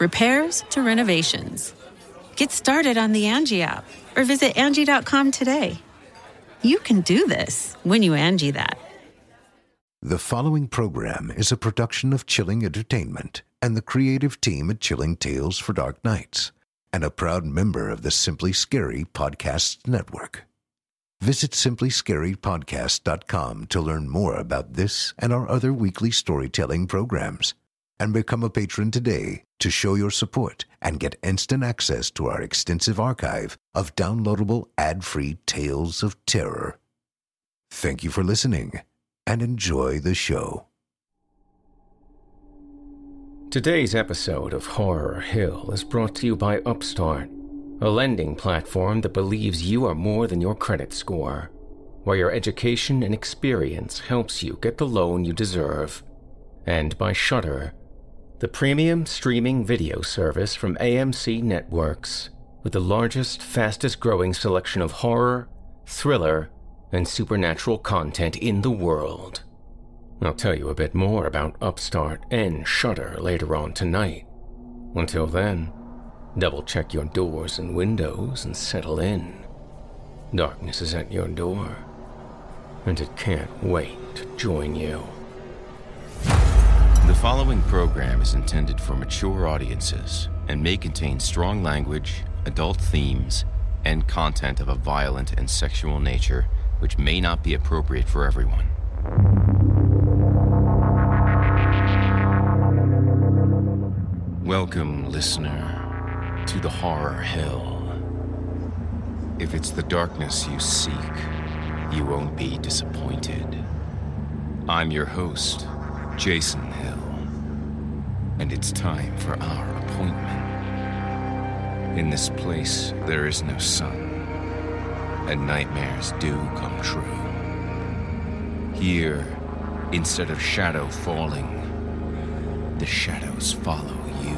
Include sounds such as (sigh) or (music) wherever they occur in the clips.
repairs to renovations. Get started on the Angi app or visit Angi.com today. You can do this when you Angi that. The following program is a production of Chilling Entertainment and the creative team at Chilling Tales for Dark Nights, and a proud member of the Simply Scary Podcasts Network. Visit simplyscarypodcast.com to learn more about this and our other weekly storytelling programs, and become a patron today to show your support and get instant access to our extensive archive of downloadable ad-free tales of terror. Thank you for listening and enjoy the show. Today's episode of Horror Hill is brought to you by Upstart, a lending platform that believes you are more than your credit score, where your education and experience helps you get the loan you deserve, and by Shudder, the premium streaming video service from AMC Networks, with the largest, fastest growing selection of horror, thriller, and supernatural content in the world. I'll tell you a bit more about Upstart and Shudder later on tonight. Until then, double check your doors and windows and settle in. Darkness is at your door, and it can't wait to join you. The following program is intended for mature audiences and may contain strong language, adult themes, and content of a violent and sexual nature which may not be appropriate for everyone. Welcome, listener, to the horror hill. If it's the darkness you seek, you won't be disappointed. I'm your host, Jason Hill, and it's time for our appointment. In this place, there is no sun and nightmares do come true. Here, instead of shadow falling, the shadows follow you.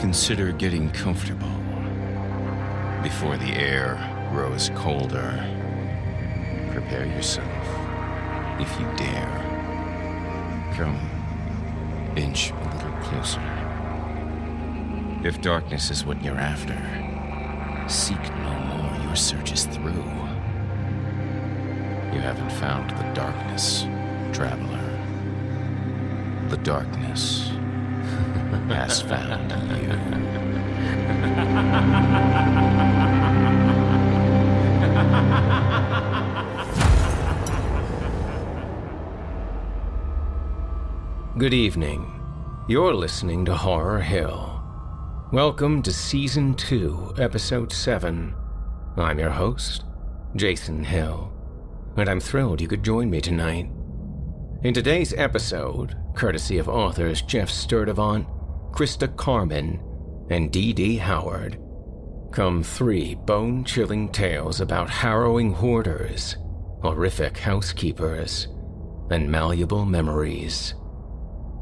Consider getting comfortable before the air grows colder. Prepare yourself, if you dare. Come, inch a little closer. If darkness is what you're after, seek no more. Your search is through. You haven't found the darkness, traveler. The darkness (laughs) has found (laughs) Good evening. You're listening to Horror Hill. Welcome to Season 2, Episode 7. I'm your host, Jason Hill. and I'm thrilled you could join me tonight. In today's episode, courtesy of authors Jeff Sturdivant, Krista Carmen, and D.D. Howard, come three bone chilling tales about harrowing hoarders, horrific housekeepers, and malleable memories.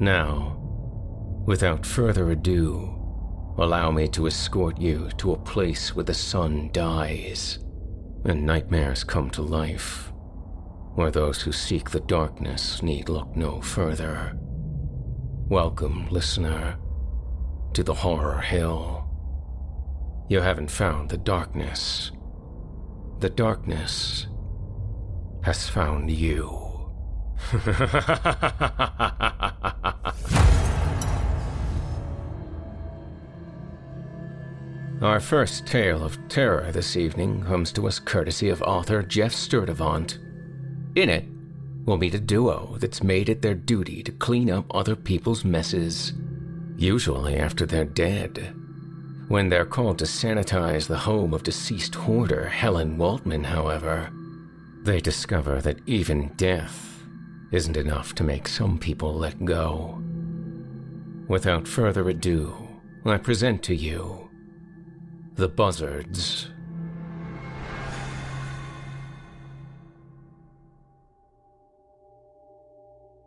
Now, without further ado, allow me to escort you to a place where the sun dies and nightmares come to life, where those who seek the darkness need look no further. Welcome, listener, to the Horror Hill. You haven't found the darkness. The darkness has found you. (laughs) Our first tale of terror this evening comes to us courtesy of author Jeff Sturdivant. In it, we'll meet a duo that's made it their duty to clean up other people's messes, usually after they're dead. When they're called to sanitize the home of deceased hoarder Helen Waltman, however, they discover that even death isn't enough to make some people let go. Without further ado, I present to you the Buzzards.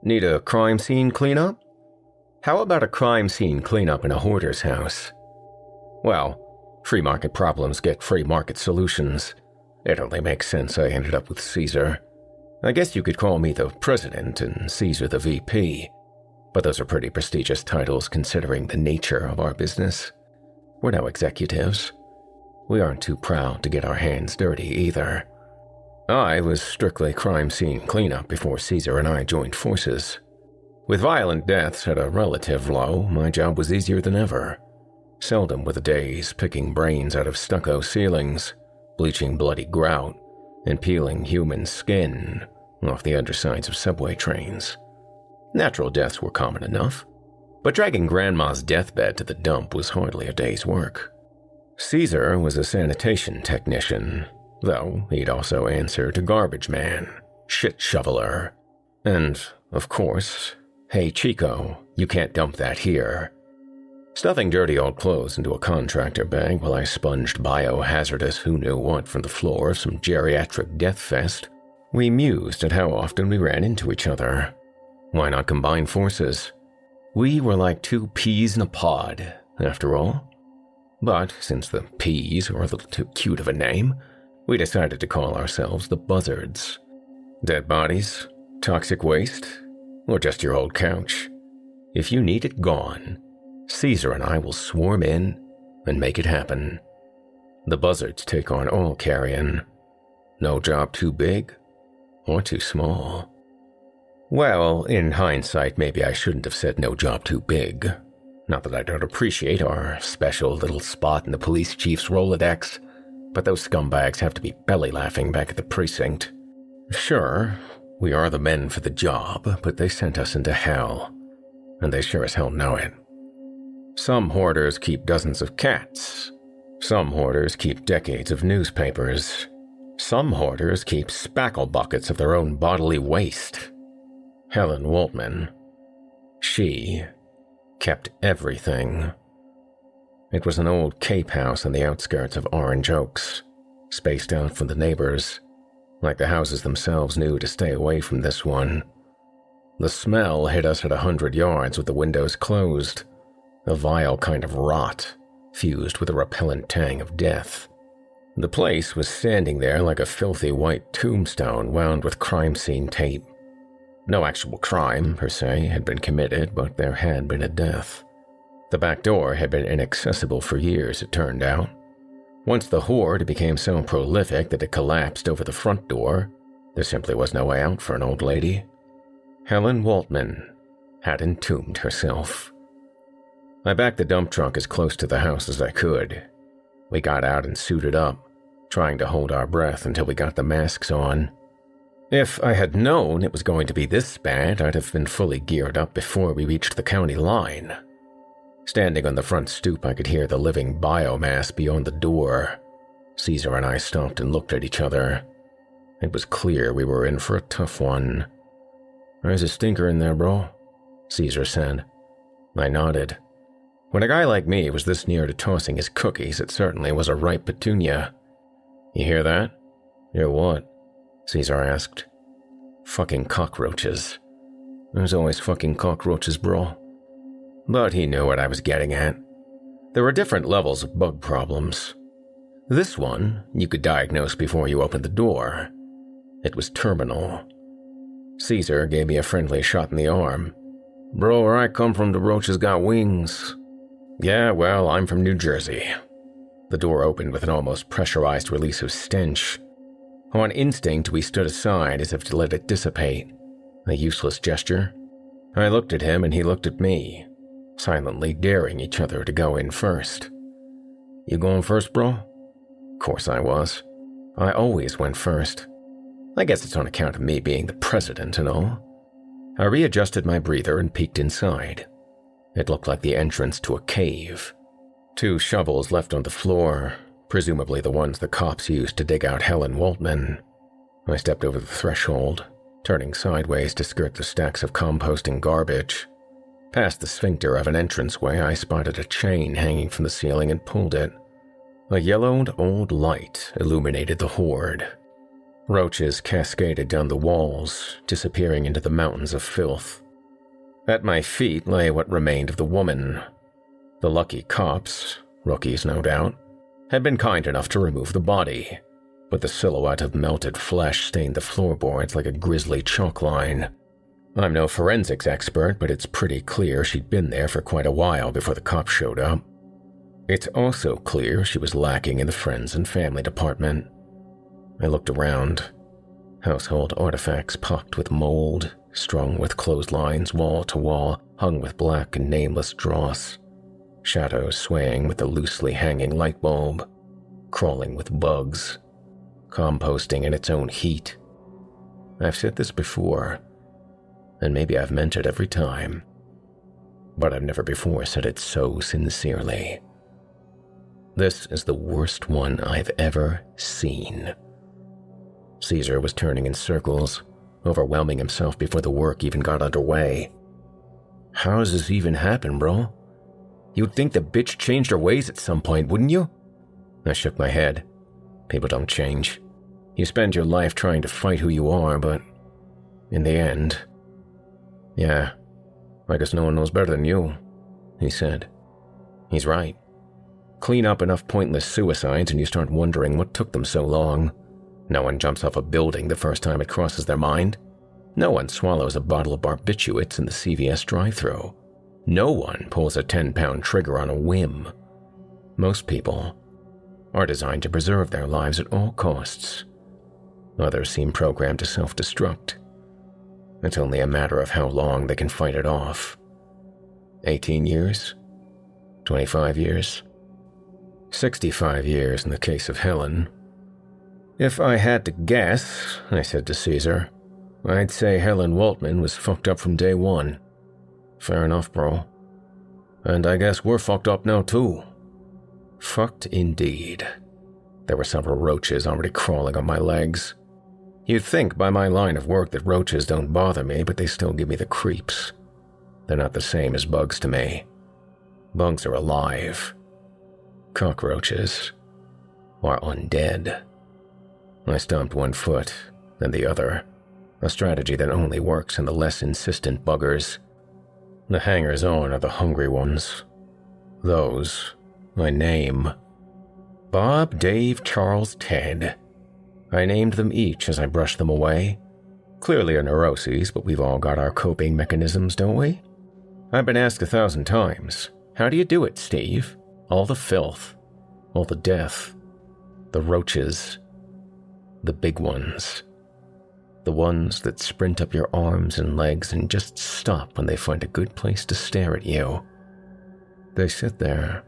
Need a crime scene cleanup? How about a crime scene cleanup in a hoarder's house? Well, free market problems get free market solutions. It only makes sense I ended up with Caesar. I guess you could call me the president and Caesar the VP, but those are pretty prestigious titles considering the nature of our business. We're no executives. We aren't too proud to get our hands dirty either. I was strictly crime scene cleanup before Caesar and I joined forces. With violent deaths at a relative low, my job was easier than ever. Seldom were the days picking brains out of stucco ceilings, bleaching bloody grout, and peeling human skin off the undersides of subway trains. Natural deaths were common enough, but dragging Grandma's deathbed to the dump was hardly a day's work. Caesar was a sanitation technician, though he'd also answer to garbage man, shit shoveler, and, of course, hey Chico, you can't dump that here Stuffing dirty old clothes into a contractor bag while I sponged biohazardous who knew what from the floor of some geriatric death fest, we mused at how often we ran into each other. Why not combine forces? We were like two peas in a pod, after all. But since the peas were a little too cute of a name, we decided to call ourselves the Buzzards. Dead bodies, toxic waste, or just your old couch. If you need it gone, Caesar and I will swarm in and make it happen. The buzzards take on all carrion. No job too big or too small. Well, in hindsight, maybe I shouldn't have said no job too big. Not that I don't appreciate our special little spot in the police chief's Rolodex, but those scumbags have to be belly laughing back at the precinct. Sure, we are the men for the job, but they sent us into hell, and they sure as hell know it. Some hoarders keep dozens of cats. Some hoarders keep decades of newspapers. Some hoarders keep spackle buckets of their own bodily waste. Helen Waltman. She kept everything. It was an old cape house on the outskirts of Orange Oaks, spaced out from the neighbors, like the houses themselves knew to stay away from this one. The smell hit us at a hundred yards with the windows closed a vile kind of rot, fused with a repellent tang of death. The place was standing there like a filthy white tombstone wound with crime scene tape. No actual crime, per se, had been committed, but there had been a death. The back door had been inaccessible for years, it turned out. Once the hoard became so prolific that it collapsed over the front door, There simply was no way out for an old lady. Helen Waltman had entombed herself. I backed the dump truck as close to the house as I could. We got out and suited up, trying to hold our breath until we got the masks on. If I had known it was going to be this bad, I'd have been fully geared up before we reached the county line. Standing on the front stoop, I could hear the living biomass beyond the door. Caesar and I stopped and looked at each other. It was clear we were in for a tough one. There's a stinker in there, bro, Caesar said. I nodded. When a guy like me was this near to tossing his cookies, it certainly was a ripe petunia. You hear that? Hear what? Caesar asked. Fucking cockroaches. There's always fucking cockroaches, bro. But he knew what I was getting at. There were different levels of bug problems. This one you could diagnose before you opened the door. It was terminal. Caesar gave me a friendly shot in the arm. Bro, where I come from, the roaches got wings. Yeah, well, I'm from New Jersey. The door opened with an almost pressurized release of stench. On instinct, we stood aside as if to let it dissipate. A useless gesture. I looked at him and he looked at me, silently daring each other to go in first. You going first, bro? Course I was. I always went first. I guess it's on account of me being the president and all. I readjusted my breather and peeked inside. It looked like the entrance to a cave. Two shovels left on the floor, presumably the ones the cops used to dig out Helen Waltman. I stepped over the threshold, turning sideways to skirt the stacks of composting garbage. Past the sphincter of an entranceway, I spotted a chain hanging from the ceiling and pulled it. A yellowed old light illuminated the hoard, Roaches cascaded down the walls, disappearing into the mountains of filth. At my feet lay what remained of the woman. The lucky cops, rookies no doubt, had been kind enough to remove the body, but the silhouette of melted flesh stained the floorboards like a grisly chalk line. I'm no forensics expert, but it's pretty clear she'd been there for quite a while before the cops showed up. It's also clear she was lacking in the friends and family department. I looked around. Household artifacts pocked with mold, strung with clotheslines wall to wall, hung with black and nameless dross. Shadows swaying with the loosely hanging light bulb, crawling with bugs, composting in its own heat. I've said this before, and maybe I've meant it every time, but I've never before said it so sincerely. This is the worst one I've ever seen. Caesar was turning in circles, overwhelming himself before the work even got underway. How does this even happen, bro? You'd think the bitch changed her ways at some point, wouldn't you? I shook my head. People don't change. You spend your life trying to fight who you are, but in the end. Yeah, I guess no one knows better than you, he said. He's right. Clean up enough pointless suicides and you start wondering what took them so long. No one jumps off a building the first time it crosses their mind. No one swallows a bottle of barbiturates in the CVS drive through. No one pulls a 10 pound trigger on a whim. Most people are designed to preserve their lives at all costs. Others seem programmed to self destruct. It's only a matter of how long they can fight it off. 18 years? 25 years? 65 years in the case of Helen, if I had to guess, I said to Caesar, I'd say Helen Waltman was fucked up from day one. Fair enough, bro. And I guess we're fucked up now, too. Fucked indeed. There were several roaches already crawling on my legs. You'd think by my line of work that roaches don't bother me, but they still give me the creeps. They're not the same as bugs to me. Bugs are alive. Cockroaches are undead. I stomped one foot, then the other, a strategy that only works in the less insistent buggers. The hangers on are the hungry ones. Those I name. Bob, Dave, Charles, Ted. I named them each as I brushed them away. Clearly a neuroses, but we've all got our coping mechanisms, don't we? I've been asked a thousand times How do you do it, Steve? All the filth, all the death, the roaches, the big ones. The ones that sprint up your arms and legs and just stop when they find a good place to stare at you. They sit there,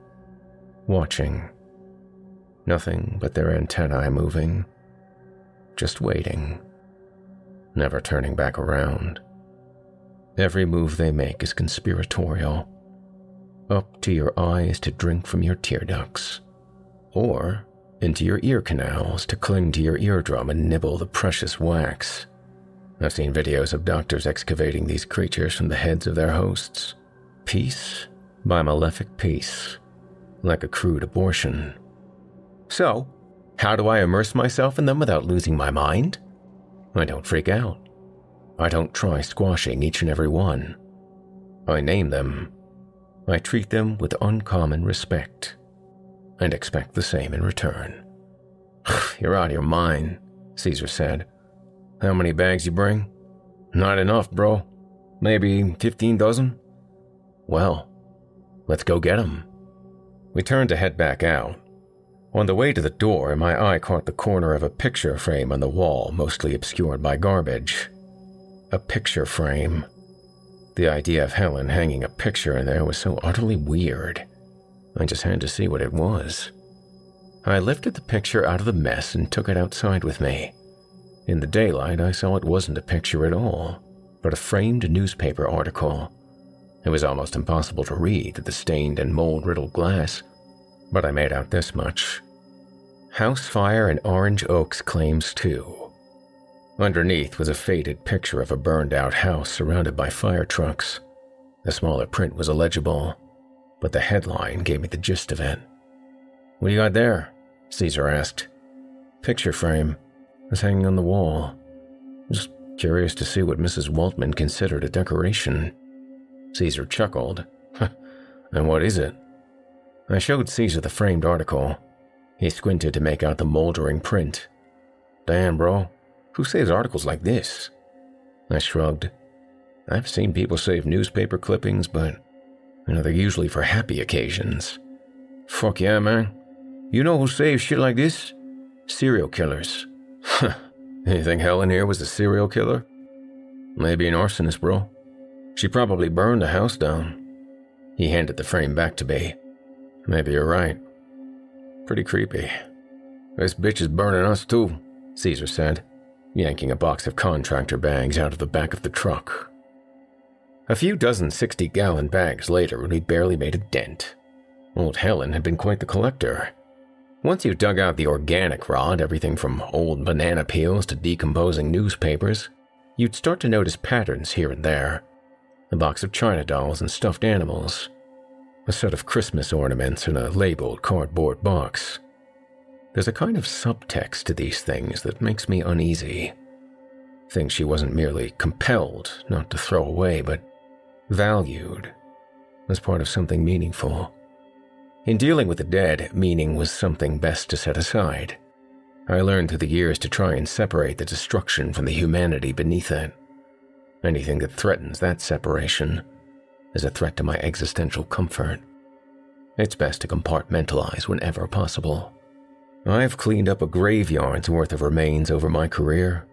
watching. Nothing but their antennae moving, just waiting, never turning back around. Every move they make is conspiratorial. Up to your eyes to drink from your tear ducts, or into your ear canals to cling to your eardrum and nibble the precious wax. I've seen videos of doctors excavating these creatures from the heads of their hosts, piece by malefic piece, like a crude abortion. So, how do I immerse myself in them without losing my mind? I don't freak out. I don't try squashing each and every one. I name them. I treat them with uncommon respect and expect the same in return. (sighs) You're out of your mind, Caesar said. How many bags you bring? Not enough, bro. Maybe 15 dozen? Well, let's go get 'em. We turned to head back out. On the way to the door, my eye caught the corner of a picture frame on the wall, mostly obscured by garbage. A picture frame. The idea of Helen hanging a picture in there was so utterly weird. I just had to see what it was. I lifted the picture out of the mess and took it outside with me. In the daylight, I saw it wasn't a picture at all, but a framed newspaper article. It was almost impossible to read through the stained and mold riddled glass, but I made out this much House fire in Orange Oaks claims two. Underneath was a faded picture of a burned out house surrounded by fire trucks. The smaller print was illegible, but the headline gave me the gist of it. What do you got there? Caesar asked. Picture frame. was hanging on the wall. Just curious to see what Mrs. Waltman considered a decoration. Caesar chuckled. (laughs) and what is it? I showed Caesar the framed article. He squinted to make out the moldering print. Damn, bro. Who saves articles like this? I shrugged. I've seen people save newspaper clippings, but you know, they're usually for happy occasions. Fuck yeah, man. You know who saves shit like this? Serial killers. Huh. (laughs) you think Helen here was a serial killer? Maybe an arsonist, bro. She probably burned the house down. He handed the frame back to me. Maybe you're right. Pretty creepy. This bitch is burning us too, Caesar said, yanking a box of contractor bags out of the back of the truck. A few dozen 60 gallon bags later, and we barely made a dent. Old Helen had been quite the collector. Once you dug out the organic rod, everything from old banana peels to decomposing newspapers, you'd start to notice patterns here and there. A box of china dolls and stuffed animals, a set of Christmas ornaments in a labeled cardboard box. There's a kind of subtext to these things that makes me uneasy. Things she wasn't merely compelled not to throw away, but valued as part of something meaningful. In dealing with the dead, meaning was something best to set aside. I learned through the years to try and separate the destruction from the humanity beneath it. Anything that threatens that separation is a threat to my existential comfort. It's best to compartmentalize whenever possible. I've cleaned up a graveyard's worth of remains over my career,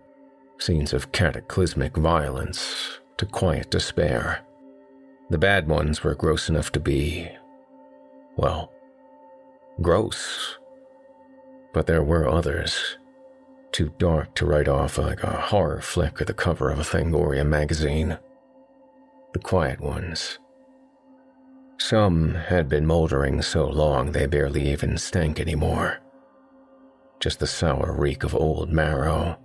scenes of cataclysmic violence to quiet despair. The bad ones were gross enough to be, well, gross. But there were others, too dark to write off like a horror flick or the cover of a Fangoria magazine. The quiet ones. Some had been moldering so long they barely even stank anymore. Just the sour reek of old marrow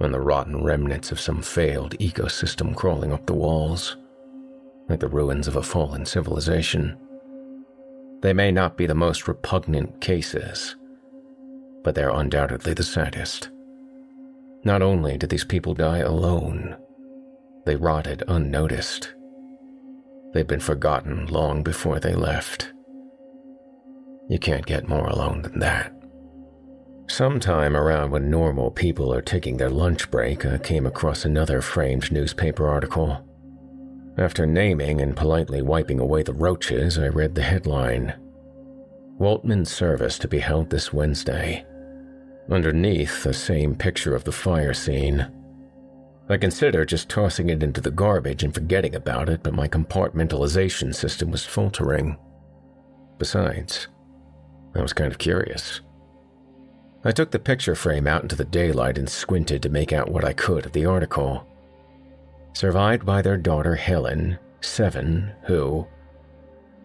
and the rotten remnants of some failed ecosystem crawling up the walls like the ruins of a fallen civilization. They may not be the most repugnant cases, but they're undoubtedly the saddest. Not only did these people die alone, they rotted unnoticed. They'd been forgotten long before they left. You can't get more alone than that. Sometime around when normal people are taking their lunch break, I came across another framed newspaper article. After naming and politely wiping away the roaches, I read the headline Waltman's service to be held this Wednesday. Underneath, the same picture of the fire scene I considered just tossing it into the garbage and forgetting about it, but my compartmentalization system was faltering. Besides, I was kind of curious. I took the picture frame out into the daylight and squinted to make out what I could of the article. Survived by their daughter Helen, seven, who.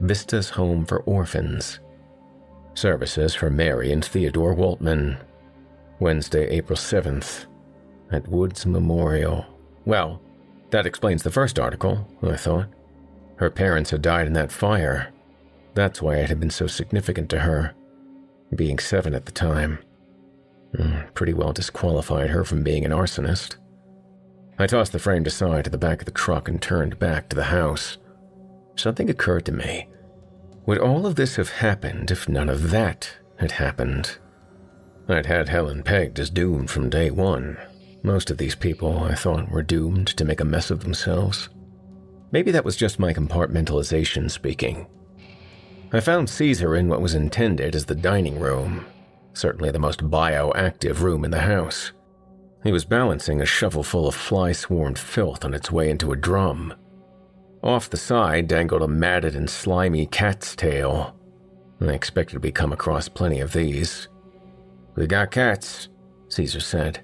Vista's Home for Orphans. Services for Mary and Theodore Waltman. Wednesday, April 7th, at Woods Memorial. Well, that explains the first article, I thought. Her parents had died in that fire. That's why it had been so significant to her, being seven at the time. Mm, pretty well disqualified her from being an arsonist. I tossed the frame aside to the back of the truck and turned back to the house. Something occurred to me. Would all of this have happened if none of that had happened? I'd had Helen pegged as doomed from day one. Most of these people, I thought, were doomed to make a mess of themselves. Maybe that was just my compartmentalization speaking. I found Caesar in what was intended as the dining room, certainly the most bioactive room in the house. He was balancing a shovelful of fly swarmed filth on its way into a drum. Off the side dangled a matted and slimy cat's tail. I expected we come across plenty of these. We got cats, Caesar said.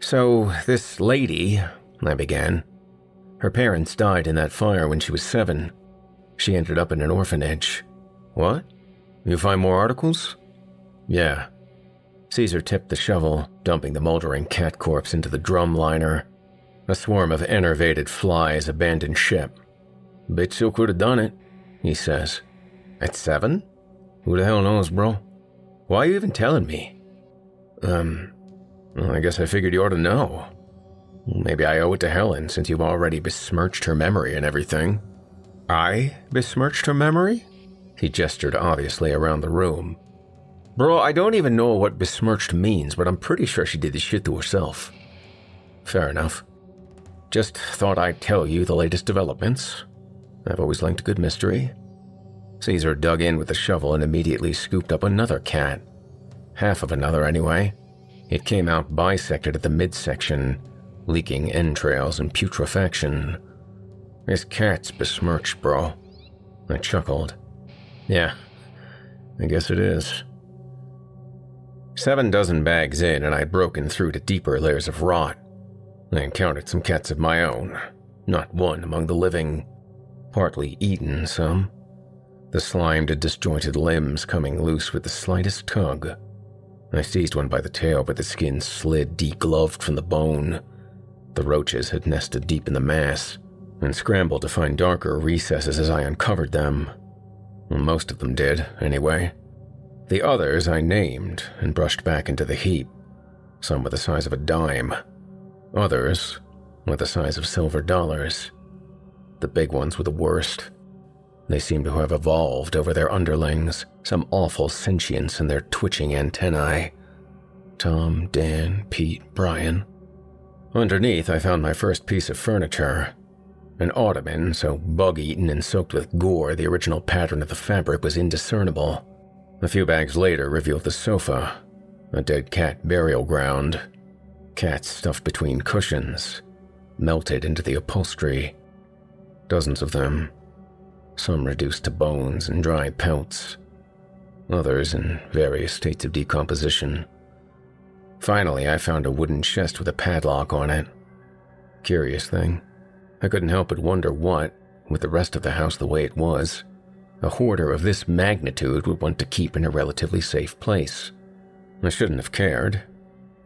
So, this lady, I began. Her parents died in that fire when she was seven. She ended up in an orphanage. What? You find more articles? Yeah. Caesar tipped the shovel, dumping the moldering cat corpse into the drum liner. A swarm of enervated flies abandoned ship. Bet still could have done it, he says. At seven? Who the hell knows, bro? Why are you even telling me? Um, well, I guess I figured you ought to know. Maybe I owe it to Helen since you've already besmirched her memory and everything. I besmirched her memory? He gestured obviously around the room. Bro, I don't even know what besmirched means, but I'm pretty sure she did this shit to herself. Fair enough. Just thought I'd tell you the latest developments. I've always liked a good mystery. Caesar dug in with the shovel and immediately scooped up another cat. Half of another, anyway. It came out bisected at the midsection, leaking entrails and putrefaction. This cat's besmirched, bro. I chuckled. Yeah, I guess it is. Seven dozen bags in, and I'd broken through to deeper layers of rot. I encountered some cats of my own, not one among the living, partly eaten some the slimed disjointed limbs coming loose with the slightest tug. I seized one by the tail, but the skin slid degloved from the bone. The roaches had nested deep in the mass and scrambled to find darker recesses as I uncovered them. Most of them did, anyway. The others I named and brushed back into the heap. Some were the size of a dime, others were the size of silver dollars. The big ones were the worst. They seemed to have evolved over their underlings, some awful sentience in their twitching antennae. Tom, Dan, Pete, Brian. Underneath, I found my first piece of furniture an ottoman so bug eaten and soaked with gore the original pattern of the fabric was indiscernible. A few bags later revealed the sofa, a dead cat burial ground, cats stuffed between cushions, melted into the upholstery. Dozens of them, some reduced to bones and dry pelts, others in various states of decomposition. Finally, I found a wooden chest with a padlock on it. Curious thing. I couldn't help but wonder what, with the rest of the house the way it was, a hoarder of this magnitude would want to keep in a relatively safe place. I shouldn't have cared.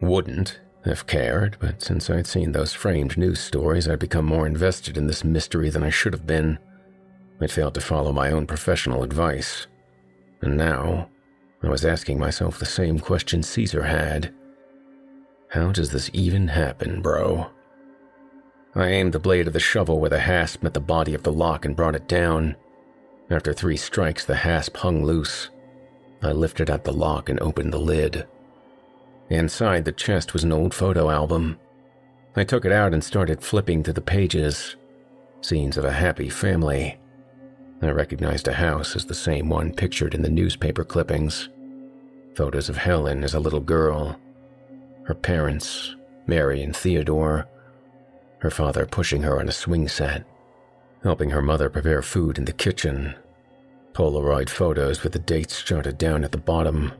Wouldn't have cared, but since I'd seen those framed news stories, I'd become more invested in this mystery than I should have been. I'd failed to follow my own professional advice. And now, I was asking myself the same question Caesar had. How does this even happen, bro? I aimed the blade of the shovel where the hasp met the body of the lock and brought it down. After three strikes, the hasp hung loose. I lifted out the lock and opened the lid. Inside the chest was an old photo album. I took it out and started flipping through the pages. Scenes of a happy family. I recognized a house as the same one pictured in the newspaper clippings. Photos of Helen as a little girl. Her parents, Mary and Theodore, her father pushing her on a swing set, helping her mother prepare food in the kitchen, Polaroid photos with the dates jotted down at the bottom.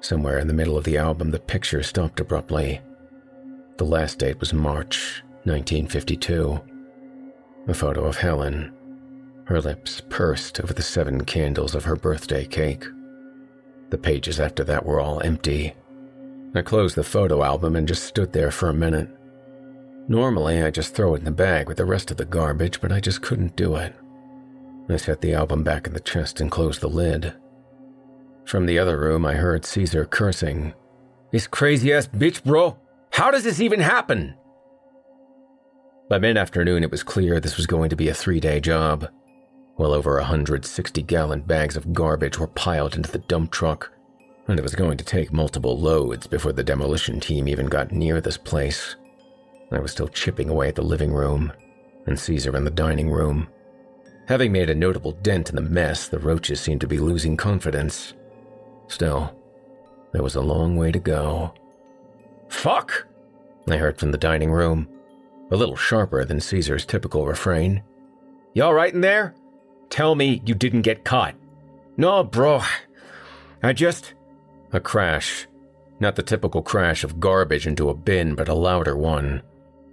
Somewhere in the middle of the album, the picture stopped abruptly. The last date was March 1952. A photo of Helen, her lips pursed over the seven candles of her birthday cake. The pages after that were all empty. I closed the photo album and just stood there for a minute. Normally, I just throw it in the bag with the rest of the garbage, but I just couldn't do it. I set the album back in the chest and closed the lid. From the other room, I heard Caesar cursing. This crazy ass bitch, bro! How does this even happen? By mid afternoon, it was clear this was going to be a three day job. Well over a 160 gallon bags of garbage were piled into the dump truck, and it was going to take multiple loads before the demolition team even got near this place. I was still chipping away at the living room, and Caesar in the dining room. Having made a notable dent in the mess, the roaches seemed to be losing confidence. Still, there was a long way to go. Fuck! I heard from the dining room, a little sharper than Caesar's typical refrain. You alright in there? Tell me you didn't get caught. No, bro. I just. A crash. Not the typical crash of garbage into a bin, but a louder one.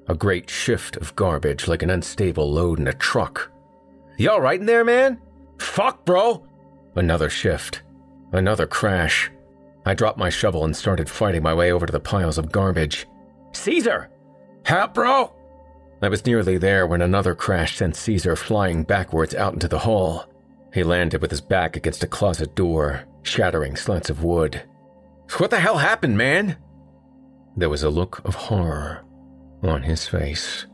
A great shift of garbage like an unstable load in a truck. You alright in there, man? Fuck, bro! Another shift. Another crash. I dropped my shovel and started fighting my way over to the piles of garbage. Caesar! Help, bro! I was nearly there when another crash sent Caesar flying backwards out into the hall. He landed with his back against a closet door, shattering slats of wood. What the hell happened, man? There was a look of horror on his face.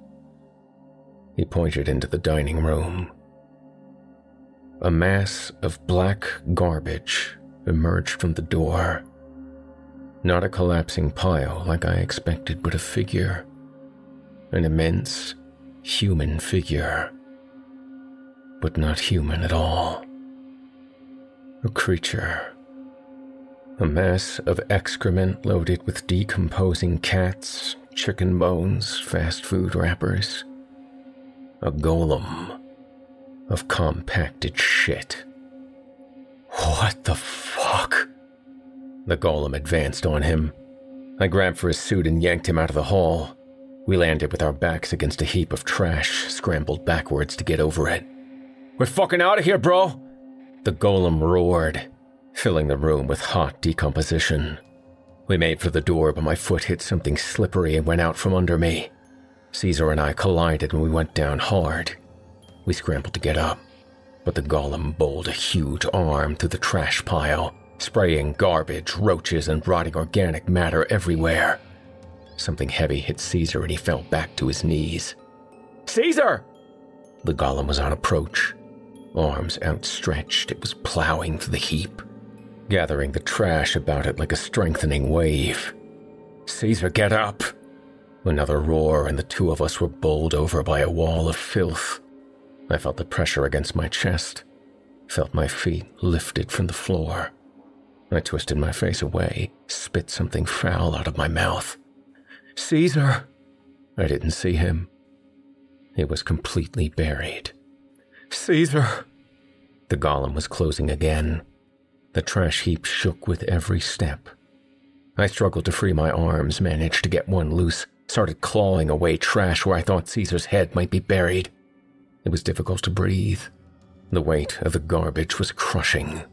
He pointed into the dining room. A mass of black garbage emerged from the door. Not a collapsing pile like I expected, but a figure. An immense human figure. But not human at all. A creature. A mass of excrement loaded with decomposing cats, chicken bones, fast food wrappers. A golem of compacted shit. What the fuck? The golem advanced on him. I grabbed for his suit and yanked him out of the hall. We landed with our backs against a heap of trash, scrambled backwards to get over it. We're fucking out of here, bro! The golem roared, filling the room with hot decomposition. We made for the door, but my foot hit something slippery and went out from under me. Caesar and I collided and we went down hard. We scrambled to get up, but the golem bowled a huge arm through the trash pile, spraying garbage, roaches, and rotting organic matter everywhere. Something heavy hit Caesar and he fell back to his knees. Caesar! The golem was on approach. Arms outstretched, it was plowing through the heap, gathering the trash about it like a strengthening wave. Caesar, get up! Another roar, and the two of us were bowled over by a wall of filth. I felt the pressure against my chest, felt my feet lifted from the floor. I twisted my face away, spit something foul out of my mouth. Caesar! I didn't see him. It was completely buried. Caesar! The golem was closing again. The trash heap shook with every step. I struggled to free my arms, managed to get one loose, started clawing away trash where I thought Caesar's head might be buried. It was difficult to breathe. The weight of the garbage was crushing.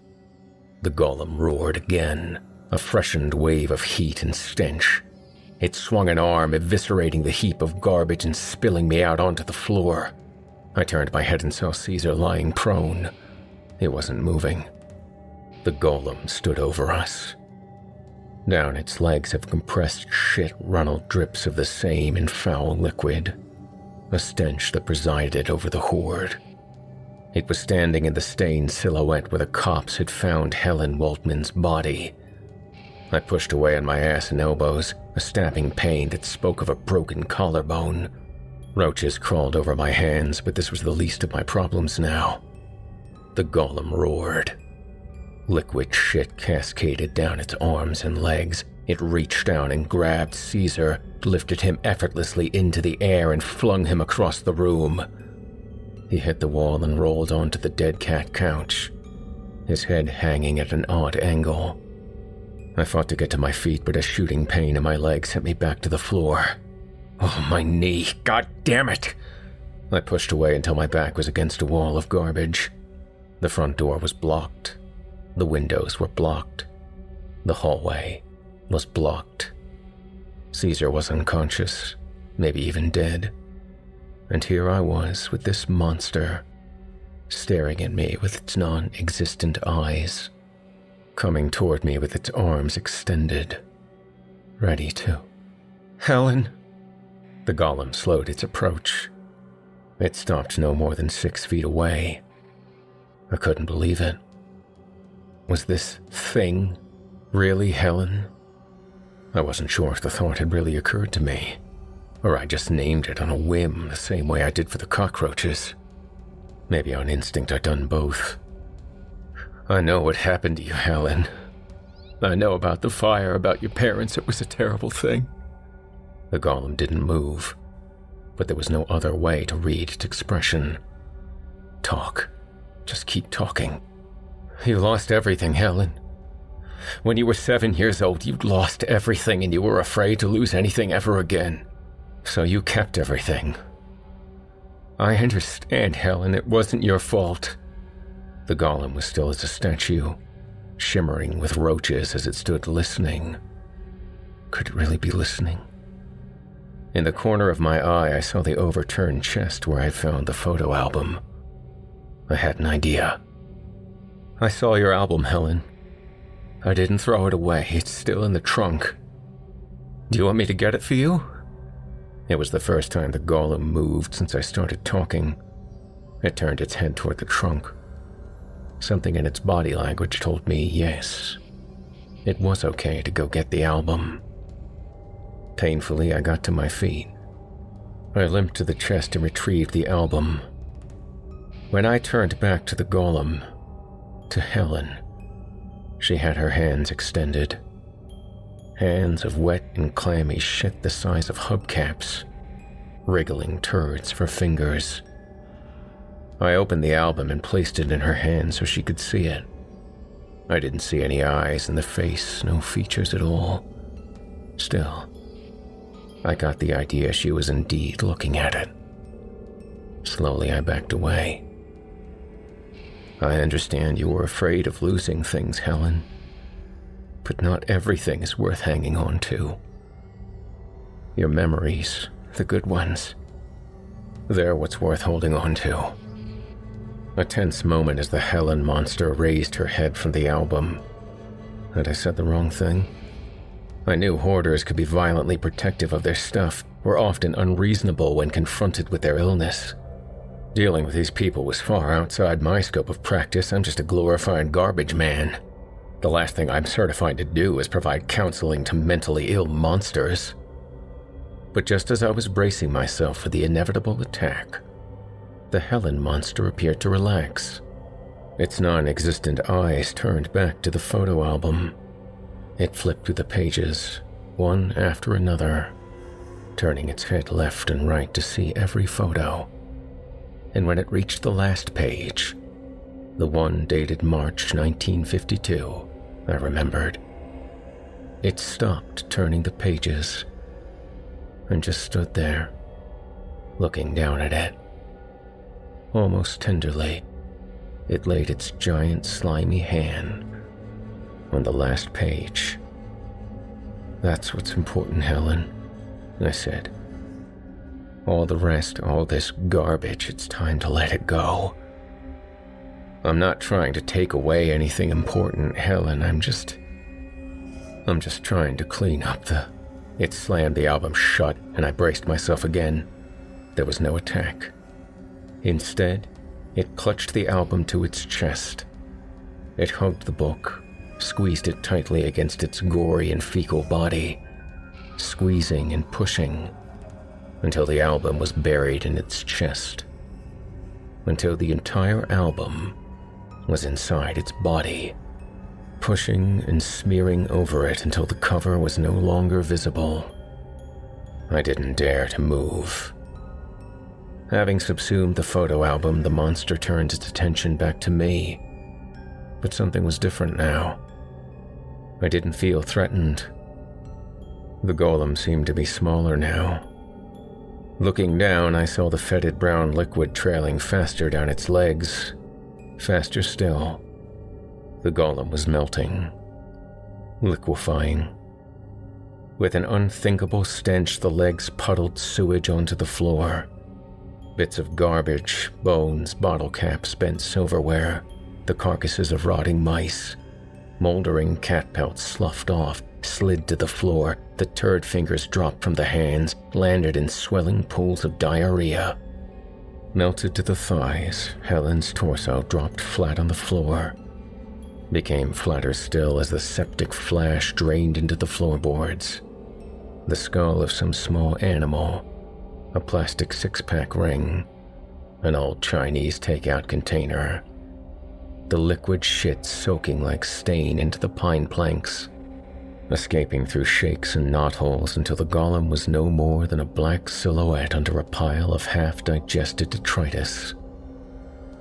The golem roared again, a freshened wave of heat and stench. It swung an arm, eviscerating the heap of garbage and spilling me out onto the floor. I turned my head and saw Caesar lying prone. He wasn't moving. The golem stood over us. Down its legs of compressed shit runneled drips of the same and foul liquid a stench that presided over the hoard. It was standing in the stained silhouette where the cops had found Helen Waltman's body. I pushed away on my ass and elbows, a stabbing pain that spoke of a broken collarbone. Roaches crawled over my hands, but this was the least of my problems now. The golem roared. Liquid shit cascaded down its arms and legs, It reached down and grabbed Caesar, lifted him effortlessly into the air, and flung him across the room. He hit the wall and rolled onto the dead cat couch, his head hanging at an odd angle. I fought to get to my feet, but a shooting pain in my leg sent me back to the floor. Oh, my knee. God damn it. I pushed away until my back was against a wall of garbage. The front door was blocked. The windows were blocked. The hallway was blocked. Caesar was unconscious, maybe even dead. And here I was with this monster staring at me with its non existent eyes, coming toward me with its arms extended, ready to. Helen! The golem slowed its approach. It stopped no more than six feet away. I couldn't believe it. Was this thing really Helen? I wasn't sure if the thought had really occurred to me, or I just named it on a whim the same way I did for the cockroaches. Maybe on instinct I'd done both. I know what happened to you, Helen. I know about the fire, about your parents. It was a terrible thing. The golem didn't move, but there was no other way to read its expression. Talk. Just keep talking. You lost everything, Helen. When you were seven years old, you'd lost everything and you were afraid to lose anything ever again. So you kept everything. I understand, Helen, it wasn't your fault. The golem was still as a statue, shimmering with roaches as it stood listening. Could it really be listening? In the corner of my eye, I saw the overturned chest where I found the photo album. I had an idea. I saw your album, Helen. I didn't throw it away, it's still in the trunk. Do you want me to get it for you? It was the first time the golem moved since I started talking. It turned its head toward the trunk. Something in its body language told me yes. It was okay to go get the album. Painfully, I got to my feet. I limped to the chest and retrieved the album. When I turned back to the golem, to Helen, she had her hands extended. Hands of wet and clammy shit the size of hubcaps, wriggling turds for fingers. I opened the album and placed it in her hand so she could see it. I didn't see any eyes in the face, no features at all. Still, I got the idea she was indeed looking at it. Slowly, I backed away. I understand you were afraid of losing things, Helen. But not everything is worth hanging on to. Your memories, the good ones, they're what's worth holding on to. A tense moment as the Helen monster raised her head from the album. Had I said the wrong thing? I knew hoarders could be violently protective of their stuff, were often unreasonable when confronted with their illness. Dealing with these people was far outside my scope of practice. I'm just a glorified garbage man. The last thing I'm certified to do is provide counseling to mentally ill monsters. But just as I was bracing myself for the inevitable attack, the Helen monster appeared to relax. Its non existent eyes turned back to the photo album. It flipped through the pages, one after another, turning its head left and right to see every photo and when it reached the last page, the one dated March 1952, I remembered. It stopped turning the pages and just stood there, looking down at it. Almost tenderly, it laid its giant slimy hand on the last page. That's what's important, Helen, I said. All the rest, all this garbage, it's time to let it go. I'm not trying to take away anything important, Helen. I'm just. I'm just trying to clean up the. It slammed the album shut, and I braced myself again. There was no attack. Instead, it clutched the album to its chest. It hugged the book, squeezed it tightly against its gory and fecal body, squeezing and pushing until the album was buried in its chest, until the entire album was inside its body. pushing and smearing over it until the cover was no longer visible. I didn't dare to move. Having subsumed the photo album, the monster turned its attention back to me. But something was different now. I didn't feel threatened. The golem seemed to be smaller now. Looking down, I saw the fetid brown liquid trailing faster down its legs. Faster still. The golem was melting, liquefying. With an unthinkable stench, the legs puddled sewage onto the floor. Bits of garbage, bones, bottle caps, bent silverware, the carcasses of rotting mice. Moldering cat pelts sloughed off, slid to the floor. The turd fingers dropped from the hands, landed in swelling pools of diarrhea. Melted to the thighs, Helen's torso dropped flat on the floor. Became flatter still as the septic flash drained into the floorboards. The skull of some small animal, a plastic six pack ring, an old Chinese takeout container. The liquid shit soaking like stain into the pine planks escaping through shakes and knotholes until the golem was no more than a black silhouette under a pile of half digested detritus.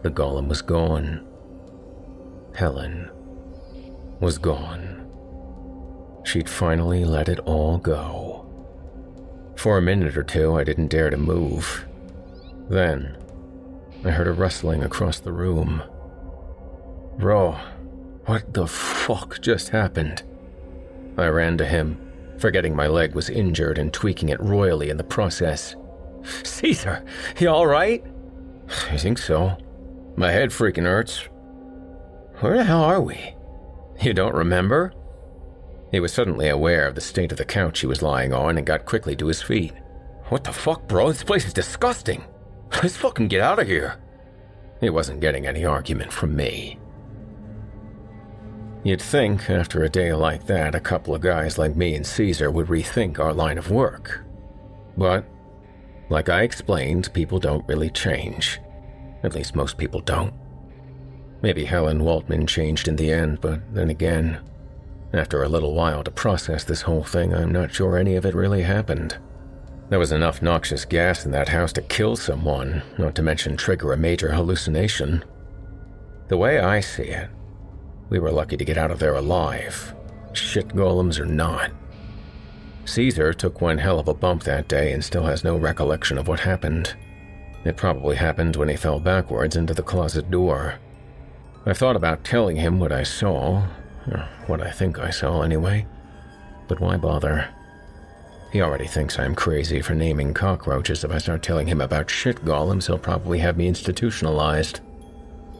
The golem was gone. Helen was gone. She'd finally let it all go. For a minute or two, I didn't dare to move. Then, I heard a rustling across the room. Bro, what the fuck just happened? I ran to him, forgetting my leg was injured and tweaking it royally in the process. Caesar, you alright? I think so. My head freaking hurts. Where the hell are we? You don't remember? He was suddenly aware of the state of the couch he was lying on and got quickly to his feet. What the fuck, bro? This place is disgusting. Let's fucking get out of here. He wasn't getting any argument from me. You'd think, after a day like that, a couple of guys like me and Caesar would rethink our line of work. But, like I explained, people don't really change. At least most people don't. Maybe Helen Waltman changed in the end, but then again, after a little while to process this whole thing, I'm not sure any of it really happened. There was enough noxious gas in that house to kill someone, not to mention trigger a major hallucination. The way I see it, we were lucky to get out of there alive. Shit golems or not. Caesar took one hell of a bump that day and still has no recollection of what happened. It probably happened when he fell backwards into the closet door. I thought about telling him what I saw, or what I think I saw anyway. But why bother? He already thinks I'm crazy for naming cockroaches. If I start telling him about shit golems, he'll probably have me institutionalized.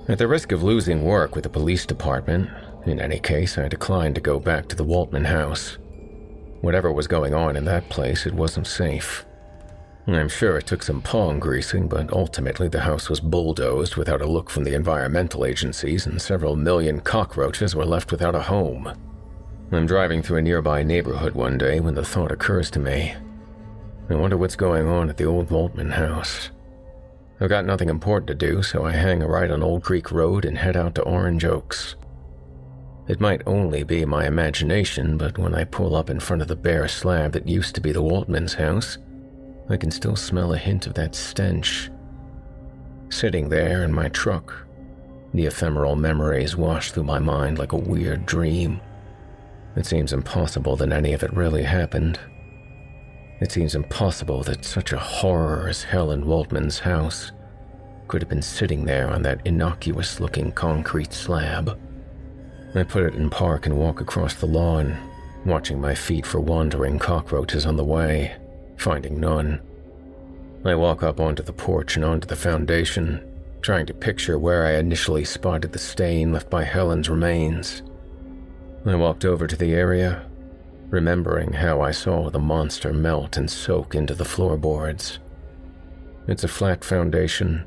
At the risk of losing work with the police department, in any case, I declined to go back to the Waltman house. Whatever was going on in that place, it wasn't safe. I'm sure it took some palm greasing, but ultimately the house was bulldozed without a look from the environmental agencies, and several million cockroaches were left without a home. I'm driving through a nearby neighborhood one day when the thought occurs to me. I wonder what's going on at the old Waltman house. I've got nothing important to do, so I hang a right on Old Creek Road and head out to Orange Oaks. It might only be my imagination, but when I pull up in front of the bare slab that used to be the Waltman's house, I can still smell a hint of that stench. Sitting there in my truck, the ephemeral memories wash through my mind like a weird dream. It seems impossible that any of it really happened. It seems impossible that such a horror as Helen Waltman's house could have been sitting there on that innocuous looking concrete slab. I put it in park and walk across the lawn, watching my feet for wandering cockroaches on the way, finding none. I walk up onto the porch and onto the foundation, trying to picture where I initially spotted the stain left by Helen's remains. I walked over to the area, remembering how I saw the monster melt and soak into the floorboards. It's a flat foundation,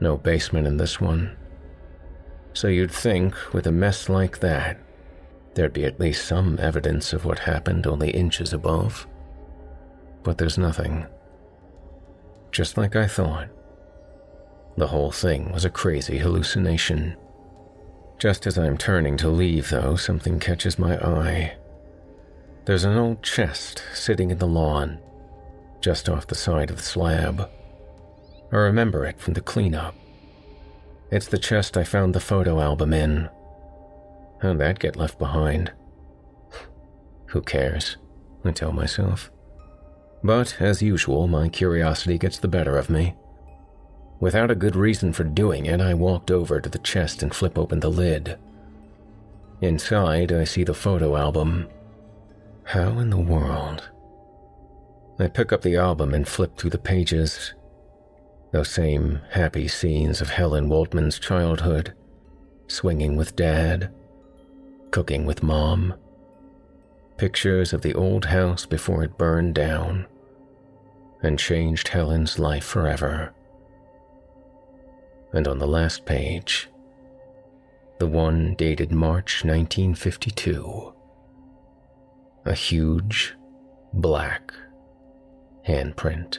no basement in this one. So you'd think, with a mess like that, there'd be at least some evidence of what happened only inches above. But there's nothing. Just like I thought. The whole thing was a crazy hallucination. Just as I'm turning to leave, though, something catches my eye. There's an old chest sitting in the lawn, just off the side of the slab. I remember it from the cleanup. It's the chest I found the photo album in. How'd that get left behind? (sighs) Who cares? I tell myself. But, as usual, my curiosity gets the better of me. Without a good reason for doing it, I walked over to the chest and flip open the lid. Inside, I see the photo album. How in the world? I pick up the album and flip through the pages. Those same happy scenes of Helen Waltman's childhood swinging with dad, cooking with mom, pictures of the old house before it burned down and changed Helen's life forever and on the last page, the one dated March 1952, a huge black handprint.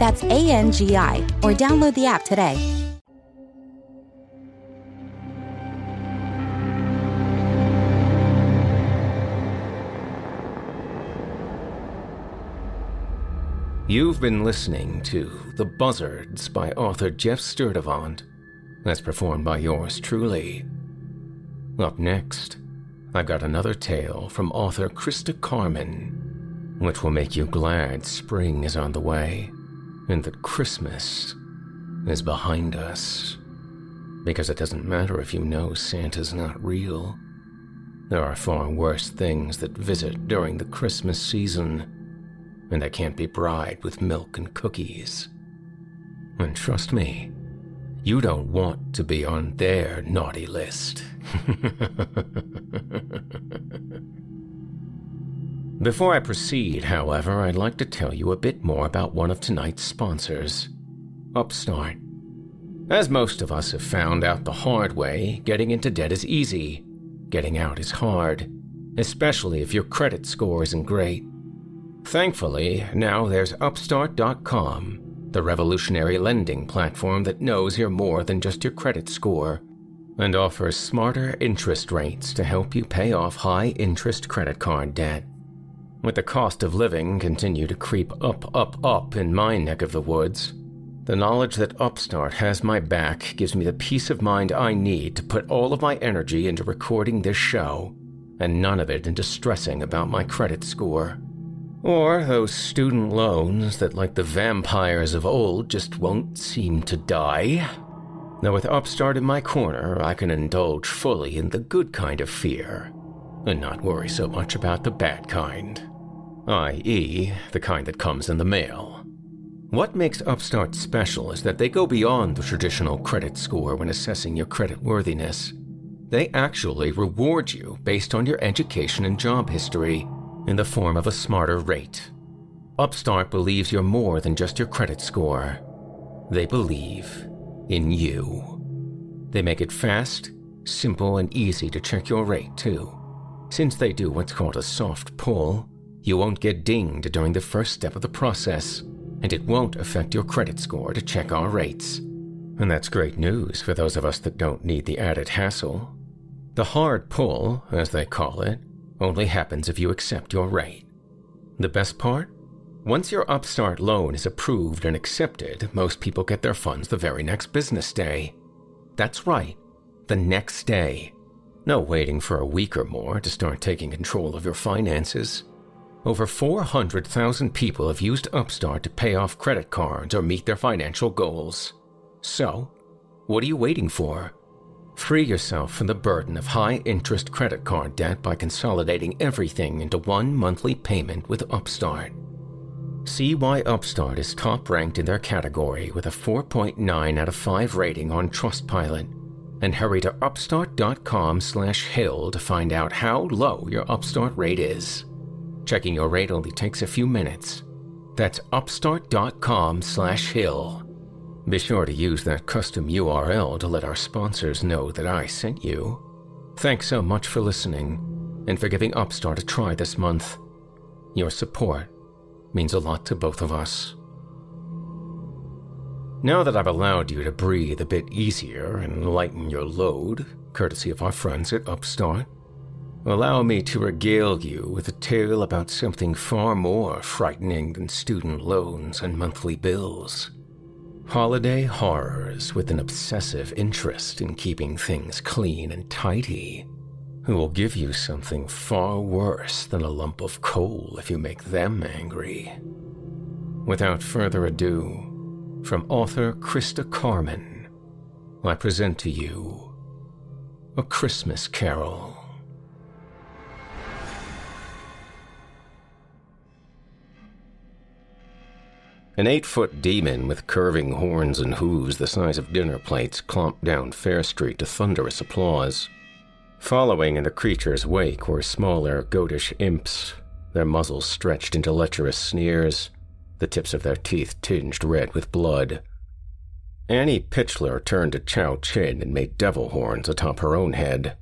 That's A N G I, or download the app today. You've been listening to The Buzzards by author Jeff Sturdivant, as performed by yours truly. Up next, I've got another tale from author Christa Carmen, which will make you glad spring is on the way and that Christmas is behind us. Because it doesn't matter if you know Santa's not real. There are far worse things that visit during the Christmas season and I can't be bribed with milk and cookies. And trust me, you don't want to be on their naughty list. (laughs) Before I proceed, however, I'd like to tell you a bit more about one of tonight's sponsors, Upstart. As most of us have found out the hard way, getting into debt is easy. Getting out is hard, especially if your credit score isn't great. Thankfully, now there's Upstart.com, the revolutionary lending platform that knows you're more than just your credit score and offers smarter interest rates to help you pay off high interest credit card debt. With the cost of living continue to creep up, up, up in my neck of the woods, the knowledge that Upstart has my back gives me the peace of mind I need to put all of my energy into recording this show and none of it into stressing about my credit score. Or those student loans that, like the vampires of old, just won't seem to die. Now, with Upstart in my corner, I can indulge fully in the good kind of fear, and not worry so much about the bad kind, i.e., the kind that comes in the mail. What makes Upstart special is that they go beyond the traditional credit score when assessing your credit worthiness. They actually reward you based on your education and job history in the form of a smarter rate. Upstart believes you're more than just your credit score. They believe in you. They make it fast, simple, and easy to check your rate, too. Since they do what's called a soft pull, you won't get dinged during the first step of the process, and it won't affect your credit score to check our rates. And that's great news for those of us that don't need the added hassle. The hard pull, as they call it, only happens if you accept your rate. The best part? Once your Upstart loan is approved and accepted, most people get their funds the very next business day. That's right, the next day. No waiting for a week or more to start taking control of your finances. Over 400,000 people have used Upstart to pay off credit cards or meet their financial goals. So, what are you waiting for? Free yourself from the burden of high interest credit card debt by consolidating everything into one monthly payment with Upstart. See why Upstart is top ranked in their category with a 4.9 out of 5 rating on Trustpilot. And hurry to upstart.com slash hill to find out how low your Upstart rate is. Checking your rate only takes a few minutes. That's upstart.com slash hill. Be sure to use that custom URL to let our sponsors know that I sent you. Thanks so much for listening and for giving Upstart a try this month. Your support means a lot to both of us. Now that I've allowed you to breathe a bit easier and lighten your load, courtesy of our friends at Upstart, allow me to regale you with a tale about something far more frightening than student loans and monthly bills. Holiday horrors with an obsessive interest in keeping things clean and tidy, who will give you something far worse than a lump of coal if you make them angry. Without further ado, from author Christa Carmen, I present to you A Christmas Carol. An eight foot demon with curving horns and hooves the size of dinner plates clomped down Fair Street to thunderous applause. Following in the creature's wake were smaller, goatish imps, their muzzles stretched into lecherous sneers, the tips of their teeth tinged red with blood. Annie Pitchler turned to Chow Chin and made devil horns atop her own head,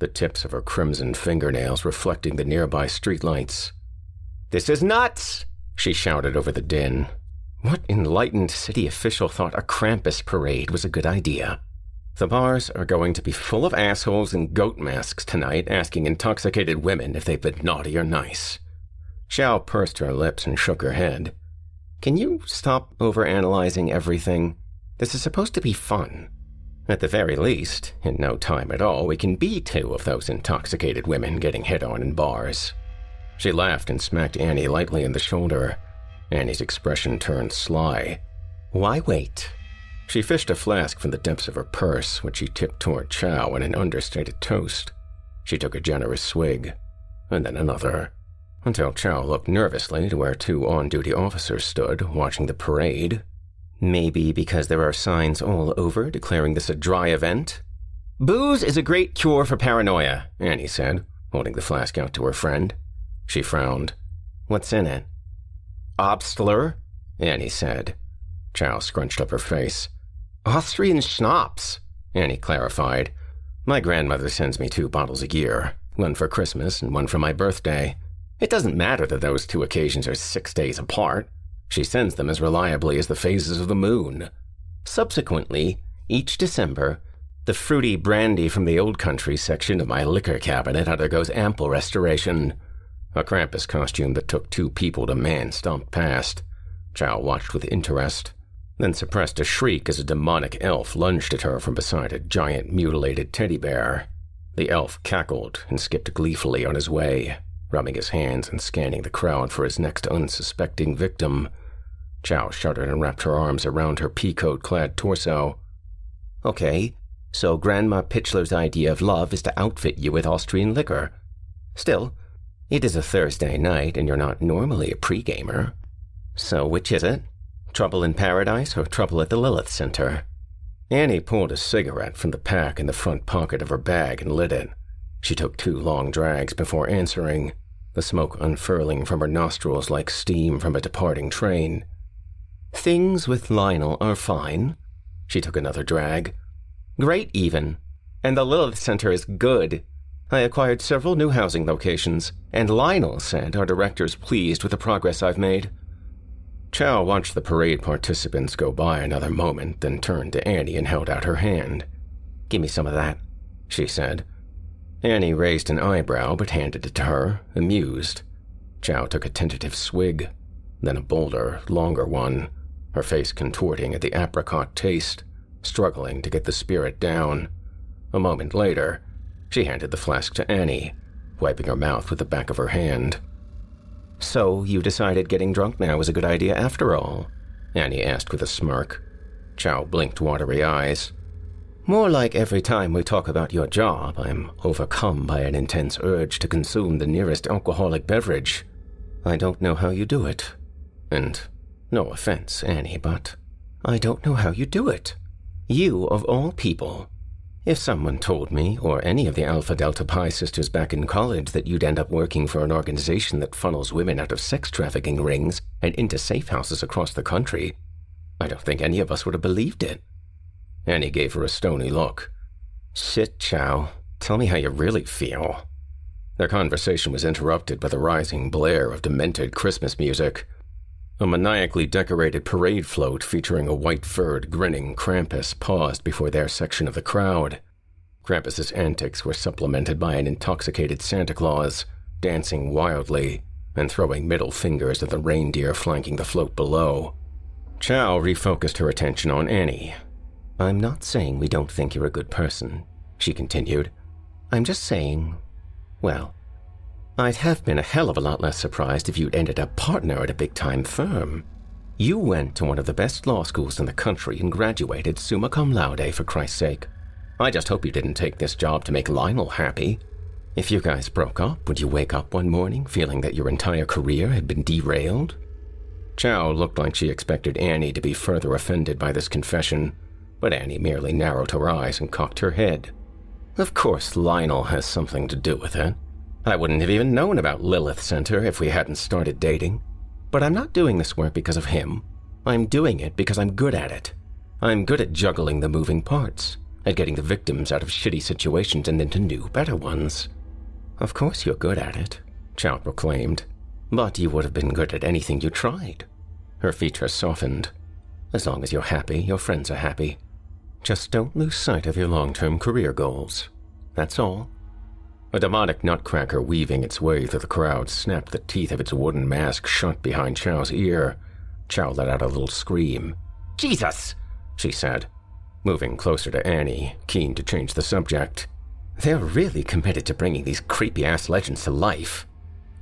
the tips of her crimson fingernails reflecting the nearby streetlights. This is nuts! she shouted over the din. What enlightened city official thought a Krampus parade was a good idea? The bars are going to be full of assholes in goat masks tonight asking intoxicated women if they've been naughty or nice. Chow pursed her lips and shook her head. Can you stop overanalyzing everything? This is supposed to be fun. At the very least, in no time at all, we can be two of those intoxicated women getting hit on in bars. She laughed and smacked Annie lightly in the shoulder. Annie's expression turned sly. Why wait? She fished a flask from the depths of her purse, which she tipped toward Chow in an understated toast. She took a generous swig, and then another, until Chow looked nervously to where two on duty officers stood, watching the parade. Maybe because there are signs all over declaring this a dry event? Booze is a great cure for paranoia, Annie said, holding the flask out to her friend. She frowned. What's in it? Obstler, Annie said. Chow scrunched up her face. Austrian schnapps, Annie clarified. My grandmother sends me two bottles a year, one for Christmas and one for my birthday. It doesn't matter that those two occasions are six days apart. She sends them as reliably as the phases of the moon. Subsequently, each December, the fruity brandy from the old country section of my liquor cabinet undergoes ample restoration. A Krampus costume that took two people to man stomped past. Chow watched with interest, then suppressed a shriek as a demonic elf lunged at her from beside a giant mutilated teddy bear. The elf cackled and skipped gleefully on his way, rubbing his hands and scanning the crowd for his next unsuspecting victim. Chow shuddered and wrapped her arms around her peacoat clad torso. Okay, so Grandma Pitchler's idea of love is to outfit you with Austrian liquor. Still, it is a Thursday night, and you're not normally a pre-gamer. So which is it? Trouble in Paradise or Trouble at the Lilith Center? Annie pulled a cigarette from the pack in the front pocket of her bag and lit it. She took two long drags before answering, the smoke unfurling from her nostrils like steam from a departing train. Things with Lionel are fine. She took another drag. Great, even. And the Lilith Center is good. I acquired several new housing locations, and Lionel said our director's pleased with the progress I've made. Chow watched the parade participants go by another moment, then turned to Annie and held out her hand. Give me some of that, she said. Annie raised an eyebrow but handed it to her, amused. Chow took a tentative swig, then a bolder, longer one, her face contorting at the apricot taste, struggling to get the spirit down. A moment later, She handed the flask to Annie, wiping her mouth with the back of her hand. So, you decided getting drunk now was a good idea after all? Annie asked with a smirk. Chow blinked watery eyes. More like every time we talk about your job, I'm overcome by an intense urge to consume the nearest alcoholic beverage. I don't know how you do it. And no offense, Annie, but I don't know how you do it. You, of all people. If someone told me, or any of the Alpha Delta Pi sisters back in college, that you'd end up working for an organization that funnels women out of sex trafficking rings and into safe houses across the country, I don't think any of us would have believed it. Annie gave her a stony look. Sit, Chow. Tell me how you really feel. Their conversation was interrupted by the rising blare of demented Christmas music. A maniacally decorated parade float featuring a white furred, grinning Krampus paused before their section of the crowd. Krampus's antics were supplemented by an intoxicated Santa Claus, dancing wildly and throwing middle fingers at the reindeer flanking the float below. Chow refocused her attention on Annie. I'm not saying we don't think you're a good person, she continued. I'm just saying, well, I'd have been a hell of a lot less surprised if you'd ended up partner at a big time firm. You went to one of the best law schools in the country and graduated summa cum laude, for Christ's sake. I just hope you didn't take this job to make Lionel happy. If you guys broke up, would you wake up one morning feeling that your entire career had been derailed? Chow looked like she expected Annie to be further offended by this confession, but Annie merely narrowed her eyes and cocked her head. Of course, Lionel has something to do with it. I wouldn't have even known about Lilith Center if we hadn't started dating. But I'm not doing this work because of him. I'm doing it because I'm good at it. I'm good at juggling the moving parts, at getting the victims out of shitty situations and into new, better ones. Of course you're good at it, Chow proclaimed. But you would have been good at anything you tried. Her features softened. As long as you're happy, your friends are happy. Just don't lose sight of your long term career goals. That's all. A demonic nutcracker weaving its way through the crowd snapped the teeth of its wooden mask shut behind Chow's ear. Chow let out a little scream. Jesus! she said, moving closer to Annie, keen to change the subject. They're really committed to bringing these creepy ass legends to life.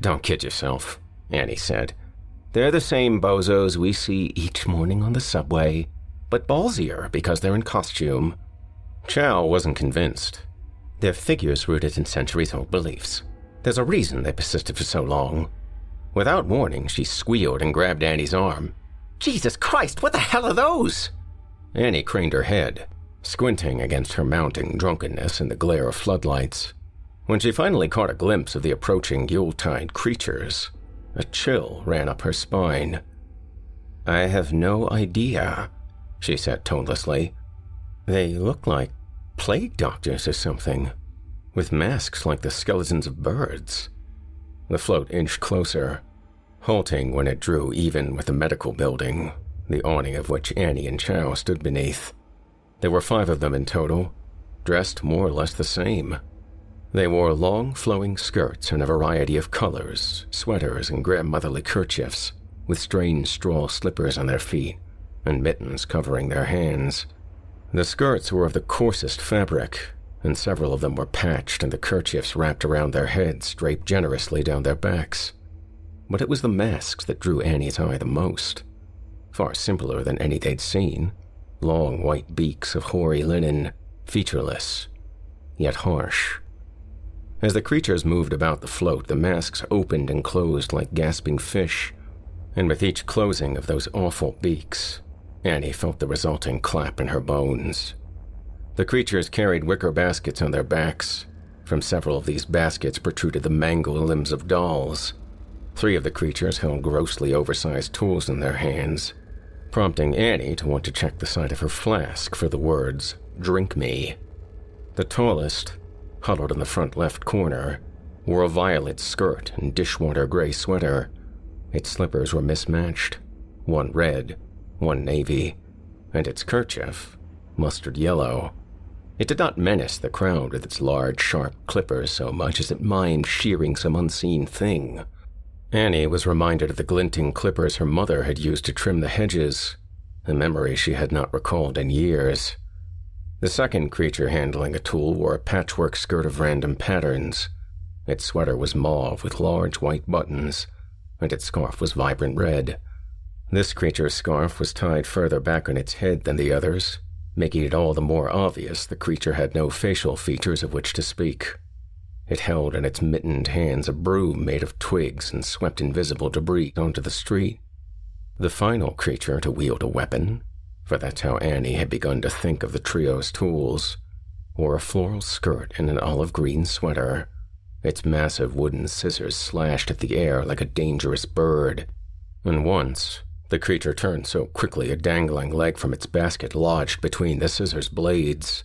Don't kid yourself, Annie said. They're the same bozos we see each morning on the subway, but ballsier because they're in costume. Chow wasn't convinced. Their figures rooted in centuries old beliefs. There's a reason they persisted for so long. Without warning, she squealed and grabbed Annie's arm. Jesus Christ, what the hell are those? Annie craned her head, squinting against her mounting drunkenness in the glare of floodlights. When she finally caught a glimpse of the approaching Yuletide creatures, a chill ran up her spine. I have no idea, she said tonelessly. They look like plague doctors or something, with masks like the skeletons of birds. The float inched closer, halting when it drew even with the medical building, the awning of which Annie and Chow stood beneath. There were five of them in total, dressed more or less the same. They wore long, flowing skirts in a variety of colors, sweaters, and grandmotherly kerchiefs, with strange straw slippers on their feet, and mittens covering their hands. The skirts were of the coarsest fabric, and several of them were patched and the kerchiefs wrapped around their heads draped generously down their backs. But it was the masks that drew Annie's eye the most. Far simpler than any they'd seen long white beaks of hoary linen, featureless, yet harsh. As the creatures moved about the float, the masks opened and closed like gasping fish, and with each closing of those awful beaks, Annie felt the resulting clap in her bones. The creatures carried wicker baskets on their backs. From several of these baskets protruded the mangled limbs of dolls. Three of the creatures held grossly oversized tools in their hands, prompting Annie to want to check the side of her flask for the words, Drink me. The tallest, huddled in the front left corner, wore a violet skirt and dishwater gray sweater. Its slippers were mismatched, one red one navy, and its kerchief, mustard yellow. It did not menace the crowd with its large, sharp clippers so much as it mimed shearing some unseen thing. Annie was reminded of the glinting clippers her mother had used to trim the hedges, a memory she had not recalled in years. The second creature handling a tool wore a patchwork skirt of random patterns. Its sweater was mauve with large white buttons, and its scarf was vibrant red. This creature's scarf was tied further back on its head than the others, making it all the more obvious the creature had no facial features of which to speak. It held in its mittened hands a broom made of twigs and swept invisible debris onto the street. The final creature to wield a weapon, for that's how Annie had begun to think of the trio's tools, wore a floral skirt and an olive green sweater. Its massive wooden scissors slashed at the air like a dangerous bird. And once, the creature turned so quickly a dangling leg from its basket lodged between the scissors blades.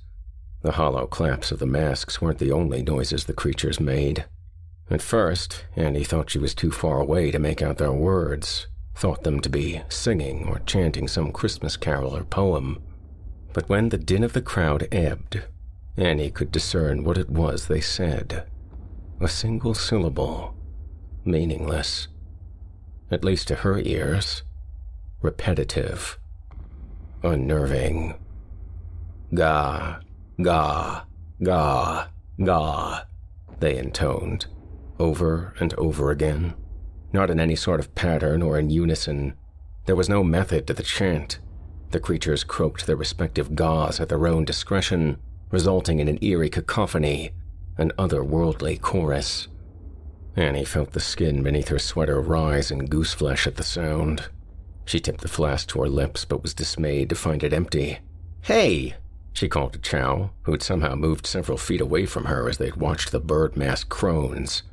The hollow claps of the masks weren't the only noises the creatures made. At first, Annie thought she was too far away to make out their words, thought them to be singing or chanting some Christmas carol or poem. But when the din of the crowd ebbed, Annie could discern what it was they said. A single syllable, meaningless, at least to her ears, repetitive, unnerving. Ga, Ga, ga, ga, they intoned, over and over again. Not in any sort of pattern or in unison. There was no method to the chant. The creatures croaked their respective gaws at their own discretion, resulting in an eerie cacophony, an otherworldly chorus. Annie felt the skin beneath her sweater rise in gooseflesh at the sound. She tipped the flask to her lips but was dismayed to find it empty. Hey, she called to Chow, who had somehow moved several feet away from her as they had watched the bird masked crones.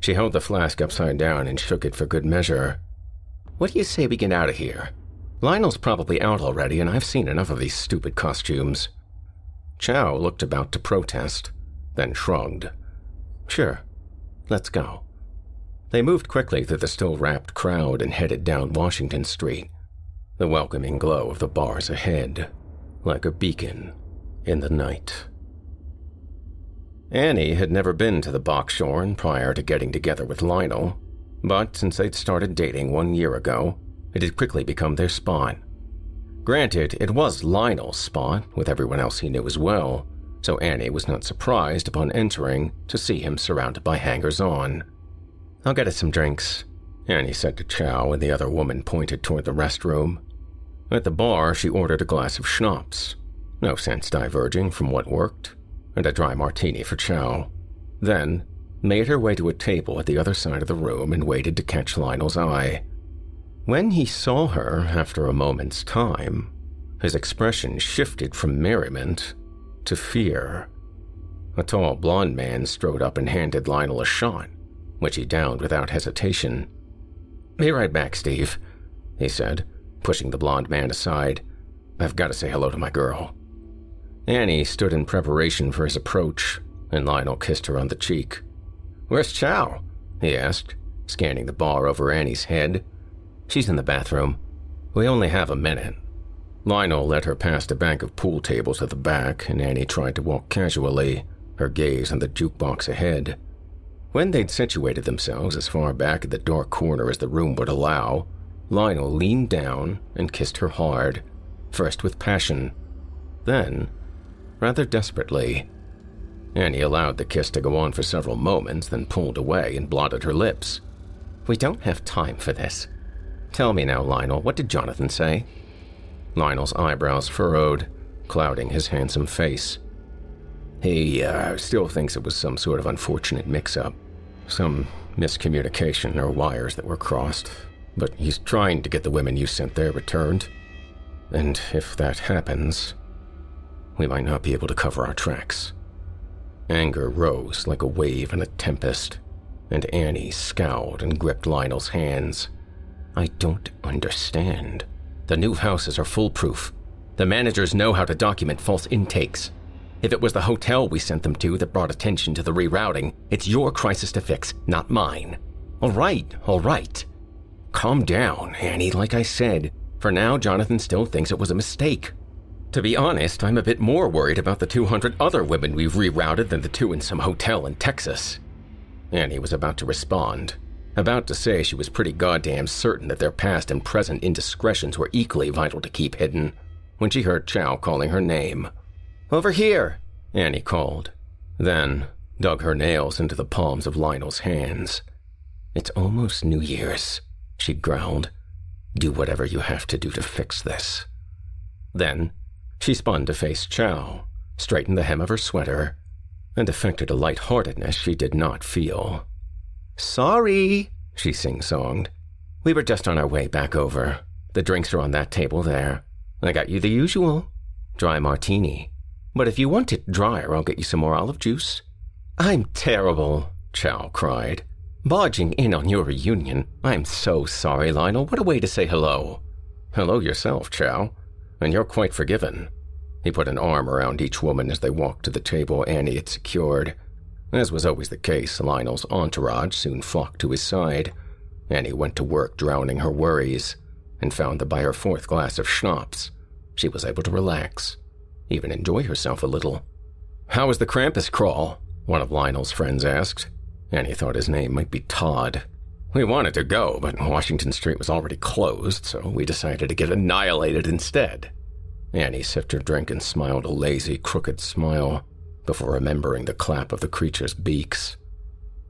She held the flask upside down and shook it for good measure. What do you say we get out of here? Lionel's probably out already, and I've seen enough of these stupid costumes. Chow looked about to protest, then shrugged. Sure, let's go. They moved quickly through the still wrapped crowd and headed down Washington Street, the welcoming glow of the bars ahead like a beacon in the night. Annie had never been to the Bockshorn prior to getting together with Lionel, but since they'd started dating one year ago, it had quickly become their spot. Granted, it was Lionel's spot, with everyone else he knew as well, so Annie was not surprised upon entering to see him surrounded by hangers on. I'll get us some drinks, Annie said to Chow, and the other woman pointed toward the restroom. At the bar, she ordered a glass of schnapps. No sense diverging from what worked, and a dry martini for Chow. Then, made her way to a table at the other side of the room and waited to catch Lionel's eye. When he saw her after a moment's time, his expression shifted from merriment to fear. A tall blond man strode up and handed Lionel a shot, which he downed without hesitation. Be right back, Steve, he said, pushing the blond man aside. I've got to say hello to my girl. Annie stood in preparation for his approach, and Lionel kissed her on the cheek. Where's Chow? he asked, scanning the bar over Annie's head. She's in the bathroom. We only have a minute. Lionel led her past a bank of pool tables at the back, and Annie tried to walk casually, her gaze on the jukebox ahead. When they'd situated themselves as far back at the dark corner as the room would allow, Lionel leaned down and kissed her hard, first with passion, then rather desperately. Annie allowed the kiss to go on for several moments, then pulled away and blotted her lips. We don't have time for this. Tell me now, Lionel, what did Jonathan say? Lionel's eyebrows furrowed, clouding his handsome face. He uh, still thinks it was some sort of unfortunate mix up, some miscommunication or wires that were crossed, but he's trying to get the women you sent there returned. And if that happens, we might not be able to cover our tracks. Anger rose like a wave in a tempest, and Annie scowled and gripped Lionel's hands. I don't understand. The new houses are foolproof. The managers know how to document false intakes. If it was the hotel we sent them to that brought attention to the rerouting, it's your crisis to fix, not mine. All right, all right. Calm down, Annie, like I said. For now, Jonathan still thinks it was a mistake. To be honest, I'm a bit more worried about the 200 other women we've rerouted than the two in some hotel in Texas. Annie was about to respond, about to say she was pretty goddamn certain that their past and present indiscretions were equally vital to keep hidden, when she heard Chow calling her name. Over here, Annie called, then dug her nails into the palms of Lionel's hands. It's almost New Year's, she growled. Do whatever you have to do to fix this. Then she spun to face Chow, straightened the hem of her sweater, and affected a light-heartedness she did not feel. Sorry, she sing-songed. We were just on our way back over. The drinks are on that table there. I got you the usual. Dry martini. But if you want it drier, I'll get you some more olive juice. I'm terrible, Chow cried. Barging in on your reunion. I'm so sorry, Lionel. What a way to say hello. Hello yourself, Chow. And you're quite forgiven. He put an arm around each woman as they walked to the table Annie had secured. As was always the case, Lionel's entourage soon flocked to his side. Annie went to work drowning her worries, and found that by her fourth glass of schnapps, she was able to relax, even enjoy herself a little. How was the Krampus crawl? One of Lionel's friends asked. Annie thought his name might be Todd. We wanted to go, but Washington Street was already closed, so we decided to get annihilated instead. Annie sipped her drink and smiled a lazy, crooked smile before remembering the clap of the creature's beaks.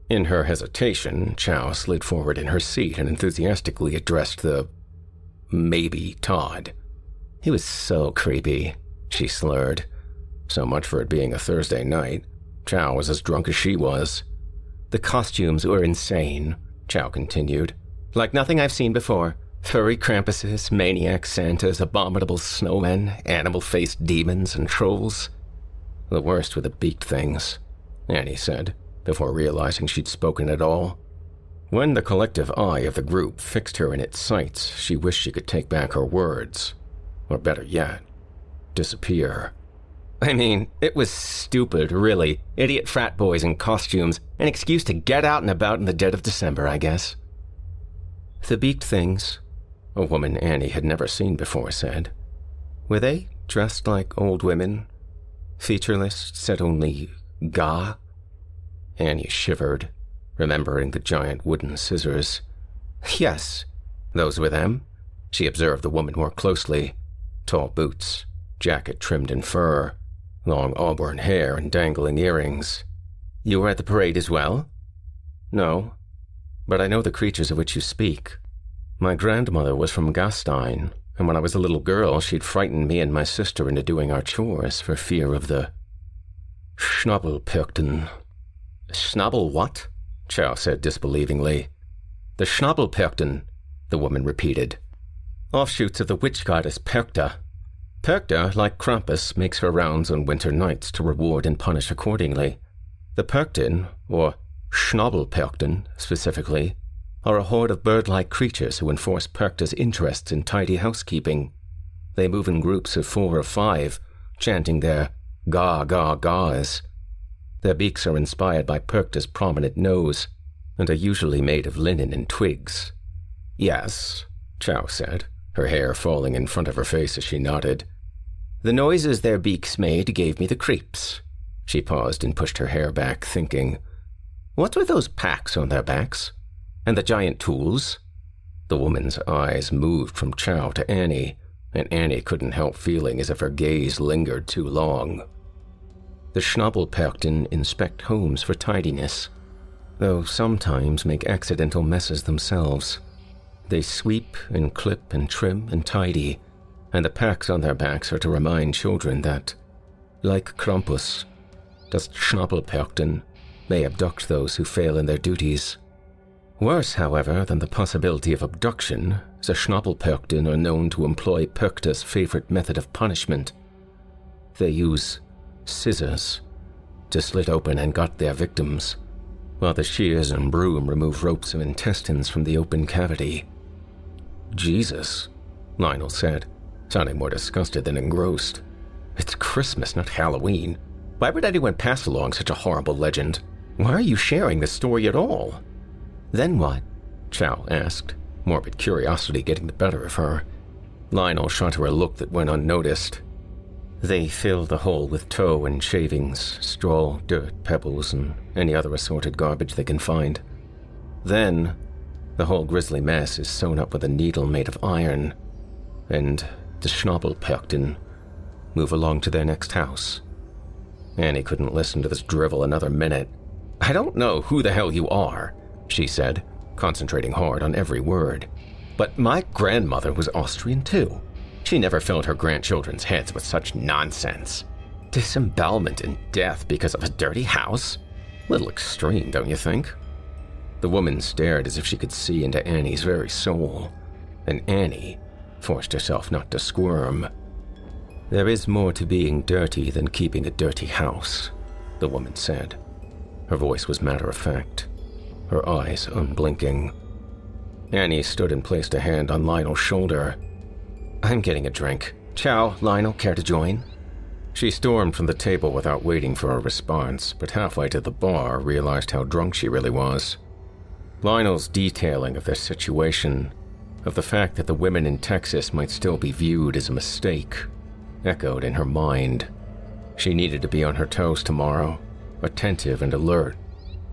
In her hesitation, Chow slid forward in her seat and enthusiastically addressed the maybe Todd. He was so creepy, she slurred. So much for it being a Thursday night. Chow was as drunk as she was. The costumes were insane, Chow continued. Like nothing I've seen before. Furry Krampuses, maniac Santas, abominable snowmen, animal faced demons, and trolls. The worst were the beaked things, Annie said, before realizing she'd spoken at all. When the collective eye of the group fixed her in its sights, she wished she could take back her words. Or better yet, disappear. I mean, it was stupid, really. Idiot frat boys in costumes. An excuse to get out and about in the dead of December, I guess. The beaked things, a woman Annie had never seen before said. Were they dressed like old women? Featureless, said only Ga? Annie shivered, remembering the giant wooden scissors. Yes, those were them. She observed the woman more closely. Tall boots, jacket trimmed in fur, long auburn hair and dangling earrings. You were at the parade as well? No, but I know the creatures of which you speak. My grandmother was from Gastein, and when I was a little girl, she'd frightened me and my sister into doing our chores for fear of the Schnabelperchten. Schnabel what? Chow said disbelievingly. The Schnabelperchten, the woman repeated. Offshoots of the witch goddess Perchta. Perchta, like Krampus, makes her rounds on winter nights to reward and punish accordingly. The Perchten, or Schnabelperchten specifically, are a horde of bird like creatures who enforce Perchta's interests in tidy housekeeping. They move in groups of four or five, chanting their ga ga ga's. Their beaks are inspired by Perchta's prominent nose and are usually made of linen and twigs. Yes, Chow said, her hair falling in front of her face as she nodded. The noises their beaks made gave me the creeps. She paused and pushed her hair back, thinking, What were those packs on their backs? And the giant tools? The woman's eyes moved from Chow to Annie, and Annie couldn't help feeling as if her gaze lingered too long. The Schnabelperchten inspect homes for tidiness, though sometimes make accidental messes themselves. They sweep and clip and trim and tidy, and the packs on their backs are to remind children that, like Krampus, das Schnabelperchten may abduct those who fail in their duties. Worse, however, than the possibility of abduction, the Schnabelperchten are known to employ Perchta's favorite method of punishment. They use scissors to slit open and gut their victims, while the shears and broom remove ropes of intestines from the open cavity. Jesus, Lionel said, sounding more disgusted than engrossed. It's Christmas, not Halloween. Why would anyone pass along such a horrible legend? Why are you sharing this story at all? Then what? Chow asked, morbid curiosity getting the better of her. Lionel shot her a look that went unnoticed. They fill the hole with tow and shavings, straw, dirt, pebbles, and any other assorted garbage they can find. Then, the whole grisly mess is sewn up with a needle made of iron, and the Schnabelperchten move along to their next house Annie couldn't listen to this drivel another minute. I don't know who the hell you are, she said, concentrating hard on every word. But my grandmother was Austrian too. She never filled her grandchildren's heads with such nonsense. Disembowelment and death because of a dirty house? Little extreme, don't you think? The woman stared as if she could see into Annie's very soul, and Annie forced herself not to squirm. There is more to being dirty than keeping a dirty house, the woman said. Her voice was matter of fact, her eyes unblinking. Annie stood and placed a hand on Lionel's shoulder. I'm getting a drink. Chow, Lionel, care to join? She stormed from the table without waiting for a response, but halfway to the bar realized how drunk she really was. Lionel's detailing of their situation, of the fact that the women in Texas might still be viewed as a mistake, echoed in her mind. She needed to be on her toes tomorrow, attentive and alert,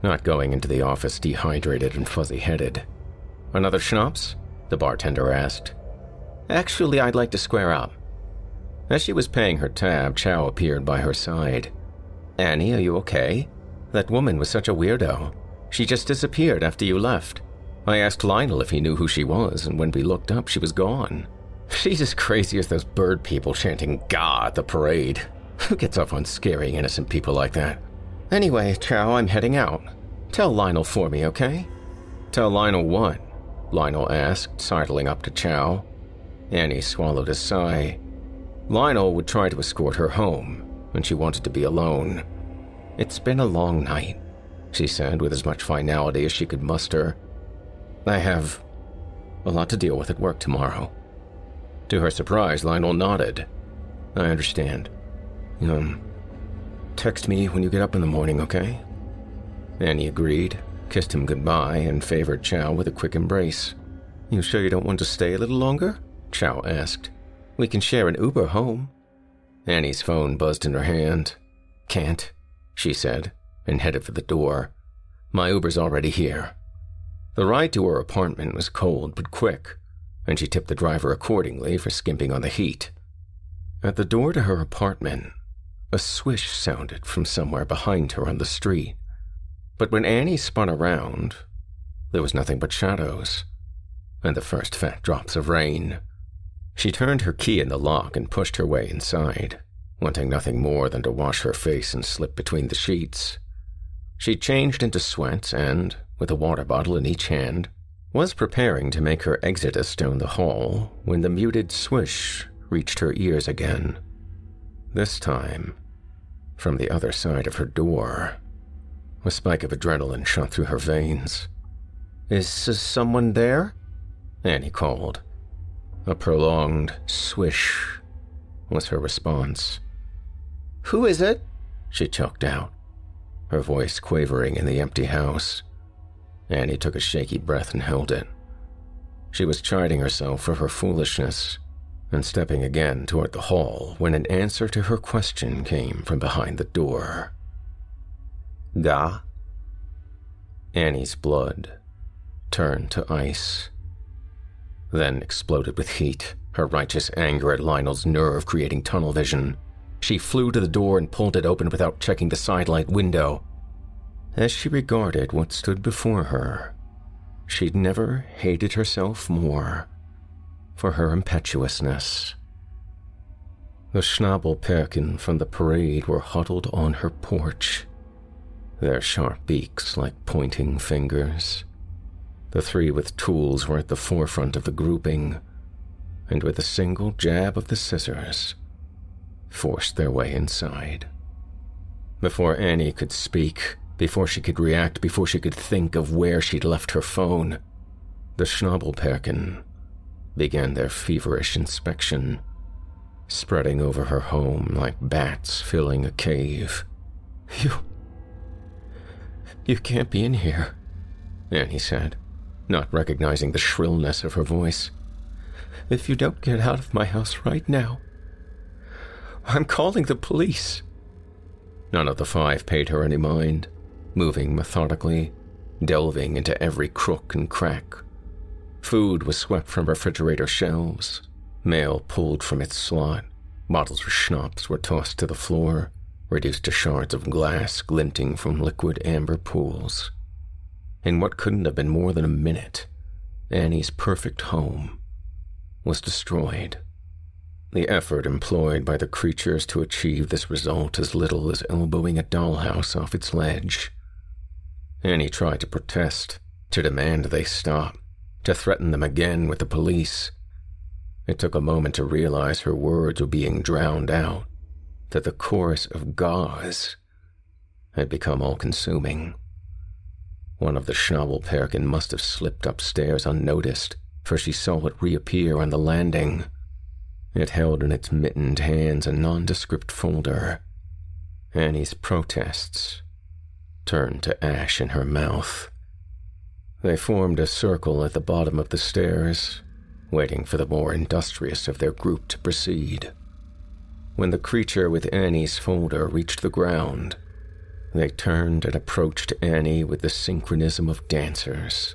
not going into the office dehydrated and fuzzy headed. Another schnapps? The bartender asked. Actually, I'd like to square up. As she was paying her tab, Chow appeared by her side. Annie, are you okay? That woman was such a weirdo. She just disappeared after you left. I asked Lionel if he knew who she was, and when we looked up, she was gone. She's as crazy as those bird people chanting Gah at the parade. Who gets off on scaring innocent people like that? Anyway, Chow, I'm heading out. Tell Lionel for me, okay? Tell Lionel what? Lionel asked, sidling up to Chow. Annie swallowed a sigh. Lionel would try to escort her home, and she wanted to be alone. It's been a long night, she said with as much finality as she could muster. I have a lot to deal with at work tomorrow. To her surprise, Lionel nodded. I understand. Um, text me when you get up in the morning, okay? Annie agreed, kissed him goodbye, and favored Chow with a quick embrace. You sure you don't want to stay a little longer? Chow asked. We can share an Uber home. Annie's phone buzzed in her hand. Can't, she said, and headed for the door. My Uber's already here. The ride to her apartment was cold but quick, and she tipped the driver accordingly for skimping on the heat. At the door to her apartment, a swish sounded from somewhere behind her on the street. But when Annie spun around, there was nothing but shadows and the first fat drops of rain. She turned her key in the lock and pushed her way inside, wanting nothing more than to wash her face and slip between the sheets. She changed into sweats and, with a water bottle in each hand, was preparing to make her exodus down the hall when the muted swish reached her ears again. This time, from the other side of her door. A spike of adrenaline shot through her veins. Is someone there? Annie called. A prolonged swish was her response. Who is it? She choked out, her voice quavering in the empty house. Annie took a shaky breath and held it. She was chiding herself for her foolishness and stepping again toward the hall when an answer to her question came from behind the door. Gah? Annie's blood turned to ice, then exploded with heat, her righteous anger at Lionel's nerve creating tunnel vision. She flew to the door and pulled it open without checking the sidelight window. As she regarded what stood before her, she'd never hated herself more for her impetuousness. The Schnabelperken from the parade were huddled on her porch, their sharp beaks like pointing fingers. The three with tools were at the forefront of the grouping, and with a single jab of the scissors, forced their way inside. Before Annie could speak, before she could react, before she could think of where she'd left her phone, the Schnabelperken began their feverish inspection, spreading over her home like bats filling a cave. You. You can't be in here, Annie said, not recognizing the shrillness of her voice. If you don't get out of my house right now, I'm calling the police. None of the five paid her any mind moving methodically, delving into every crook and crack. Food was swept from refrigerator shelves, mail pulled from its slot, bottles of schnapps were tossed to the floor, reduced to shards of glass glinting from liquid amber pools. In what couldn't have been more than a minute, Annie's perfect home was destroyed. The effort employed by the creatures to achieve this result as little as elbowing a dollhouse off its ledge. Annie tried to protest, to demand they stop, to threaten them again with the police. It took a moment to realize her words were being drowned out that the chorus of gauze had become all consuming. One of the Schnabelperken must have slipped upstairs unnoticed, for she saw it reappear on the landing. It held in its mittened hands a nondescript folder. Annie's protests turned to ash in her mouth. They formed a circle at the bottom of the stairs, waiting for the more industrious of their group to proceed. When the creature with Annie's folder reached the ground, they turned and approached Annie with the synchronism of dancers.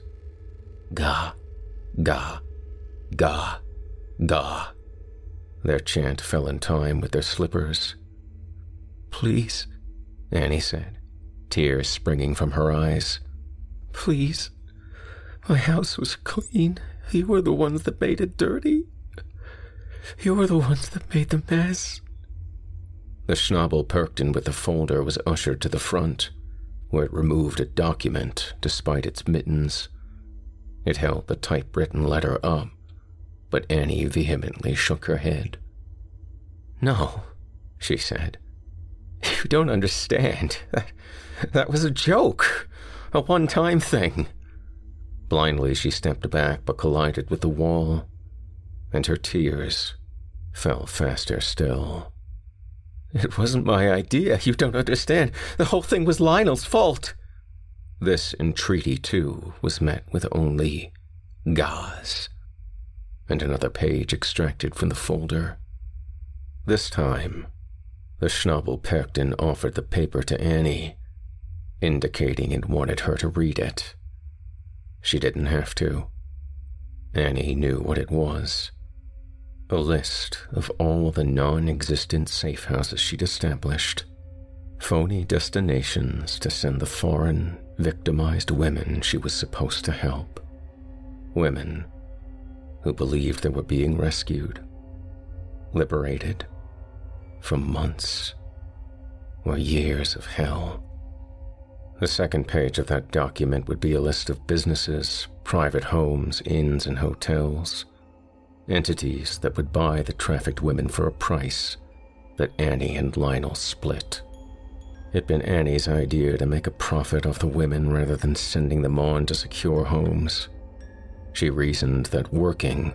Ga, ga, ga, ga. Their chant fell in time with their slippers. Please, Annie said, tears springing from her eyes. Please, my house was clean. You were the ones that made it dirty. You were the ones that made the mess. The Schnabelperken with the folder was ushered to the front, where it removed a document despite its mittens. It held the typewritten letter up, but Annie vehemently shook her head. No, she said. You don't understand. (laughs) (laughs) That, was a joke, a one time thing. Blindly, she stepped back but collided with the wall, and her tears fell faster still. It wasn't my idea. You don't understand. The whole thing was Lionel's fault. This entreaty, too, was met with only gauze. And another page extracted from the folder. This time, the Schnabel Schnabelperken offered the paper to Annie, indicating it wanted her to read it. She didn't have to. Annie knew what it was. A list of all the non existent safe houses she'd established. Phony destinations to send the foreign, victimized women she was supposed to help. Women who believed they were being rescued, liberated from months or years of hell. The second page of that document would be a list of businesses, private homes, inns, and hotels entities that would buy the trafficked women for a price that Annie and Lionel split. It'd been Annie's idea to make a profit off the women rather than sending them on to secure homes. She reasoned that working,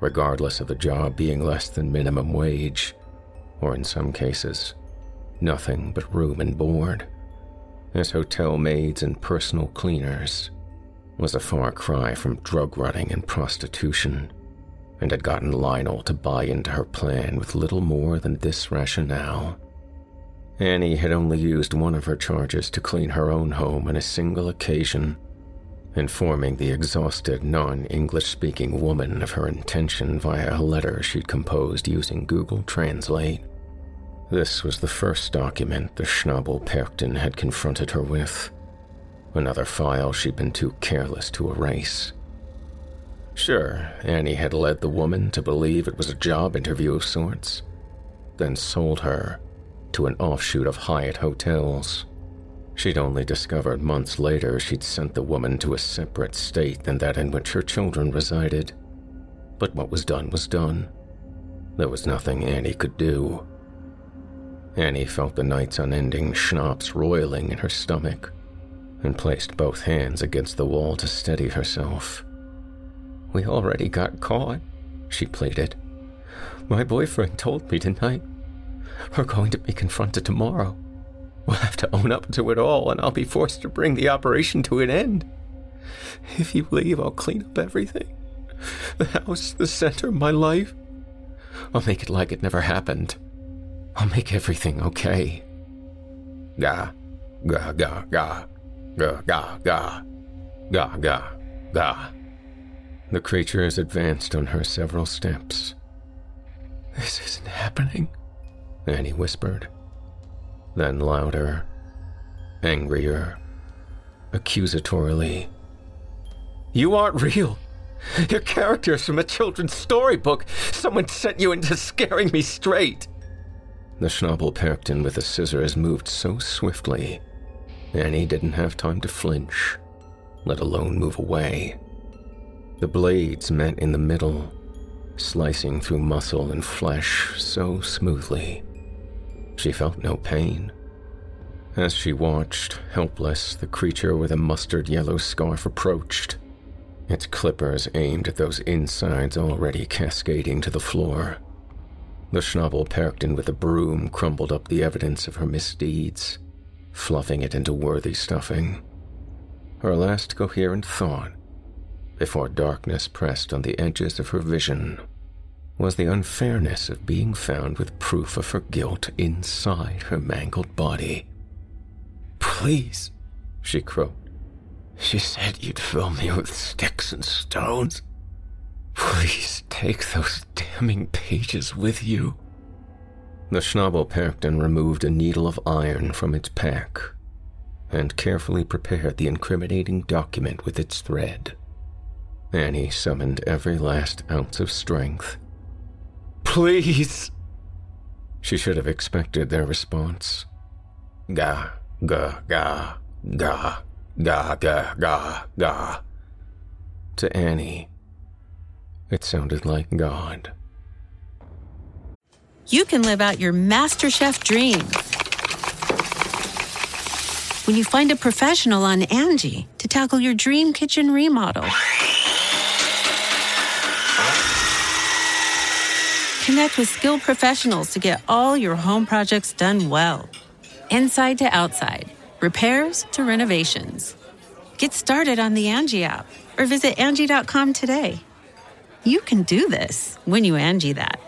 regardless of the job being less than minimum wage, or in some cases, nothing but room and board, as hotel maids and personal cleaners, was a far cry from drug running and prostitution and had gotten Lionel to buy into her plan with little more than this rationale. Annie had only used one of her charges to clean her own home on a single occasion, informing the exhausted, non English speaking woman of her intention via a letter she'd composed using Google Translate. This was the first document the Schnabelperken had confronted her with, another file she'd been too careless to erase. Sure, Annie had led the woman to believe it was a job interview of sorts, then sold her to an offshoot of Hyatt Hotels. She'd only discovered months later she'd sent the woman to a separate state than that in which her children resided. But what was done was done. There was nothing Annie could do. Annie felt the night's unending schnapps roiling in her stomach and placed both hands against the wall to steady herself. We already got caught, she pleaded. My boyfriend told me tonight. We're going to be confronted tomorrow. We'll have to own up to it all, and I'll be forced to bring the operation to an end. If you leave, I'll clean up everything. The house, the center my life. I'll make it like it never happened. I'll make everything okay. Ga, ga, ga, ga, ga, ga, ga, ga, ga, ga. The creatures advanced on her several steps. This isn't happening, Annie whispered. then louder, angrier, accusatorily. You aren't real. Your character's from a children's storybook. Someone sent you into scaring me straight. The Schnabel Perkton with the scissors moved so swiftly, Annie didn't have time to flinch, let alone move away. The blades met in the middle, slicing through muscle and flesh so smoothly. She felt no pain. As she watched, helpless, the creature with a mustard yellow scarf approached, its clippers aimed at those insides already cascading to the floor. The Schnabel Perkton with a broom crumbled up the evidence of her misdeeds, fluffing it into worthy stuffing. Her last coherent thought, before darkness pressed on the edges of her vision, was the unfairness of being found with proof of her guilt inside her mangled body. Please, she croaked. She said you'd fill me with sticks and stones. Please take those damning pages with you. The Schnabel Perkton removed a needle of iron from its pack and carefully prepared the incriminating document with its thread. Annie summoned every last ounce of strength. Please! She should have expected their response. Ga, ga, ga, ga, ga, ga, ga, ga. To Annie, it sounded like God. You can live out your MasterChef dreams when you find a professional on Angi to tackle your dream kitchen remodel. Connect with skilled professionals to get all your home projects done well. Inside to outside, repairs to renovations. Get started on the Angi app or visit Angi.com today. You can do this when you Angi that.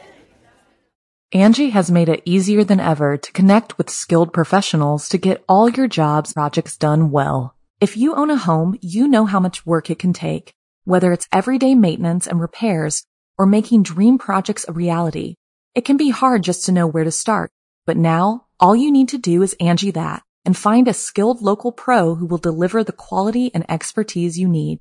Angi has made it easier than ever to connect with skilled professionals to get all your jobs projects done well. If you own a home, you know how much work it can take, whether it's everyday maintenance and repairs or making dream projects a reality. It can be hard just to know where to start, but now all you need to do is Angi that and find a skilled local pro who will deliver the quality and expertise you need.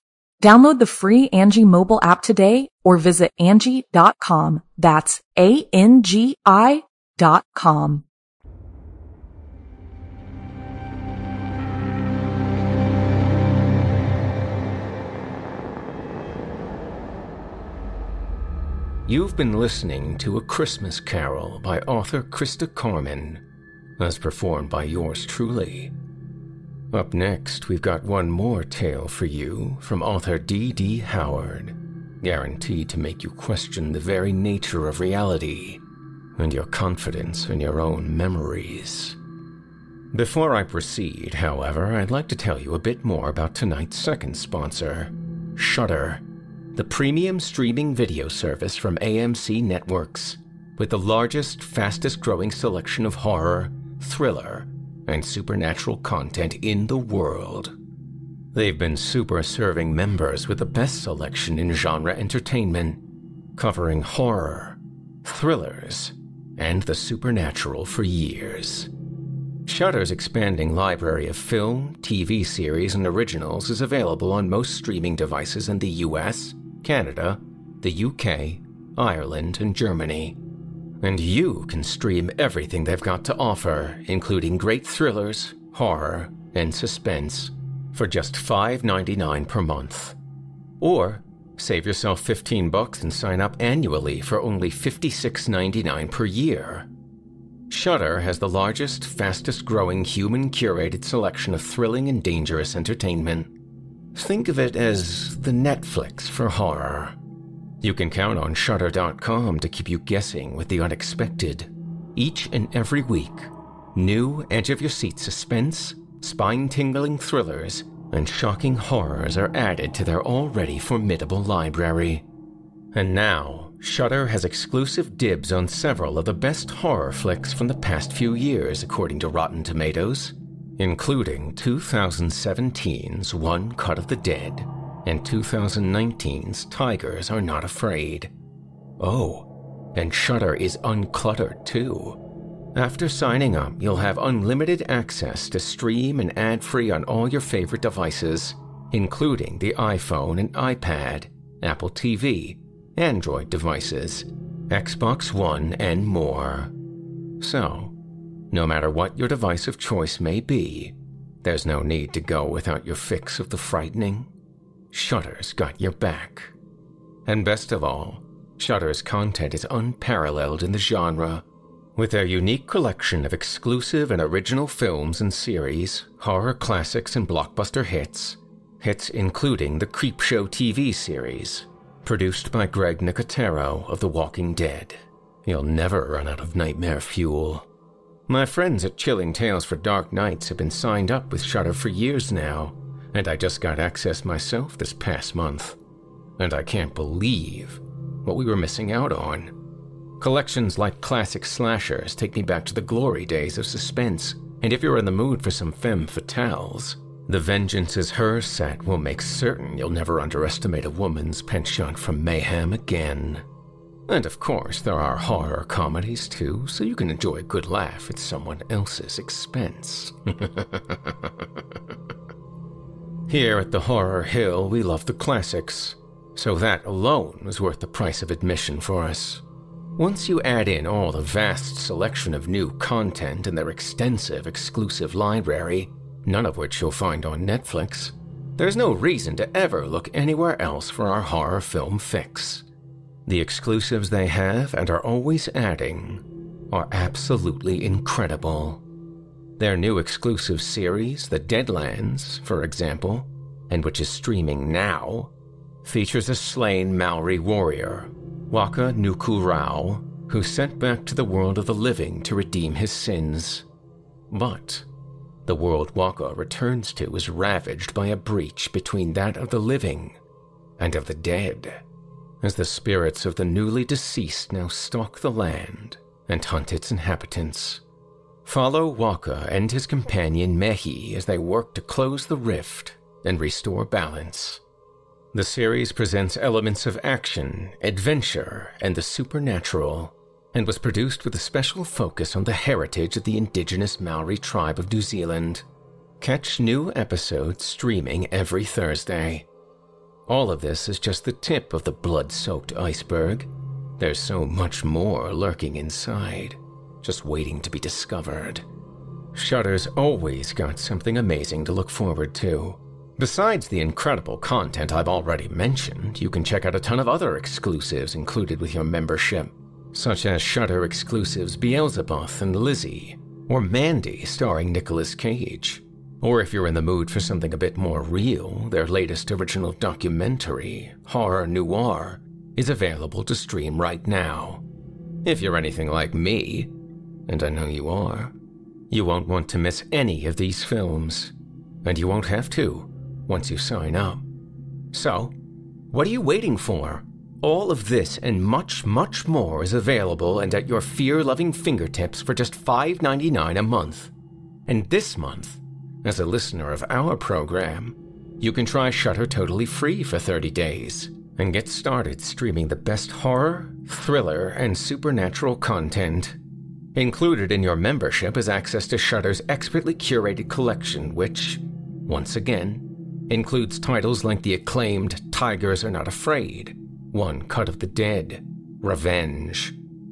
Download the free Angi mobile app today or visit Angi.com. That's A-N-G-I dot com. You've been listening to A Christmas Carol by author Christa Carmen, as performed by yours truly. Up next, we've got one more tale for you from author D.D. Howard, guaranteed to make you question the very nature of reality and your confidence in your own memories. Before I proceed, however, I'd like to tell you a bit more about tonight's second sponsor, Shudder, the premium streaming video service from AMC Networks, with the largest, fastest growing selection of horror, thriller, and supernatural content in the world. They've been super serving members with the best selection in genre entertainment, covering horror, thrillers, and the supernatural for years. Shudder's expanding library of film, TV series, and originals is available on most streaming devices in the US, Canada, the UK, Ireland, and Germany. And you can stream everything they've got to offer, including great thrillers, horror, and suspense, for just $5.99 per month. Or save yourself 15 bucks and sign up annually for only $56.99 per year. Shudder has the largest, fastest growing human curated selection of thrilling and dangerous entertainment. Think of it as the Netflix for horror. You can count on Shudder.com to keep you guessing with the unexpected each and every week. New edge of your seat suspense, spine tingling thrillers, and shocking horrors are added to their already formidable library. And now, Shudder has exclusive dibs on several of the best horror flicks from the past few years, according to Rotten Tomatoes, including 2017's One Cut of the Dead and 2019's Tigers Are Not Afraid. Oh, and Shudder is uncluttered too. After signing up, you'll have unlimited access to stream and ad free on all your favorite devices, including the iPhone and iPad, Apple TV, Android devices, Xbox One, and more. So, no matter what your device of choice may be, there's no need to go without your fix of the frightening. Shudder's got your back. And best of all, Shudder's content is unparalleled in the genre. With their unique collection of exclusive and original films and series, horror classics and blockbuster hits, hits including the Creepshow TV series, produced by Greg Nicotero of The Walking Dead. You'll never run out of nightmare fuel. My friends at Chilling Tales for Dark Nights have been signed up with Shudder for years now, and I just got access myself this past month. And I can't believe what we were missing out on. Collections like classic slashers take me back to the glory days of suspense, and if you're in the mood for some femme fatales, the Vengeance is Hers set will make certain you'll never underestimate a woman's penchant for mayhem again. And of course, there are horror comedies too, so you can enjoy a good laugh at someone else's expense. (laughs) Here at the Horror Hill, we love the classics, so that alone was worth the price of admission for us. Once you add in all the vast selection of new content and their extensive exclusive library, none of which you'll find on Netflix, there's no reason to ever look anywhere else for our horror film fix. The exclusives they have and are always adding are absolutely incredible. Their new exclusive series, The Deadlands, for example, and which is streaming now, features a slain Maori warrior, Waka Nukuroa, who's sent back to the world of the living to redeem his sins. But the world Waka returns to is ravaged by a breach between that of the living and of the dead, as the spirits of the newly deceased now stalk the land and hunt its inhabitants. Follow Waka and his companion Mehi as they work to close the rift and restore balance. The series presents elements of action, adventure, and the supernatural, and was produced with a special focus on the heritage of the indigenous Maori tribe of New Zealand. Catch new episodes streaming every Thursday. All of this is just the tip of the blood soaked iceberg. There's so much more lurking inside, just waiting to be discovered. Shudder's always got something amazing to look forward to. Besides the incredible content I've already mentioned, you can check out a ton of other exclusives included with your membership, such as Shudder exclusives Beelzebub and Lizzie, or Mandy starring Nicolas Cage. Or if you're in the mood for something a bit more real, their latest original documentary, Horror Noir, is available to stream right now. If you're anything like me, and I know you are, you won't want to miss any of these films. And you won't have to once you sign up. So, what are you waiting for? All of this and much, much more is available and at your fear loving fingertips for just $5.99 a month. And this month, as a listener of our program, you can try Shudder totally free for 30 days and get started streaming the best horror, thriller, and supernatural content. Included in your membership is access to Shudder's expertly curated collection, which, once again, includes titles like the acclaimed Tigers Are Not Afraid, One Cut of the Dead, Revenge,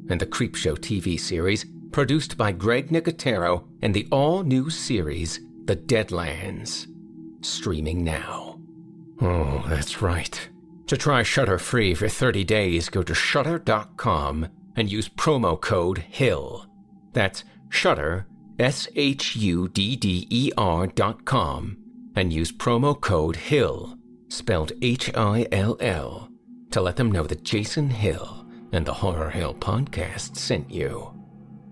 and the Creepshow TV series produced by Greg Nicotero and the all new series The Deadlands, streaming now. Oh, that's right. To try Shudder free for 30 days, go to shudder.com and use promo code HILL. That's Shudder, S H U D D E R dot com and use promo code HILL, spelled H I L L, to let them know that Jason Hill and the Horror Hill podcast sent you.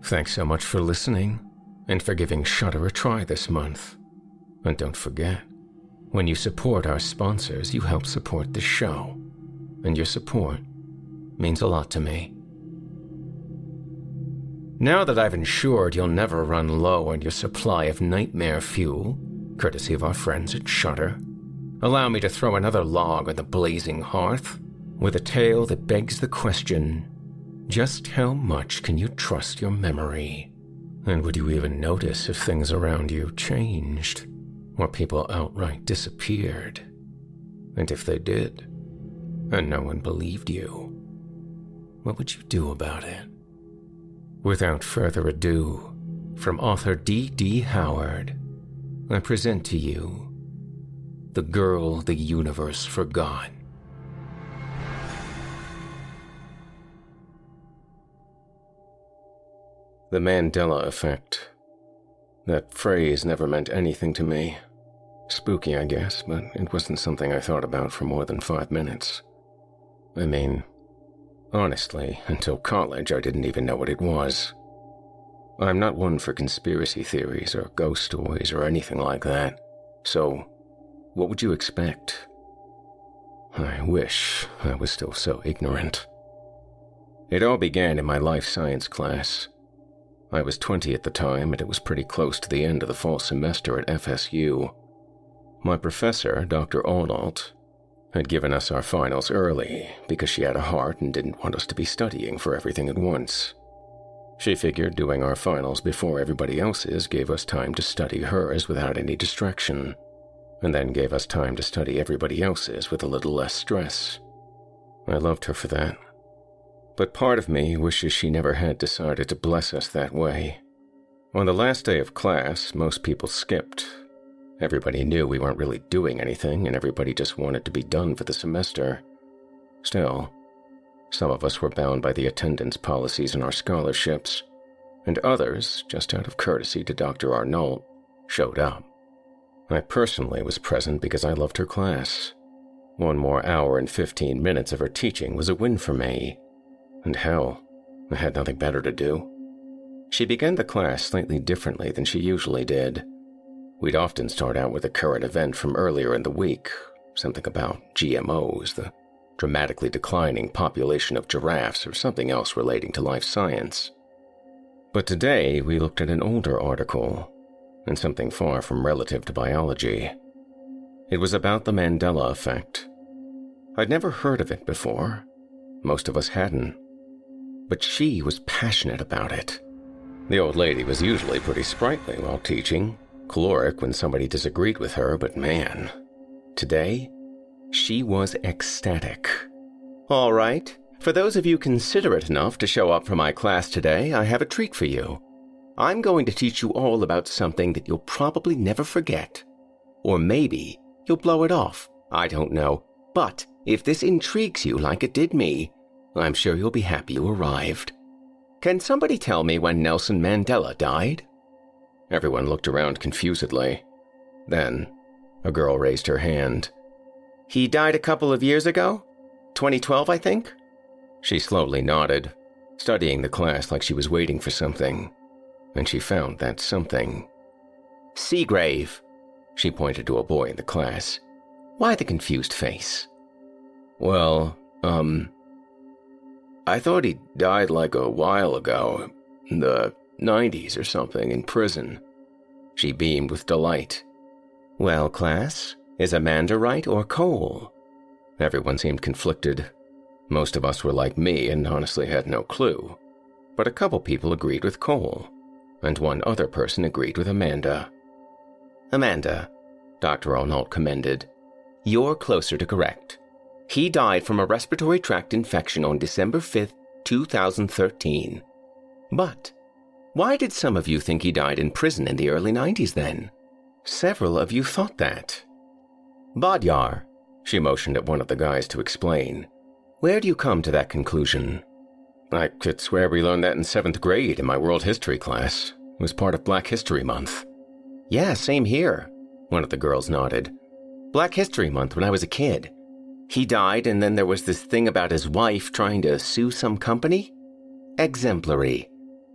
Thanks so much for listening, and for giving Shudder a try this month. And don't forget, when you support our sponsors, you help support the show. And your support means a lot to me. Now that I've ensured you'll never run low on your supply of nightmare fuel, courtesy of our friends at Shudder, allow me to throw another log on the blazing hearth with a tale that begs the question just how much can you trust your memory? And would you even notice if things around you changed, or people outright disappeared? And if they did, and no one believed you, what would you do about it? Without further ado, from author D. D. Howard, I present to you The Girl the Universe Forgot. The Mandela Effect. That phrase never meant anything to me. Spooky, I guess, but it wasn't something I thought about for more than five minutes. I mean, honestly, until college, I didn't even know what it was. I'm not one for conspiracy theories or ghost stories or anything like that, so what would you expect? I wish I was still so ignorant. It all began in my life science class. I was 20 at the time, and it was pretty close to the end of the fall semester at FSU. My professor, Dr. Arnault, had given us our finals early because she had a heart and didn't want us to be studying for everything at once. She figured doing our finals before everybody else's gave us time to study hers without any distraction, and then gave us time to study everybody else's with a little less stress. I loved her for that but part of me wishes she never had decided to bless us that way. On the last day of class, most people skipped. Everybody knew we weren't really doing anything, and everybody just wanted to be done for the semester. Still, some of us were bound by the attendance policies in our scholarships, and others, just out of courtesy to Dr. Arnault, showed up. I personally was present because I loved her class. One more hour and 15 minutes of her teaching was a win for me. And hell, I had nothing better to do. She began the class slightly differently than she usually did. We'd often start out with a current event from earlier in the week, something about GMOs, the dramatically declining population of giraffes, or something else relating to life science. But today we looked at an older article, and something far from relative to biology. It was about the Mandela effect. I'd never heard of it before. Most of us hadn't but she was passionate about it. The old lady was usually pretty sprightly while teaching, caloric when somebody disagreed with her, but man, today, she was ecstatic. All right, for those of you considerate enough to show up for my class today, I have a treat for you. I'm going to teach you all about something that you'll probably never forget. Or maybe you'll blow it off. I don't know. But if this intrigues you like it did me, I'm sure you'll be happy you arrived. Can somebody tell me when Nelson Mandela died? Everyone looked around confusedly. Then, a girl raised her hand. He died a couple of years ago? 2012, I think? She slowly nodded, studying the class like she was waiting for something. And she found that something. Seagrave, she pointed to a boy in the class. Why the confused face? Well, um, I thought he died like a while ago, the 90s or something, in prison. She beamed with delight. Well, class, is Amanda right or Cole? Everyone seemed conflicted. Most of us were like me and honestly had no clue. But a couple people agreed with Cole, and one other person agreed with Amanda. Amanda, Dr. Arnault commended, you're closer to correct. He died from a respiratory tract infection on December 5th, 2013. But why did some of you think he died in prison in the early 90s then? Several of you thought that. Badyar, she motioned at one of the guys to explain. Where do you come to that conclusion? I could swear we learned that in seventh grade in my world history class. It was part of Black History Month. Yeah, same here, one of the girls nodded. Black History Month when I was a kid. He died, and then there was this thing about his wife trying to sue some company? Exemplary.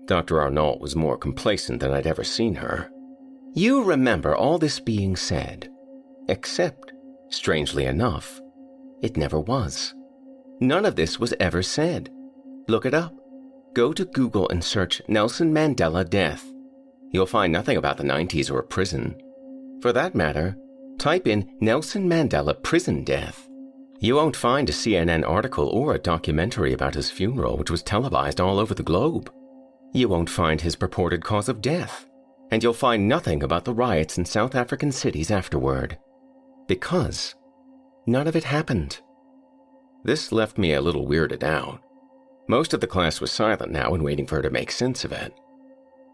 Dr. Arnault was more complacent than I'd ever seen her. You remember all this being said, except, strangely enough, it never was. None of this was ever said. Look it up. Go to Google and search Nelson Mandela death. You'll find nothing about the 90s or a prison. For that matter, type in Nelson Mandela prison death. You won't find a CNN article or a documentary about his funeral, which was televised all over the globe. You won't find his purported cause of death, and you'll find nothing about the riots in South African cities afterward. Because none of it happened. This left me a little weirded out. Most of the class was silent now and waiting for her to make sense of it.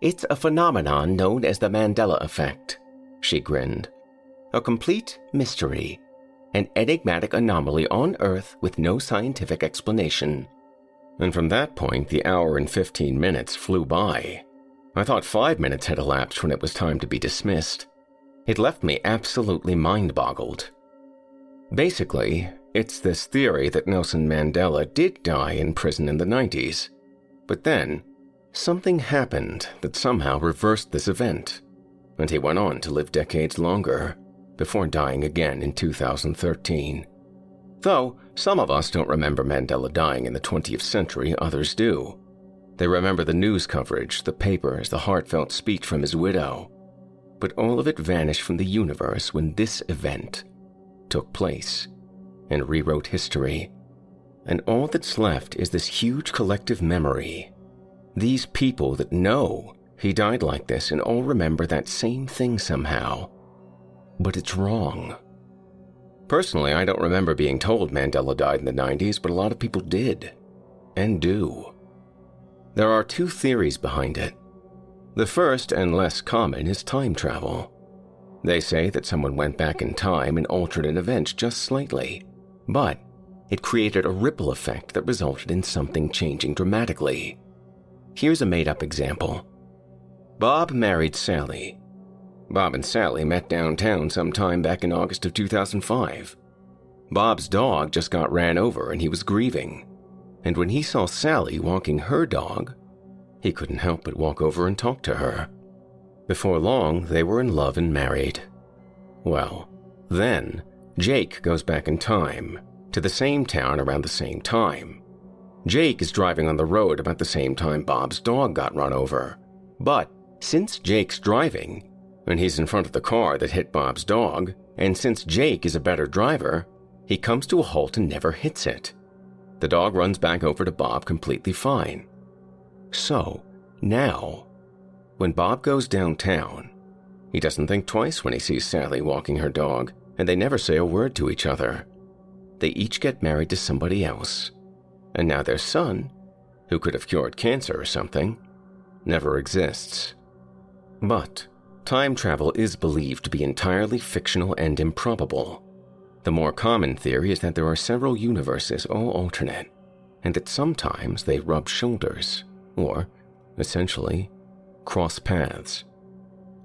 It's a phenomenon known as the Mandela effect, she grinned. A complete mystery an enigmatic anomaly on Earth with no scientific explanation. And from that point, the hour and 15 minutes flew by. I thought five minutes had elapsed when it was time to be dismissed. It left me absolutely mind boggled. Basically, it's this theory that Nelson Mandela did die in prison in the 90s. But then, something happened that somehow reversed this event, and he went on to live decades longer before dying again in 2013. Though some of us don't remember Mandela dying in the 20th century, others do. They remember the news coverage, the papers, the heartfelt speech from his widow. But all of it vanished from the universe when this event took place and rewrote history. And all that's left is this huge collective memory. These people that know he died like this and all remember that same thing somehow but it's wrong. Personally, I don't remember being told Mandela died in the 90s, but a lot of people did. And do. There are two theories behind it. The first and less common is time travel. They say that someone went back in time and altered an event just slightly, but it created a ripple effect that resulted in something changing dramatically. Here's a made up example Bob married Sally, Bob and Sally met downtown sometime back in August of 2005. Bob's dog just got ran over and he was grieving. And when he saw Sally walking her dog, he couldn't help but walk over and talk to her. Before long, they were in love and married. Well, then, Jake goes back in time to the same town around the same time. Jake is driving on the road about the same time Bob's dog got run over. But since Jake's driving, and he's in front of the car that hit Bob's dog, and since Jake is a better driver, he comes to a halt and never hits it. The dog runs back over to Bob completely fine. So, now, when Bob goes downtown, he doesn't think twice when he sees Sally walking her dog, and they never say a word to each other. They each get married to somebody else, and now their son, who could have cured cancer or something, never exists. But Time travel is believed to be entirely fictional and improbable. The more common theory is that there are several universes, all alternate, and that sometimes they rub shoulders, or, essentially, cross paths.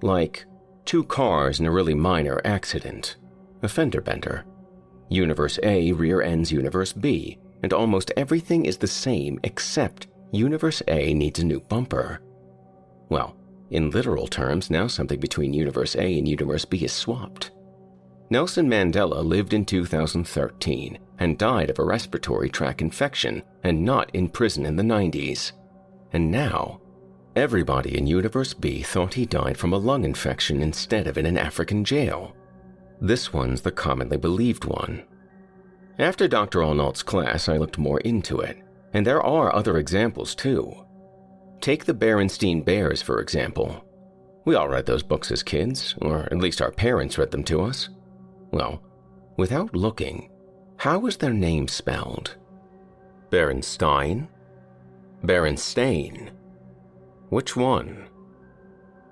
Like two cars in a really minor accident, a fender bender. Universe A rear ends Universe B, and almost everything is the same except Universe A needs a new bumper. Well, in literal terms, now something between Universe A and Universe B is swapped. Nelson Mandela lived in 2013 and died of a respiratory tract infection and not in prison in the 90s. And now, everybody in Universe B thought he died from a lung infection instead of in an African jail. This one's the commonly believed one. After Dr. Arnault's class, I looked more into it, and there are other examples too. Take the Berenstein Bears, for example. We all read those books as kids, or at least our parents read them to us. Well, without looking, how was their name spelled? Berenstein? Berenstain? Which one?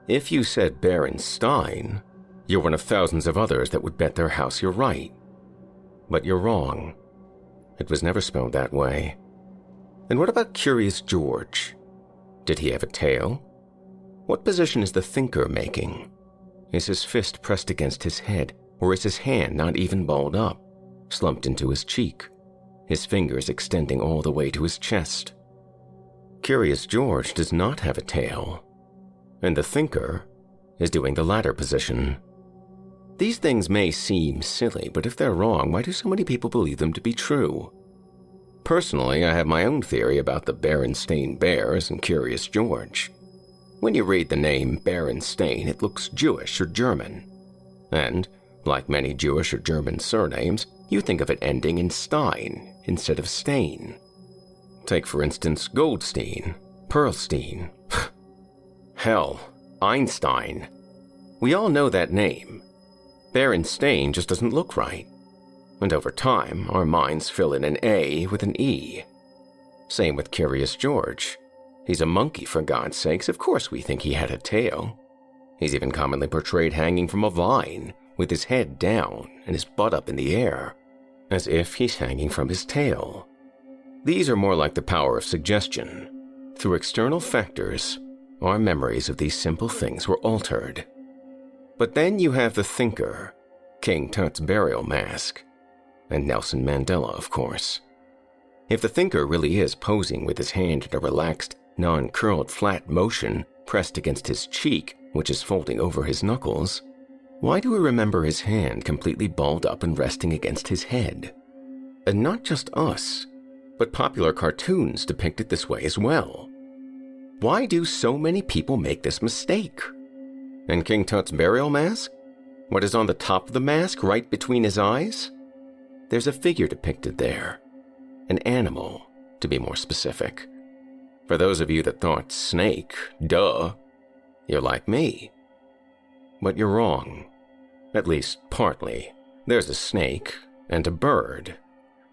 If you said Berenstein, you're one of thousands of others that would bet their house you're right. But you're wrong. It was never spelled that way. And what about Curious George? Did he have a tail? What position is the thinker making? Is his fist pressed against his head, or is his hand not even balled up, slumped into his cheek, his fingers extending all the way to his chest? Curious George does not have a tail, and the thinker is doing the latter position. These things may seem silly, but if they're wrong, why do so many people believe them to be true? Personally, I have my own theory about the Berenstain Bears and Curious George. When you read the name Berenstain, it looks Jewish or German. And, like many Jewish or German surnames, you think of it ending in Stein instead of Stain. Take, for instance, Goldstein, Pearlstein. (laughs) Hell, Einstein. We all know that name. Berenstain just doesn't look right. And over time, our minds fill in an A with an E. Same with Curious George. He's a monkey, for God's sakes. Of course, we think he had a tail. He's even commonly portrayed hanging from a vine, with his head down and his butt up in the air, as if he's hanging from his tail. These are more like the power of suggestion. Through external factors, our memories of these simple things were altered. But then you have the thinker, King Tut's burial mask, and Nelson Mandela, of course. If the thinker really is posing with his hand in a relaxed, non curled flat motion pressed against his cheek, which is folding over his knuckles, why do we remember his hand completely balled up and resting against his head? And not just us, but popular cartoons depict it this way as well. Why do so many people make this mistake? And King Tut's burial mask? What is on the top of the mask, right between his eyes? There's a figure depicted there. An animal, to be more specific. For those of you that thought snake, duh, you're like me. But you're wrong. At least partly. There's a snake and a bird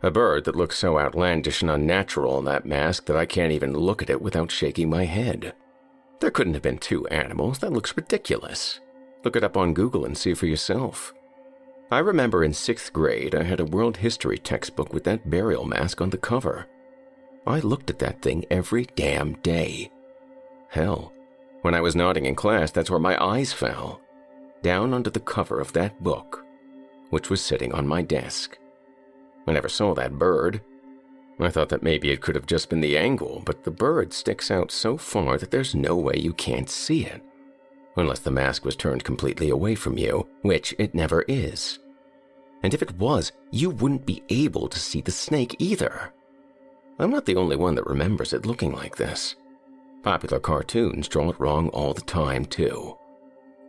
a bird that looks so outlandish and unnatural in that mask that I can't even look at it without shaking my head. There couldn't have been two animals. That looks ridiculous. Look it up on Google and see for yourself. I remember in sixth grade I had a world history textbook with that burial mask on the cover. I looked at that thing every damn day. Hell, when I was nodding in class, that's where my eyes fell. Down onto the cover of that book, which was sitting on my desk. I never saw that bird. I thought that maybe it could have just been the angle, but the bird sticks out so far that there's no way you can't see it. Unless the mask was turned completely away from you, which it never is. And if it was, you wouldn't be able to see the snake either. I'm not the only one that remembers it looking like this. Popular cartoons draw it wrong all the time, too.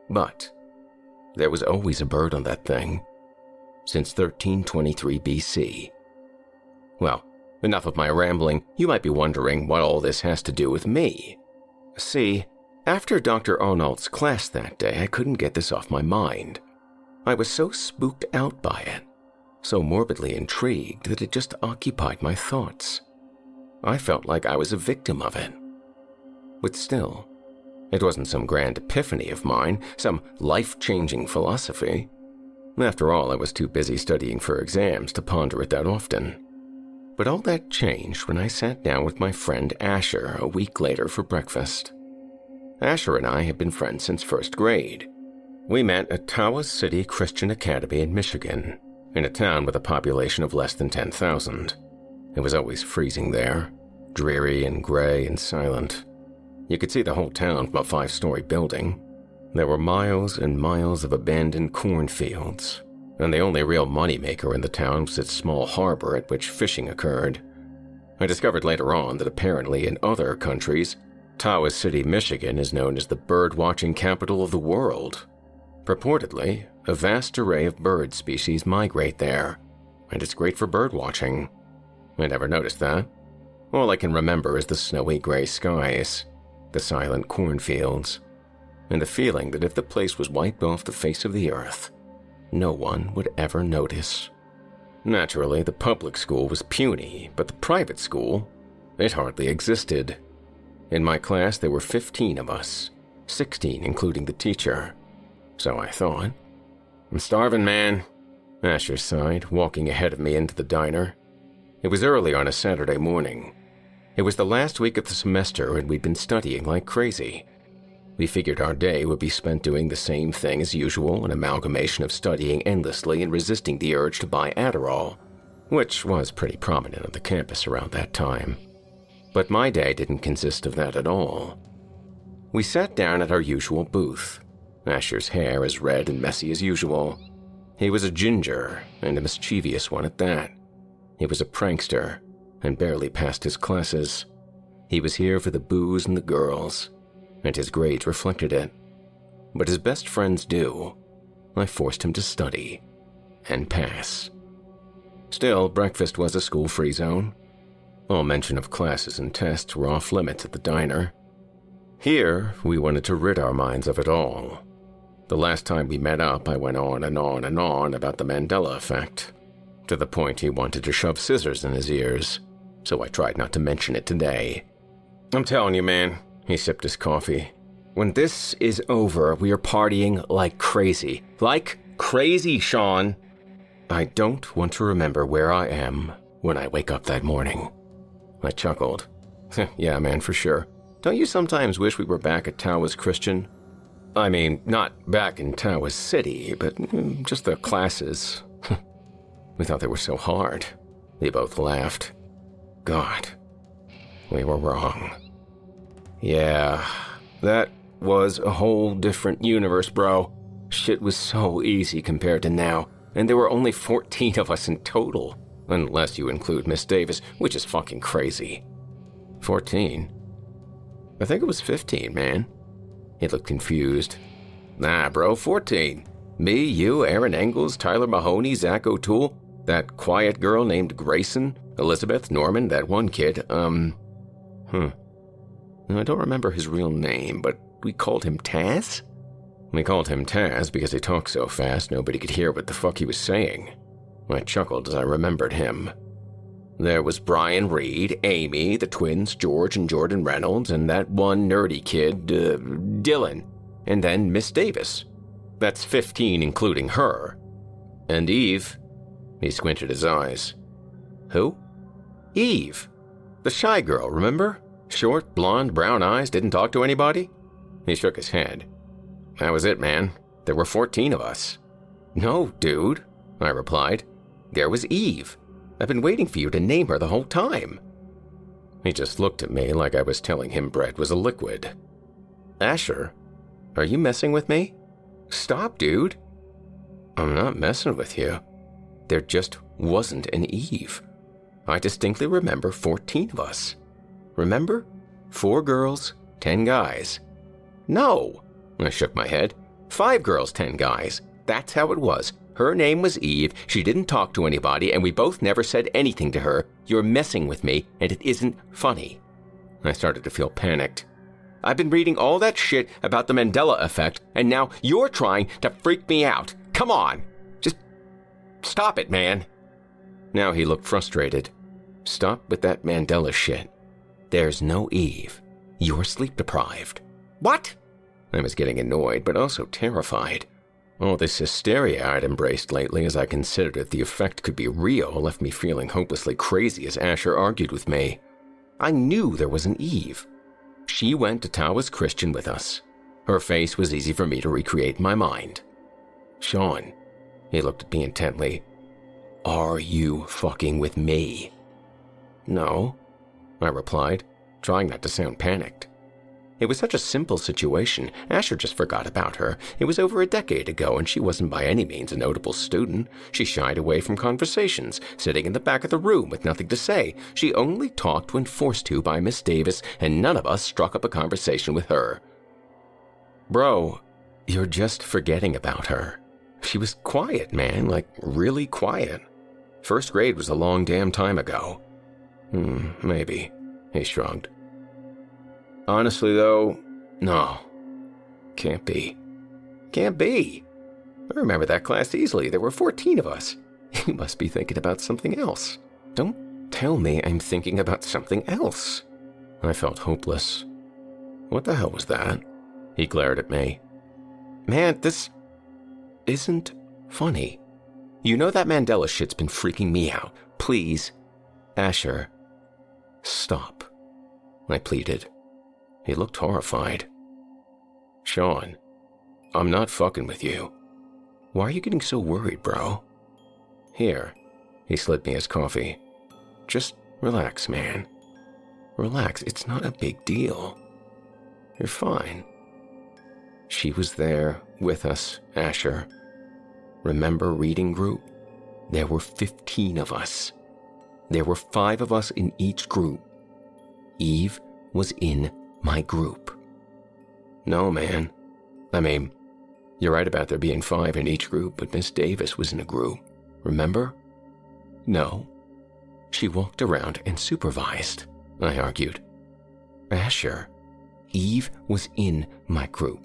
But there was always a bird on that thing, since 1323 BC. Well, enough of my rambling. You might be wondering what all this has to do with me. See, after Dr. Arnold's class that day, I couldn't get this off my mind. I was so spooked out by it, so morbidly intrigued that it just occupied my thoughts. I felt like I was a victim of it. But still, it wasn't some grand epiphany of mine, some life changing philosophy. After all, I was too busy studying for exams to ponder it that often. But all that changed when I sat down with my friend Asher a week later for breakfast. Asher and I have been friends since first grade. We met at Tawas City Christian Academy in Michigan, in a town with a population of less than 10,000. It was always freezing there, dreary and gray and silent. You could see the whole town from a five story building, there were miles and miles of abandoned cornfields, and the only real moneymaker in the town was its small harbor at which fishing occurred. I discovered later on that apparently in other countries, Tawas City, Michigan is known as the bird watching capital of the world. Purportedly, a vast array of bird species migrate there, and it's great for bird watching. I never noticed that. All I can remember is the snowy gray skies, the silent cornfields, and the feeling that if the place was wiped off the face of the earth, no one would ever notice. Naturally, the public school was puny, but the private school, it hardly existed. In my class, there were 15 of us, 16 including the teacher. So I thought. I'm starving, man, Asher sighed, walking ahead of me into the diner. It was early on a Saturday morning. It was the last week of the semester, and we'd been studying like crazy. We figured our day would be spent doing the same thing as usual an amalgamation of studying endlessly and resisting the urge to buy Adderall, which was pretty prominent on the campus around that time. But my day didn't consist of that at all. We sat down at our usual booth. Asher's hair as red and messy as usual. He was a ginger, and a mischievous one at that. He was a prankster, and barely passed his classes. He was here for the booze and the girls, and his grades reflected it. But as best friends do, I forced him to study and pass. Still, breakfast was a school free zone. All mention of classes and tests were off limits at the diner. Here, we wanted to rid our minds of it all. The last time we met up, I went on and on and on about the Mandela effect, to the point he wanted to shove scissors in his ears, so I tried not to mention it today. I'm telling you, man, he sipped his coffee. When this is over, we are partying like crazy. Like crazy, Sean. I don't want to remember where I am when I wake up that morning. I chuckled. (laughs) yeah, man, for sure. Don't you sometimes wish we were back at Tawas Christian? I mean, not back in Tawas City, but mm, just the classes. (laughs) we thought they were so hard. We both laughed. God, we were wrong. Yeah, that was a whole different universe, bro. Shit was so easy compared to now, and there were only 14 of us in total, unless you include Miss Davis, which is fucking crazy. 14? I think it was 15, man. He looked confused. Nah, bro, 14. Me, you, Erin Engels, Tyler Mahoney, Zach O'Toole, that quiet girl named Grayson, Elizabeth, Norman, that one kid, um. Hmm. I don't remember his real name, but we called him Taz? We called him Taz because he talked so fast nobody could hear what the fuck he was saying. I chuckled as I remembered him. There was Brian Reed, Amy, the twins, George and Jordan Reynolds, and that one nerdy kid, uh, Dylan, and then Miss Davis. That's 15, including her. And Eve. He squinted his eyes. Who? Eve. The shy girl, remember? Short, blonde, brown eyes, didn't talk to anybody? He shook his head. That was it, man. There were 14 of us. No, dude, I replied. There was Eve. I've been waiting for you to name her the whole time. He just looked at me like I was telling him bread was a liquid. Asher, are you messing with me? Stop, dude. I'm not messing with you. There just wasn't an Eve. I distinctly remember 14 of us. Remember? Four girls, ten guys. No, I shook my head. Five girls, ten guys. That's how it was. Her name was Eve, she didn't talk to anybody, and we both never said anything to her. You're messing with me, and it isn't funny. I started to feel panicked. I've been reading all that shit about the Mandela effect, and now you're trying to freak me out. Come on! Just stop it, man. Now he looked frustrated. Stop with that Mandela shit. There's no Eve. You're sleep deprived. What? I was getting annoyed, but also terrified. All this hysteria I'd embraced lately as I considered if the effect could be real left me feeling hopelessly crazy as Asher argued with me. I knew there was an Eve. She went to Tawas Christian with us. Her face was easy for me to recreate in my mind. Sean, he looked at me intently. Are you fucking with me? No, I replied, trying not to sound panicked. It was such a simple situation. Asher just forgot about her. It was over a decade ago, and she wasn't by any means a notable student. She shied away from conversations, sitting in the back of the room with nothing to say. She only talked when forced to by Miss Davis, and none of us struck up a conversation with her. Bro, you're just forgetting about her. She was quiet, man, like really quiet. First grade was a long damn time ago. Hmm, maybe. He shrugged. Honestly, though, no. Can't be. Can't be. I remember that class easily. There were 14 of us. (laughs) You must be thinking about something else. Don't tell me I'm thinking about something else. I felt hopeless. What the hell was that? He glared at me. Man, this isn't funny. You know that Mandela shit's been freaking me out. Please, Asher, stop. I pleaded. He looked horrified. Sean, I'm not fucking with you. Why are you getting so worried, bro? Here, he slid me his coffee. Just relax, man. Relax, it's not a big deal. You're fine. She was there with us, Asher. Remember reading group? There were 15 of us. There were five of us in each group. Eve was in my group. No, man. I mean, you're right about there being five in each group, but Miss Davis was in a group. Remember? No. She walked around and supervised, I argued. Asher, Eve was in my group.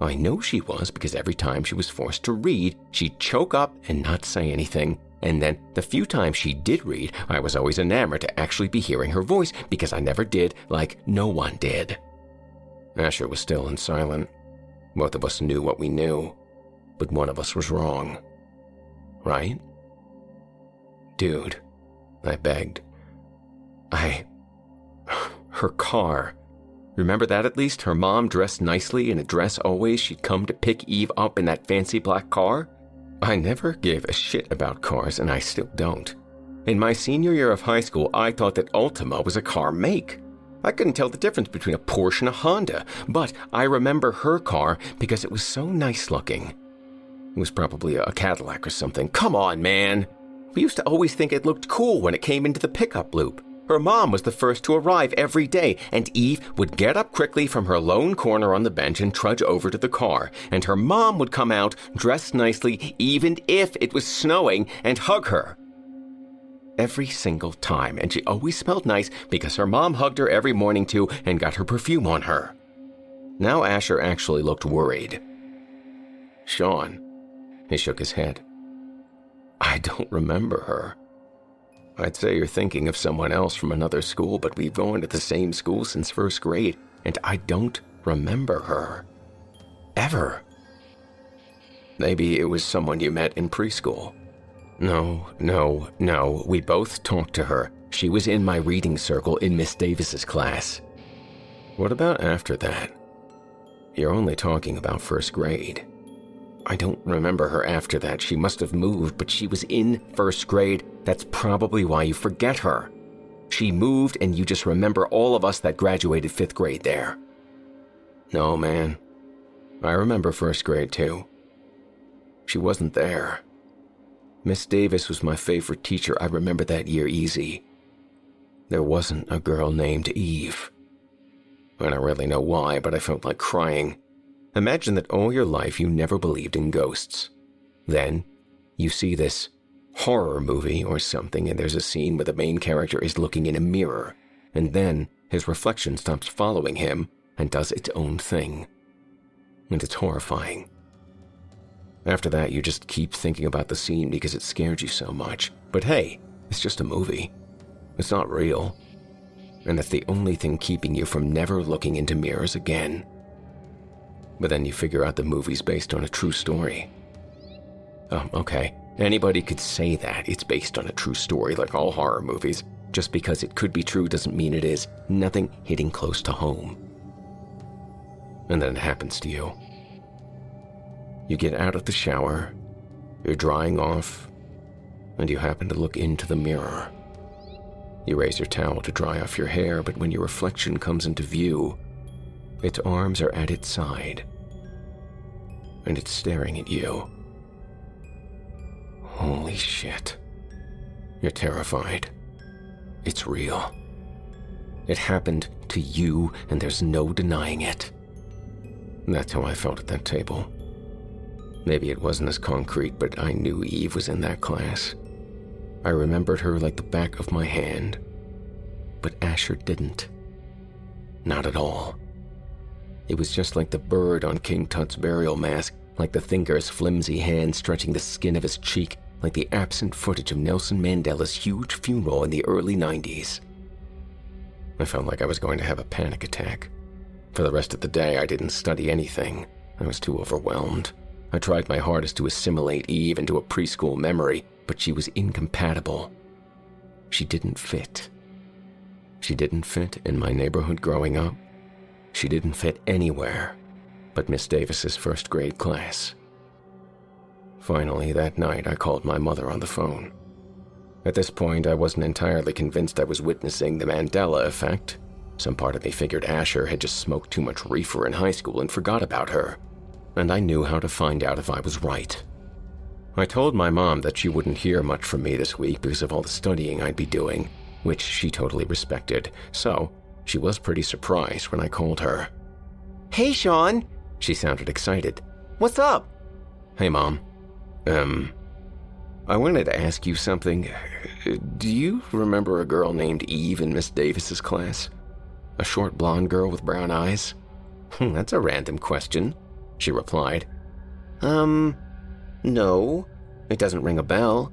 I know she was because every time she was forced to read, she'd choke up and not say anything. And then the few times she did read, I was always enamored to actually be hearing her voice because I never did like no one did. Asher was still and silent. Both of us knew what we knew, but one of us was wrong. Right? Dude, I begged. I. (sighs) Her car. Remember that at least? Her mom dressed nicely in a dress always. She'd come to pick Eve up in that fancy black car. I never gave a shit about cars, and I still don't. In my senior year of high school, I thought that Altima was a car make. I couldn't tell the difference between a Porsche and a Honda, but I remember her car because it was so nice looking. It was probably a Cadillac or something. Come on, man. We used to always think it looked cool when it came into the pickup loop. Her mom was the first to arrive every day, and Eve would get up quickly from her lone corner on the bench and trudge over to the car. And her mom would come out, dressed nicely, even if it was snowing, and hug her. Every single time, and she always smelled nice because her mom hugged her every morning too and got her perfume on her. Now Asher actually looked worried. Sean, he shook his head. I don't remember her. I'd say you're thinking of someone else from another school, but we've gone to the same school since first grade, and I don't remember her. Ever. Maybe it was someone you met in preschool. No, no, no. We both talked to her. She was in my reading circle in Miss Davis's class. What about after that? You're only talking about first grade. I don't remember her after that. She must have moved, but she was in first grade. That's probably why you forget her. She moved, and you just remember all of us that graduated fifth grade there. No, man. I remember first grade too. She wasn't there. Miss Davis was my favorite teacher. I remember that year easy. There wasn't a girl named Eve. I don't really know why, but I felt like crying. Imagine that all your life you never believed in ghosts. Then, you see this horror movie or something, and there's a scene where the main character is looking in a mirror, and then his reflection stops following him and does its own thing. And it's horrifying. After that, you just keep thinking about the scene because it scared you so much. But hey, it's just a movie. It's not real. And that's the only thing keeping you from never looking into mirrors again. But then you figure out the movie's based on a true story. Oh, okay. Anybody could say that it's based on a true story, like all horror movies. Just because it could be true doesn't mean it is. Nothing hitting close to home. And then it happens to you. You get out of the shower, you're drying off, and you happen to look into the mirror. You raise your towel to dry off your hair, but when your reflection comes into view, its arms are at its side, and it's staring at you. Holy shit. You're terrified. It's real. It happened to you, and there's no denying it. That's how I felt at that table. Maybe it wasn't as concrete, but I knew Eve was in that class. I remembered her like the back of my hand. But Asher didn't. Not at all. It was just like the bird on King Tut's burial mask, like the thinker's flimsy hand stretching the skin of his cheek, like the absent footage of Nelson Mandela's huge funeral in the early 90s. I felt like I was going to have a panic attack. For the rest of the day, I didn't study anything. I was too overwhelmed. I tried my hardest to assimilate Eve into a preschool memory, but she was incompatible. She didn't fit. She didn't fit in my neighborhood growing up. She didn't fit anywhere but Miss Davis's first grade class. Finally, that night, I called my mother on the phone. At this point, I wasn't entirely convinced I was witnessing the Mandela effect, Some part of me figured Asher had just smoked too much reefer in high school and forgot about her, and I knew how to find out if I was right. I told my mom that she wouldn't hear much from me this week because of all the studying I'd be doing, which she totally respected, so she was pretty surprised when I called her. Hey, Sean! She sounded excited. What's up? Hey, Mom. Um, I wanted to ask you something. Do you remember a girl named Eve in Miss Davis's class? A short blonde girl with brown eyes? That's a random question, she replied. Um, no. It doesn't ring a bell.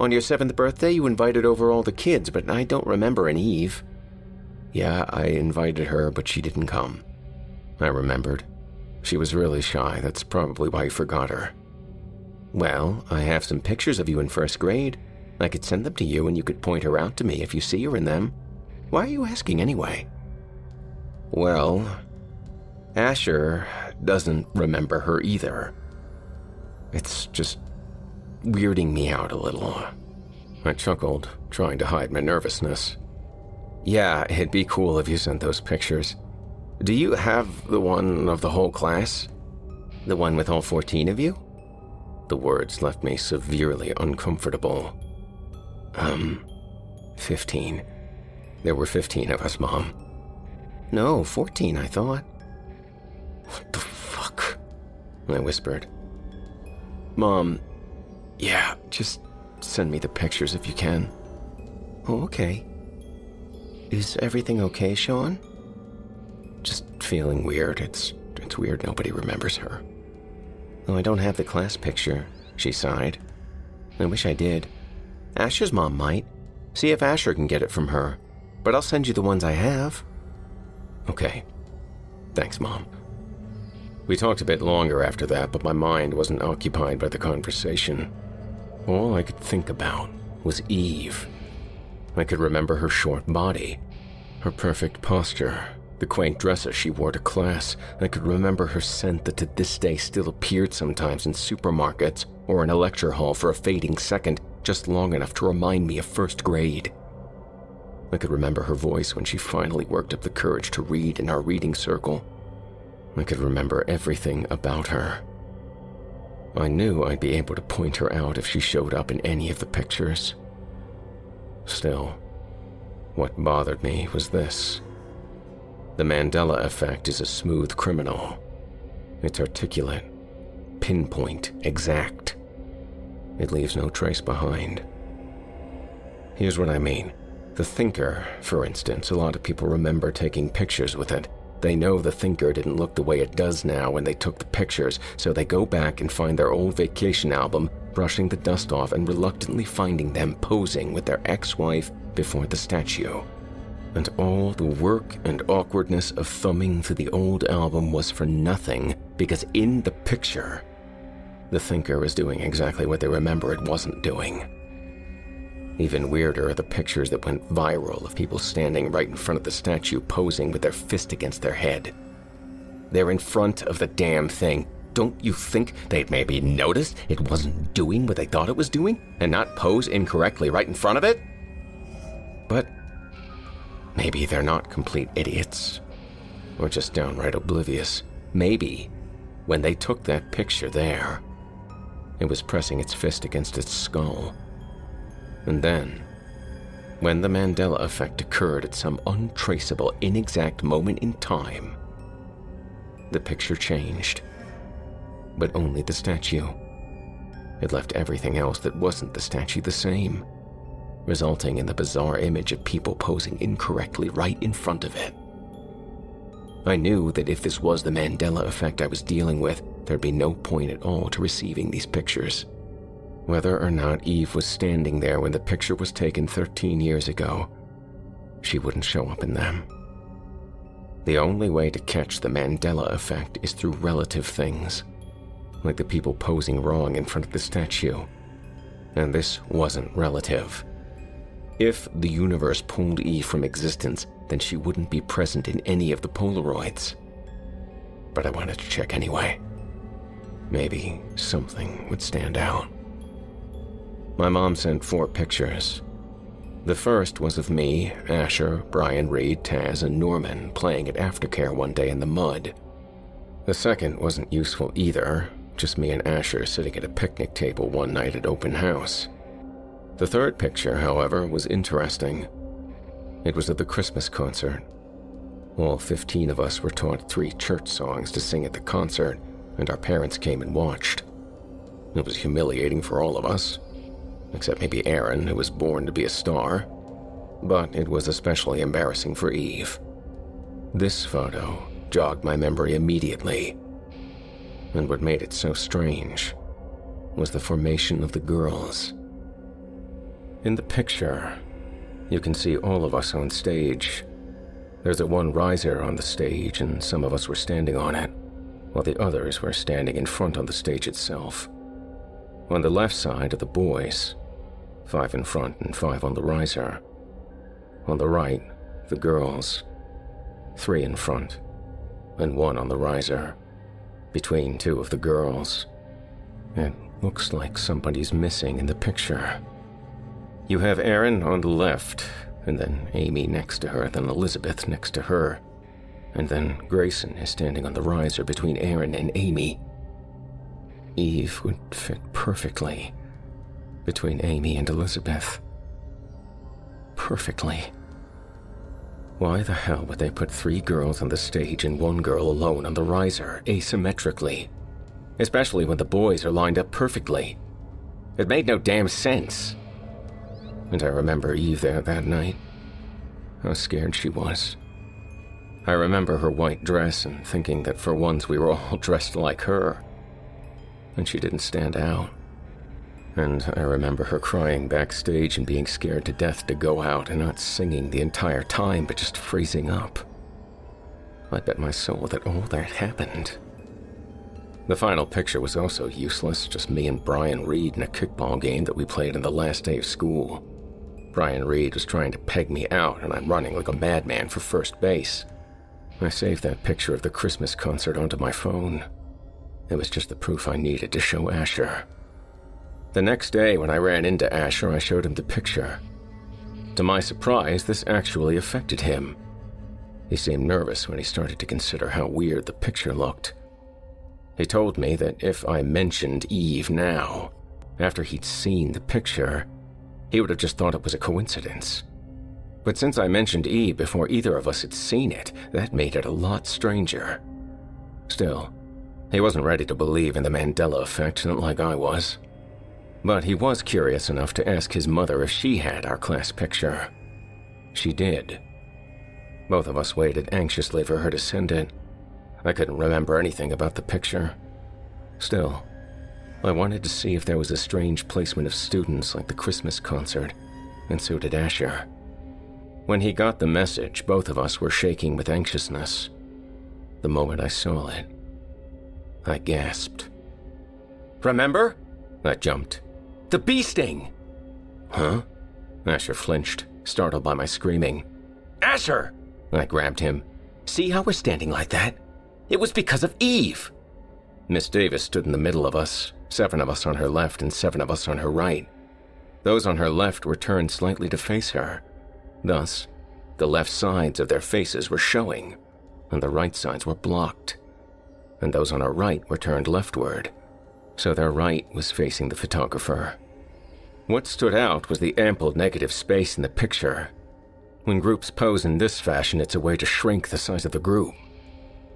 On your seventh birthday, you invited over all the kids, but I don't remember an Eve. Yeah, I invited her, but she didn't come. I remembered. She was really shy. That's probably why you forgot her. Well, I have some pictures of you in first grade. I could send them to you and you could point her out to me if you see her in them. Why are you asking anyway? Well, Asher doesn't remember her either. It's just weirding me out a little. I chuckled, trying to hide my nervousness. Yeah, it'd be cool if you sent those pictures. Do you have the one of the whole class? The one with all 14 of you? The words left me severely uncomfortable. Um, 15. There were 15 of us, Mom. No, 14, I thought. What the fuck? I whispered. Mom, yeah, just send me the pictures if you can. Oh, okay. Is everything okay, Sean? Just feeling weird. It's it's weird nobody remembers her. Oh, I don't have the class picture, she sighed. I wish I did. Asher's mom might. See if Asher can get it from her. But I'll send you the ones I have. Okay. Thanks, Mom. We talked a bit longer after that, but my mind wasn't occupied by the conversation. All I could think about was Eve. I could remember her short body, her perfect posture, the quaint dresses she wore to class. I could remember her scent that to this day still appeared sometimes in supermarkets or in a lecture hall for a fading second, just long enough to remind me of first grade. I could remember her voice when she finally worked up the courage to read in our reading circle. I could remember everything about her. I knew I'd be able to point her out if she showed up in any of the pictures. Still, what bothered me was this. The Mandela effect is a smooth criminal. It's articulate, pinpoint, exact. It leaves no trace behind. Here's what I mean. The thinker, for instance, a lot of people remember taking pictures with it. They know the thinker didn't look the way it does now when they took the pictures, so they go back and find their old vacation album, brushing the dust off and reluctantly finding them posing with their ex wife before the statue. And all the work and awkwardness of thumbing through the old album was for nothing because in the picture, the thinker was doing exactly what they remember it wasn't doing. Even weirder are the pictures that went viral of people standing right in front of the statue posing with their fist against their head. They're in front of the damn thing. Don't you think they'd maybe notice it wasn't doing what they thought it was doing and not pose incorrectly right in front of it? But maybe they're not complete idiots or just downright oblivious. Maybe when they took that picture there, it was pressing its fist against its skull and then, when the Mandela effect occurred at some untraceable, inexact moment in time, the picture changed. But only the statue. It left everything else that wasn't the statue the same, resulting in the bizarre image of people posing incorrectly right in front of it. I knew that if this was the Mandela effect I was dealing with, there'd be no point at all to receiving these pictures. Whether or not Eve was standing there when the picture was taken 13 years ago, she wouldn't show up in them. The only way to catch the Mandela effect is through relative things, like the people posing wrong in front of the statue. And this wasn't relative. If the universe pulled Eve from existence, then she wouldn't be present in any of the Polaroids. But I wanted to check anyway. Maybe something would stand out. My mom sent four pictures. The first was of me, Asher, Brian Reed, Taz, and Norman playing at aftercare one day in the mud. The second wasn't useful either, just me and Asher sitting at a picnic table one night at open house. The third picture, however, was interesting. It was at the Christmas concert. All 15 of us were taught three church songs to sing at the concert, and our parents came and watched. It was humiliating for all of us, except maybe Erin, who was born to be a star. But it was especially embarrassing for Eve. This photo jogged my memory immediately. And what made it so strange was the formation of the girls. In the picture, you can see all of us on stage. There's a one riser on the stage, and some of us were standing on it, while the others were standing in front on the stage itself. On the left side are the boys, five in front and five on the riser. On the right, the girls, three in front and one on the riser, between two of the girls. It looks like somebody's missing in the picture. You have Erin on the left, and then Amy next to her, then Elizabeth next to her, and then Grayson is standing on the riser between Erin and Amy. Eve would fit perfectly between Amy and Elizabeth. Perfectly. Why the hell would they put three girls on the stage and one girl alone on the riser, asymmetrically? Especially when the boys are lined up perfectly. It made no damn sense. And I remember Eve there that night. How scared she was. I remember her white dress and thinking that for once we were all (laughs) dressed like her. And she didn't stand out. And I remember her crying backstage and being scared to death to go out and not singing the entire time, but just freezing up. I bet my soul that all that happened. The final picture was also useless, just me and Brian Reed in a kickball game that we played on the last day of school. Brian Reed was trying to peg me out, and I'm running like a madman for first base. I saved that picture of the Christmas concert onto my phone. It was just the proof I needed to show Asher. The next day, when I ran into Asher, I showed him the picture. To my surprise, this actually affected him. He seemed nervous when he started to consider how weird the picture looked. He told me that if I mentioned Eve now, after he'd seen the picture, he would have just thought it was a coincidence. But since I mentioned Eve before either of us had seen it, that made it a lot stranger. Still, he wasn't ready to believe in the Mandela effect, not like I was. But he was curious enough to ask his mother if she had our class picture. She did. Both of us waited anxiously for her to send it. I couldn't remember anything about the picture. Still, I wanted to see if there was a strange placement of students like the Christmas concert, and so did Asher. When he got the message, both of us were shaking with anxiousness. The moment I saw it, I gasped. Remember? I jumped. The bee sting! Huh? Asher flinched, startled by my screaming. Asher! I grabbed him. See how we're standing like that? It was because of Eve! Miss Davis stood in the middle of us, seven of us on her left and seven of us on her right. Those on her left were turned slightly to face her. Thus, the left sides of their faces were showing, and the right sides were blocked. And those on her right were turned leftward, so their right was facing the photographer. What stood out was the ample negative space in the picture. When groups pose in this fashion, it's a way to shrink the size of the group.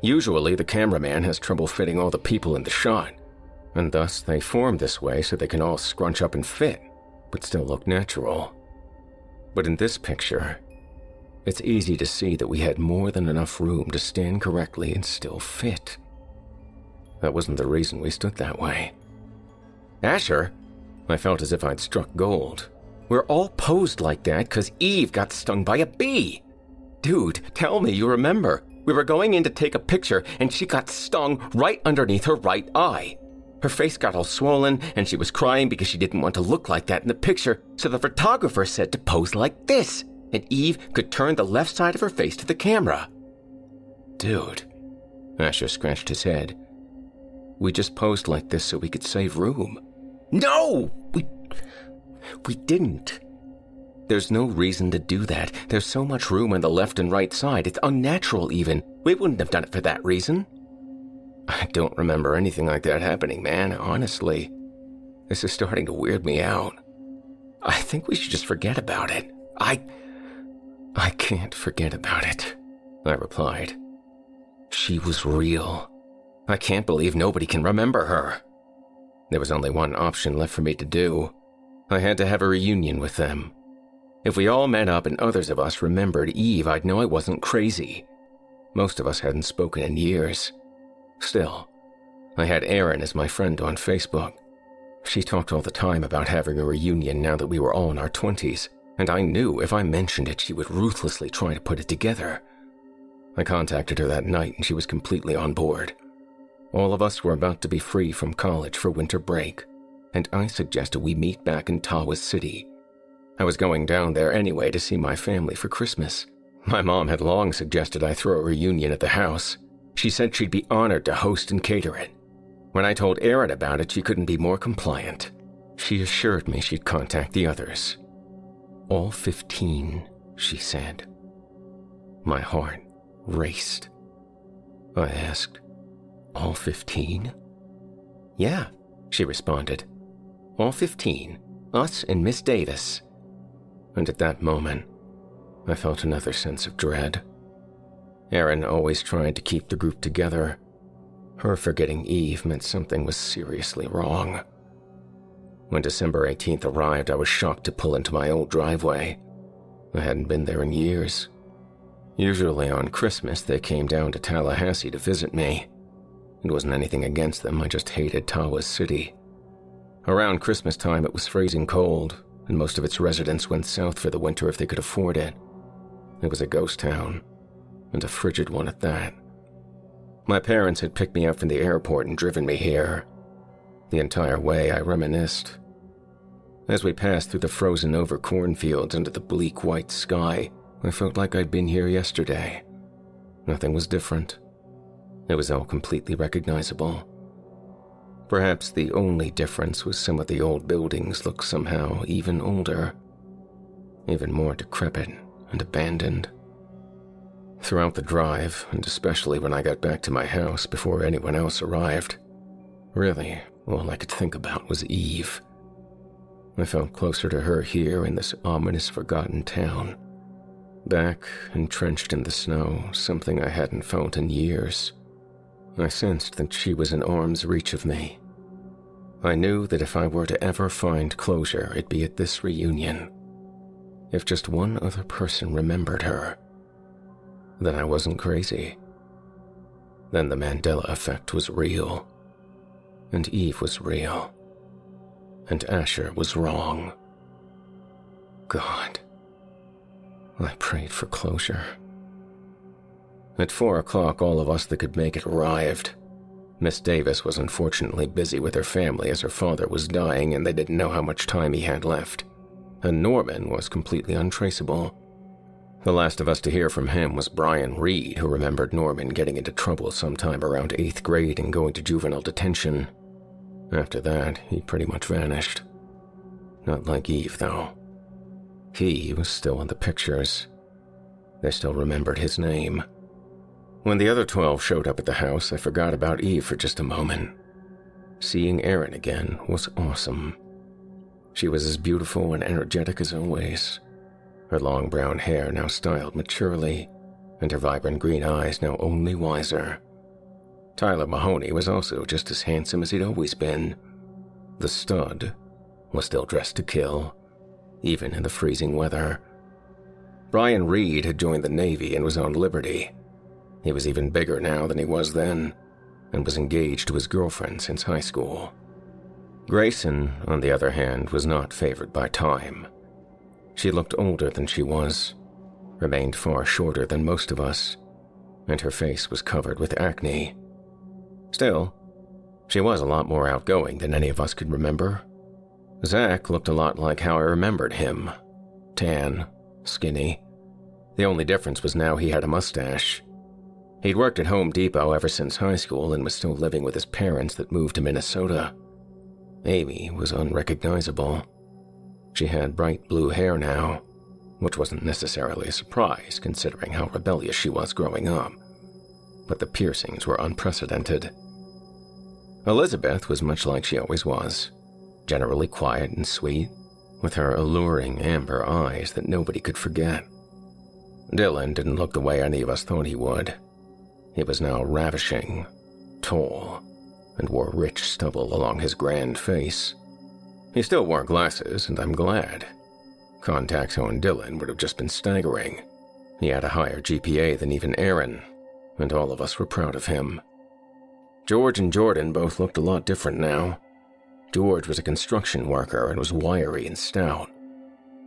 Usually, the cameraman has trouble fitting all the people in the shot, and thus they form this way so they can all scrunch up and fit, but still look natural. But in this picture, it's easy to see that we had more than enough room to stand correctly and still fit. That wasn't the reason we stood that way. Asher, I felt as if I'd struck gold. We're all posed like that because Eve got stung by a bee. Dude, tell me you remember. We were going in to take a picture and she got stung right underneath her right eye. Her face got all swollen and she was crying because she didn't want to look like that in the picture, so the photographer said to pose like this, and Eve could turn the left side of her face to the camera. Dude. Asher scratched his head. We just posed like this so we could save room. No! We. We didn't. There's no reason to do that. There's so much room on the left and right side. It's unnatural, even. We wouldn't have done it for that reason. I don't remember anything like that happening, man, honestly. This is starting to weird me out. I think we should just forget about it. I. I can't forget about it, I replied. She was real. I can't believe nobody can remember her. There was only one option left for me to do. I had to have a reunion with them. If we all met up and others of us remembered Eve, I'd know I wasn't crazy. Most of us hadn't spoken in years. Still, I had Erin as my friend on Facebook. She talked all the time about having a reunion now that we were all in our 20s, and I knew if I mentioned it, she would ruthlessly try to put it together. I contacted her that night and she was completely on board. All of us were about to be free from college for winter break, and I suggested we meet back in Tawas City. I was going down there anyway to see my family for Christmas. My mom had long suggested I throw a reunion at the house. She said she'd be honored to host and cater it. When I told Erin about it, she couldn't be more compliant. She assured me she'd contact the others. All 15, she said. My heart raced. I asked, All 15? Yeah, she responded. All 15, us and Miss Davis. And at that moment, I felt another sense of dread. Erin always tried to keep the group together. Her forgetting Eve meant something was seriously wrong. When December 18th arrived, I was shocked to pull into my old driveway. I hadn't been there in years. Usually on Christmas, they came down to Tallahassee to visit me. It wasn't anything against them, I just hated Tawas City. Around Christmas time, it was freezing cold, and most of its residents went south for the winter if they could afford it. It was a ghost town, and a frigid one at that. My parents had picked me up from the airport and driven me here. The entire way, I reminisced. As we passed through the frozen over cornfields under the bleak white sky, I felt like I'd been here yesterday. Nothing was different. It was all completely recognizable. Perhaps the only difference was some of the old buildings looked somehow even older, even more decrepit and abandoned. Throughout the drive, and especially when I got back to my house before anyone else arrived, really, all I could think about was Eve. I felt closer to her here in this ominous forgotten town. Back, entrenched in the snow, something I hadn't felt in years. I sensed that she was in arm's reach of me. I knew that if I were to ever find closure, it'd be at this reunion. If just one other person remembered her, then I wasn't crazy. Then the Mandela effect was real. And Eve was real. And Asher was wrong. God. I prayed for closure. At four o'clock, all of us that could make it arrived. Miss Davis was unfortunately busy with her family as her father was dying and they didn't know how much time he had left. And Norman was completely untraceable. The last of us to hear from him was Brian Reed, who remembered Norman getting into trouble sometime around eighth grade and going to juvenile detention. After that, he pretty much vanished. Not like Eve, though. He was still in the pictures. They still remembered his name. When the other 12 showed up at the house, I forgot about Eve for just a moment. Seeing Erin again was awesome. She was as beautiful and energetic as always. Her long brown hair now styled maturely, and her vibrant green eyes now only wiser. Tyler Mahoney was also just as handsome as he'd always been. The stud was still dressed to kill, even in the freezing weather. Brian Reed had joined the Navy and was on liberty. He was even bigger now than he was then, and was engaged to his girlfriend since high school. Grayson, on the other hand, was not favored by time. She looked older than she was, remained far shorter than most of us, and her face was covered with acne. Still, she was a lot more outgoing than any of us could remember. Zach looked a lot like how I remembered him tan, skinny. The only difference was now he had a mustache He'd worked at Home Depot ever since high school and was still living with his parents that moved to Minnesota. Amy was unrecognizable. She had bright blue hair now, which wasn't necessarily a surprise considering how rebellious she was growing up. But the piercings were unprecedented. Elizabeth was much like she always was, generally quiet and sweet, with her alluring amber eyes that nobody could forget. Dylan didn't look the way any of us thought he would. He was now ravishing, tall, and wore rich stubble along his grand face. He still wore glasses, and I'm glad. Contacts on Dylan would have just been staggering. He had a higher GPA than even Erin, and all of us were proud of him. George and Jordan both looked a lot different now. George was a construction worker and was wiry and stout.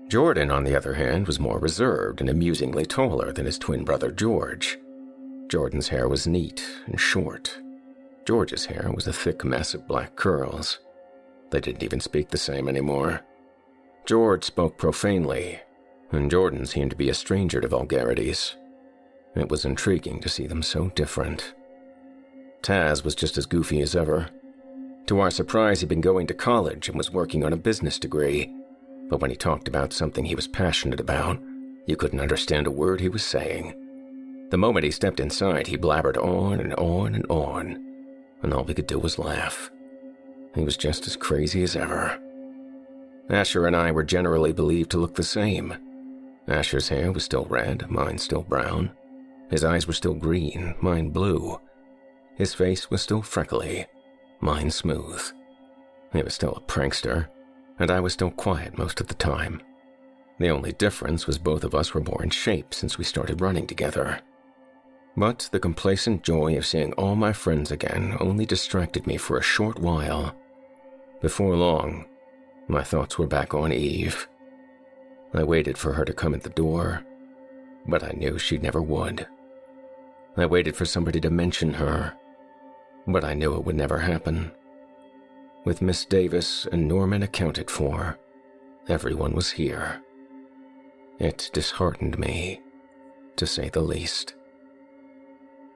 Jordan, on the other hand, was more reserved and amusingly taller than his twin brother George. Jordan's hair was neat and short. George's hair was a thick mess of black curls. They didn't even speak the same anymore. George spoke profanely, and Jordan seemed to be a stranger to vulgarities. It was intriguing to see them so different. Taz was just as goofy as ever. To our surprise, he'd been going to college and was working on a business degree, but when he talked about something he was passionate about, you couldn't understand a word he was saying. The moment he stepped inside, he blabbered on and on and on, and all we could do was laugh. He was just as crazy as ever. Asher and I were generally believed to look the same. Asher's hair was still red, mine still brown. His eyes were still green, mine blue. His face was still freckly, mine smooth. He was still a prankster, and I was still quiet most of the time. The only difference was both of us were more in shape since we started running together. But the complacent joy of seeing all my friends again only distracted me for a short while. Before long, my thoughts were back on Eve. I waited for her to come at the door, but I knew she never would. I waited for somebody to mention her, but I knew it would never happen. With Miss Davis and Norman accounted for, everyone was here. It disheartened me, to say the least.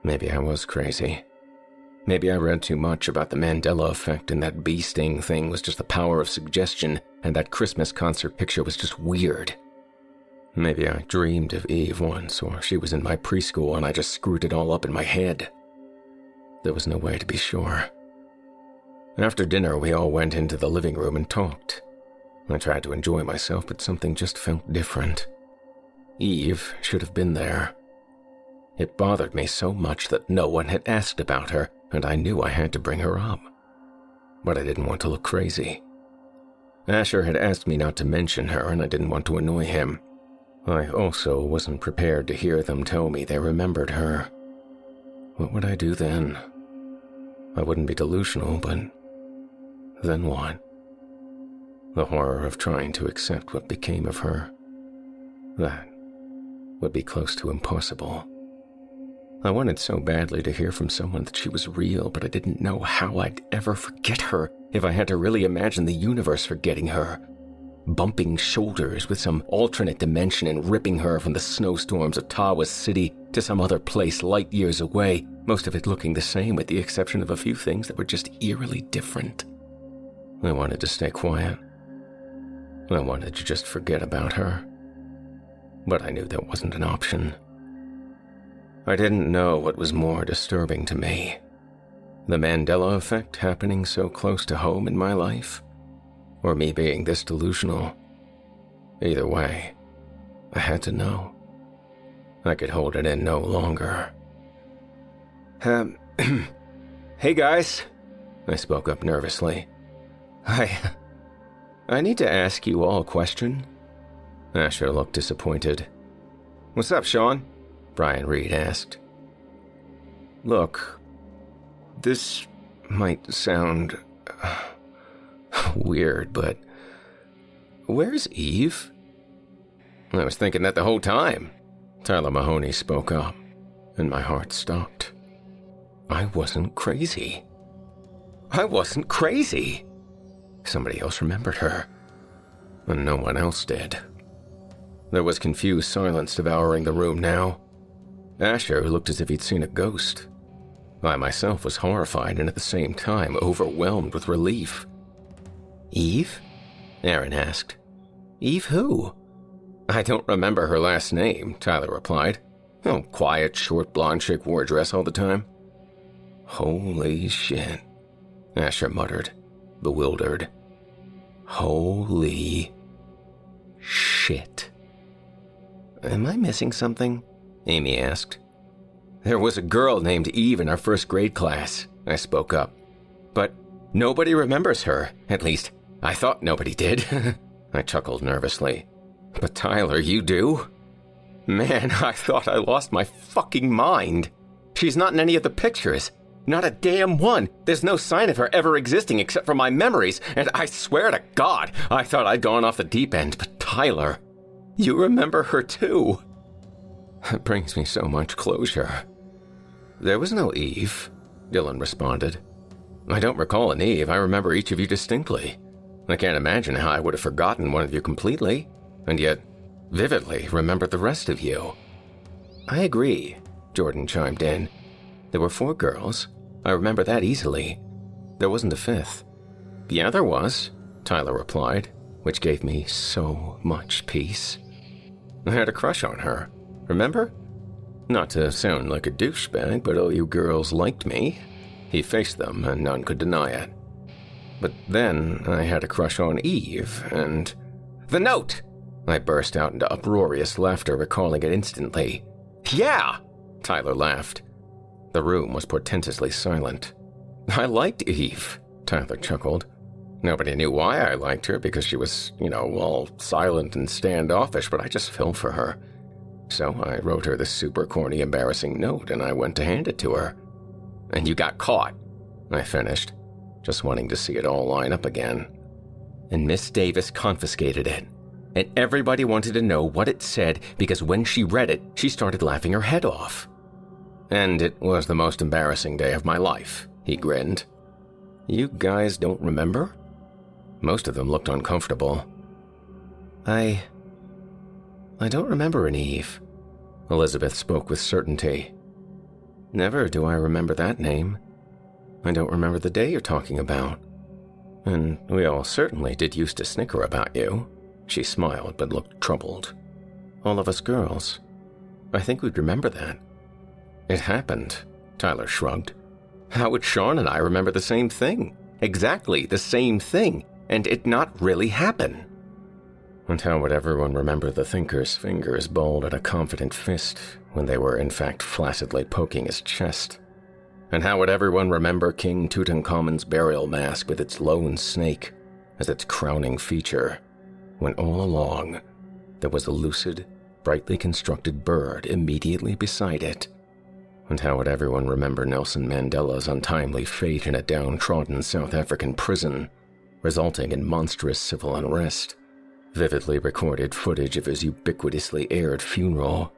Maybe I was crazy. Maybe I read too much about the Mandela effect and that bee sting thing was just the power of suggestion and that Christmas concert picture was just weird. Maybe I dreamed of Eve once, or she was in my preschool and I just screwed it all up in my head. There was no way to be sure. After dinner, we all went into the living room and talked. I tried to enjoy myself, but something just felt different. Eve should have been there. It bothered me so much that no one had asked about her, and I knew I had to bring her up. But I didn't want to look crazy. Asher had asked me not to mention her, and I didn't want to annoy him. I also wasn't prepared to hear them tell me they remembered her. What would I do then? I wouldn't be delusional, but then what? The horror of trying to accept what became of her. That would be close to impossible. I wanted so badly to hear from someone that she was real, but I didn't know how I'd ever forget her if I had to really imagine the universe forgetting her. Bumping shoulders with some alternate dimension and ripping her from the snowstorms of Tawas City to some other place light years away, most of it looking the same with the exception of a few things that were just eerily different. I wanted to stay quiet. I wanted to just forget about her. But I knew that wasn't an option. I didn't know what was more disturbing to me the Mandela effect happening so close to home in my life, or me being this delusional. Either way, I had to know. I could hold it in no longer. Um, (clears throat) hey guys, I spoke up nervously. I. I need to ask you all a question. Asher looked disappointed. What's up, Sean? Brian Reed asked. Look, this might sound uh, weird, but where's Eve? I was thinking that the whole time. Tyler Mahoney spoke up, and my heart stopped. I wasn't crazy. I wasn't crazy. Somebody else remembered her, and no one else did. There was confused silence devouring the room now. Asher looked as if he'd seen a ghost. I myself was horrified and at the same time overwhelmed with relief. Eve? Erin asked. Eve who? I don't remember her last name, Tyler replied. Oh, quiet, short blonde chick wore a dress all the time. Holy shit, Asher muttered, bewildered. Holy shit. Am I missing something? Amy asked. There was a girl named Eve in our first grade class, I spoke up. But nobody remembers her. At least, I thought nobody did. (laughs) I chuckled nervously. But Tyler, you do? Man, (laughs) I thought I lost my fucking mind. She's not in any of the pictures. Not a damn one. There's no sign of her ever existing except for my memories, and I swear to God, I thought I'd gone off the deep end, but Tyler, you remember her too. It (laughs) brings me so much closure. There was no Eve, Dylan responded. I don't recall an Eve. I remember each of you distinctly. I can't imagine how I would have forgotten one of you completely, and yet vividly remembered the rest of you. I agree, Jordan chimed in. There were four girls. I remember that easily. There wasn't a fifth. Yeah, there was, Tyler replied, which gave me so much peace. I had a crush on her, remember? Not to sound like a douchebag, but all you girls liked me. He faced them, and none could deny it. But then I had a crush on Eve, and. The note! I burst out into uproarious laughter, recalling it instantly. Yeah! Tyler laughed. The room was portentously silent. I liked Eve, Tyler chuckled. Nobody knew why I liked her because she was, you know, all silent and standoffish, but I just fell for her. So I wrote her this super corny, embarrassing note and I went to hand it to her. And you got caught, I finished, just wanting to see it all line up again. And Miss Davis confiscated it. And everybody wanted to know what it said because when she read it, she started laughing her head off. And it was the most embarrassing day of my life, he grinned. You guys don't remember? Most of them looked uncomfortable. I. I don't remember an Eve. Elizabeth spoke with certainty. Never do I remember that name. I don't remember the day you're talking about. And we all certainly did used to snicker about you. She smiled but looked troubled. All of us girls. I think we'd remember that. It happened, Tyler shrugged. How would Sean and I remember the same thing? Exactly the same thing and it not really happen? And how would everyone remember the thinker's fingers balled at a confident fist when they were in fact flaccidly poking his chest? And how would everyone remember King Tutankhamun's burial mask with its lone snake as its crowning feature, when all along there was a lucid, brightly constructed bird immediately beside it? And how would everyone remember Nelson Mandela's untimely fate in a downtrodden South African prison resulting in monstrous civil unrest, vividly recorded footage of his ubiquitously aired funeral,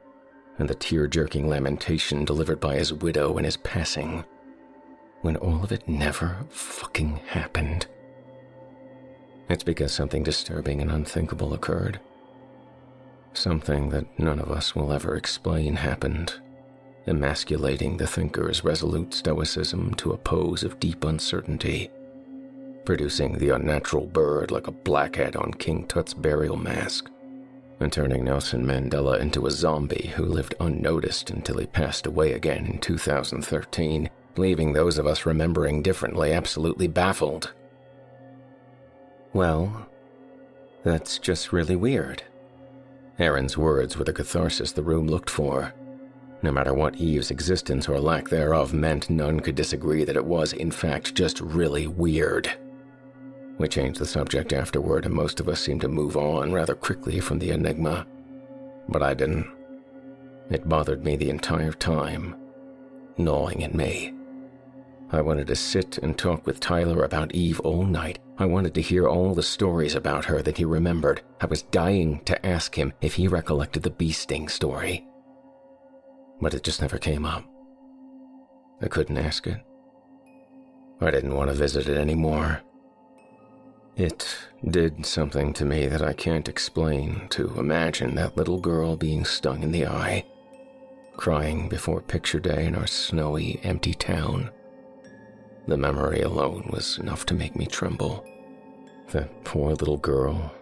and the tear jerking lamentation delivered by his widow in his passing, when all of it never fucking happened. It's because something disturbing and unthinkable occurred. Something that none of us will ever explain happened, emasculating the thinker's resolute stoicism to a pose of deep uncertainty producing the unnatural bird like a blackhead on King Tut's burial mask, and turning Nelson Mandela into a zombie who lived unnoticed until he passed away again in 2013, leaving those of us remembering differently absolutely baffled. Well, that's just really weird. Erin's words were the catharsis the room looked for. No matter what Eve's existence or lack thereof meant, none could disagree that it was, in fact, just really weird. We changed the subject afterward, and most of us seemed to move on rather quickly from the enigma. But I didn't. It bothered me the entire time, gnawing at me. I wanted to sit and talk with Tyler about Eve all night. I wanted to hear all the stories about her that he remembered. I was dying to ask him if he recollected the bee sting story. But it just never came up. I couldn't ask it. I didn't want to visit it anymore. It did something to me that I can't explain to imagine that little girl being stung in the eye, crying before picture day in our snowy, empty town. The memory alone was enough to make me tremble. That poor little girl,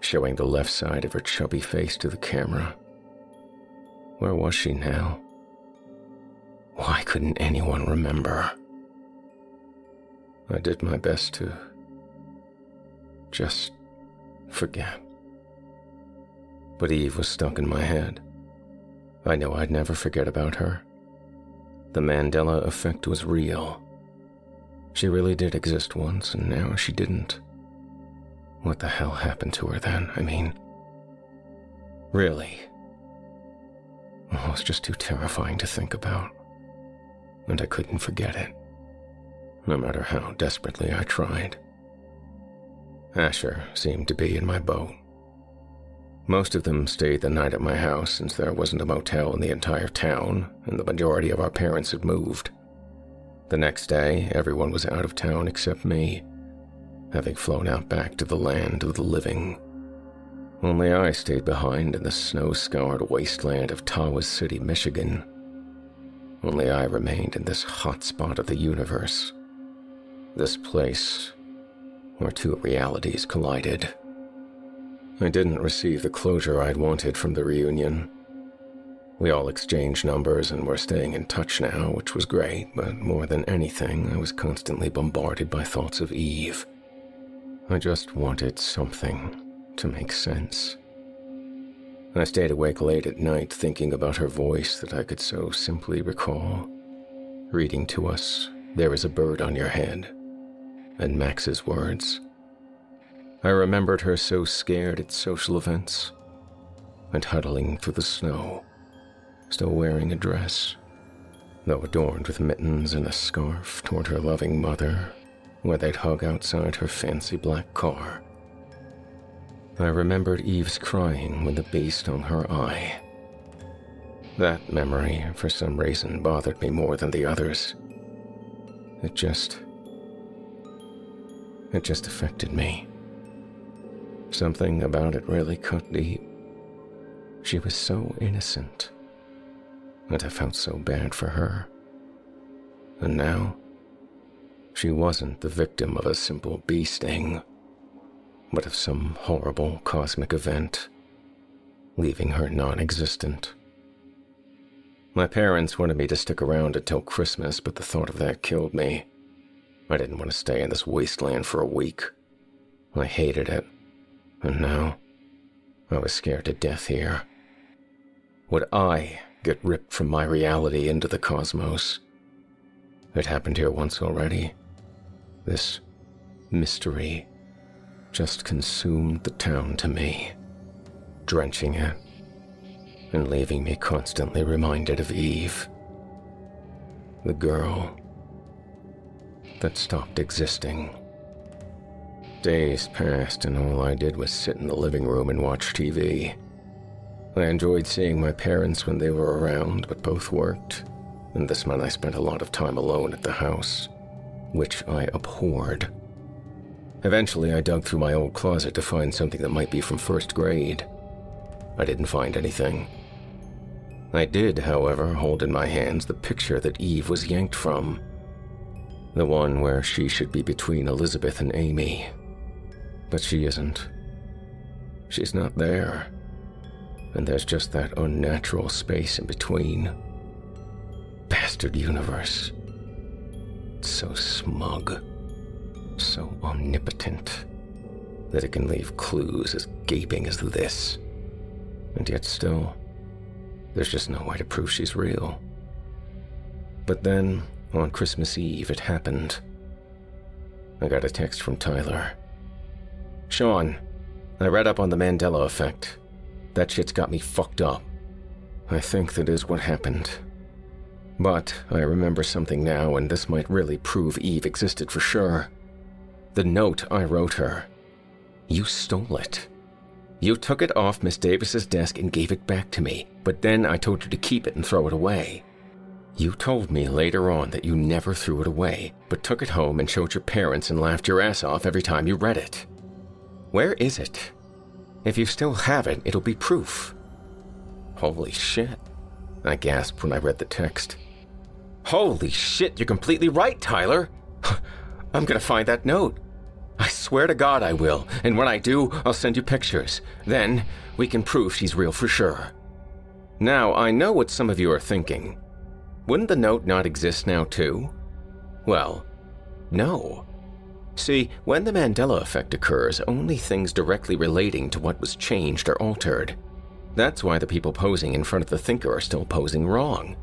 showing the left side of her chubby face to the camera. Where was she now? Why couldn't anyone remember? I did my best to just forget. But Eve was stuck in my head. I know I'd never forget about her. The Mandela effect was real. She really did exist once, and now she didn't. What the hell happened to her then? I mean, really? Oh, was just too terrifying to think about. And I couldn't forget it, no matter how desperately I tried. Asher seemed to be in my boat. Most of them stayed the night at my house since there wasn't a motel in the entire town, and the majority of our parents had moved. The next day, everyone was out of town except me, having flown out back to the land of the living. Only I stayed behind in the snow scoured wasteland of Tawas City, Michigan. Only I remained in this hot spot of the universe. This place where two realities collided. I didn't receive the closure I'd wanted from the reunion. We all exchanged numbers and were staying in touch now, which was great, but more than anything, I was constantly bombarded by thoughts of Eve. I just wanted something to make sense. I stayed awake late at night thinking about her voice that I could so simply recall, reading to us, There is a bird on your head, and Max's words. I remembered her so scared at social events and huddling through the snow, still wearing a dress, though adorned with mittens and a scarf toward her loving mother, where they'd hug outside her fancy black car. I remembered Eve's crying when the bee stung her eye. That memory, for some reason, bothered me more than the others. It just. It just affected me. Something about it really cut deep. She was so innocent, and I felt so bad for her. And now, she wasn't the victim of a simple bee sting, but of some horrible cosmic event, leaving her non existent. My parents wanted me to stick around until Christmas, but the thought of that killed me. I didn't want to stay in this wasteland for a week. I hated it. And now, I was scared to death here. Would I get ripped from my reality into the cosmos? It happened here once already. This mystery just consumed the town to me, drenching it and leaving me constantly reminded of Eve, the girl that stopped existing. Days passed, and all I did was sit in the living room and watch TV. I enjoyed seeing my parents when they were around, but both worked, and this meant I spent a lot of time alone at the house, which I abhorred. Eventually, I dug through my old closet to find something that might be from first grade. I didn't find anything. I did, however, hold in my hands the picture that Eve was yanked from. The one where she should be between Elizabeth and Amy, but she isn't. She's not there. And there's just that unnatural space in between. Bastard universe. It's so smug, so omnipotent, that it can leave clues as gaping as this. And yet, still, there's just no way to prove she's real. But then, on Christmas Eve, it happened. I got a text from Tyler. Sean, I read up on the Mandela effect. That shit's got me fucked up. I think that is what happened. But I remember something now, and this might really prove Eve existed for sure. The note I wrote her. You stole it. You took it off Miss Davis's desk and gave it back to me, but then I told you to keep it and throw it away. You told me later on that you never threw it away, but took it home and showed your parents and laughed your ass off every time you read it. Where is it? If you still have it, it'll be proof. Holy shit, I gasped when I read the text. Holy shit, you're completely right, Tyler. (laughs) I'm gonna find that note. I swear to God I will, and when I do, I'll send you pictures. Then we can prove she's real for sure. Now, I know what some of you are thinking. Wouldn't the note not exist now, too? Well, no. See, when the Mandela effect occurs, only things directly relating to what was changed are altered. That's why the people posing in front of the thinker are still posing wrong.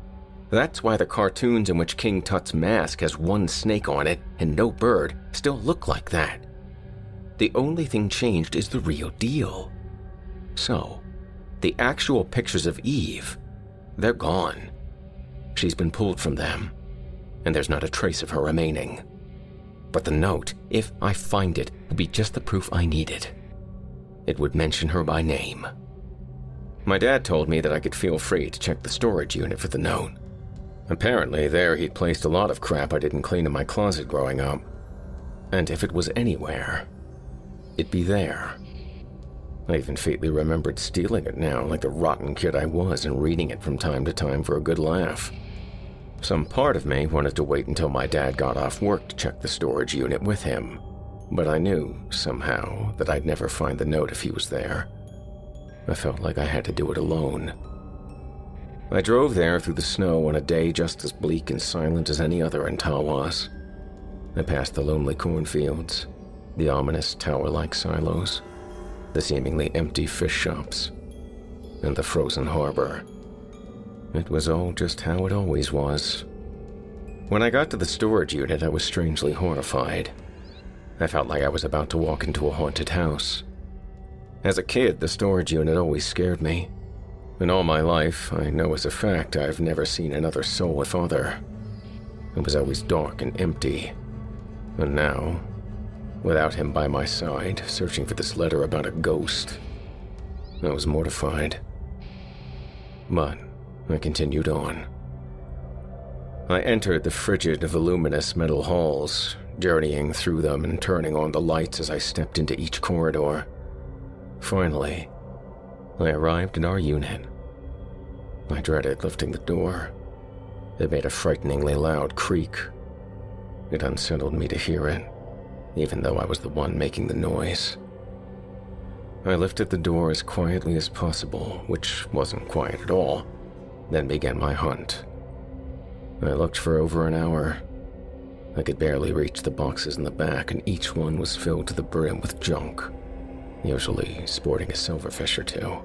That's why the cartoons in which King Tut's mask has one snake on it and no bird still look like that. The only thing changed is the real deal. So, the actual pictures of Eve, they're gone. She's been pulled from them, and there's not a trace of her remaining. But the note, if I find it, will be just the proof I needed. It would mention her by name. My dad told me that I could feel free to check the storage unit for the note. Apparently, there he'd placed a lot of crap I didn't clean in my closet growing up. And if it was anywhere, it'd be there. I even faintly remembered stealing it now, like the rotten kid I was, and reading it from time to time for a good laugh. Some part of me wanted to wait until my dad got off work to check the storage unit with him, but I knew, somehow, that I'd never find the note if he was there. I felt like I had to do it alone. I drove there through the snow on a day just as bleak and silent as any other in Tawas. I passed the lonely cornfields, the ominous tower like silos, the seemingly empty fish shops, and the frozen harbor. It was all just how it always was. When I got to the storage unit, I was strangely horrified. I felt like I was about to walk into a haunted house. As a kid, the storage unit always scared me. In all my life, I know as a fact I've never seen another soul with other. It was always dark and empty. And now, without him by my side, searching for this letter about a ghost, I was mortified. But I continued on. I entered the frigid, voluminous metal halls, journeying through them and turning on the lights as I stepped into each corridor. Finally, I arrived in our unit. I dreaded lifting the door. It made a frighteningly loud creak. It unsettled me to hear it, even though I was the one making the noise. I lifted the door as quietly as possible, which wasn't quiet at all, then began my hunt. I looked for over an hour. I could barely reach the boxes in the back, and each one was filled to the brim with junk usually sporting a silverfish or two.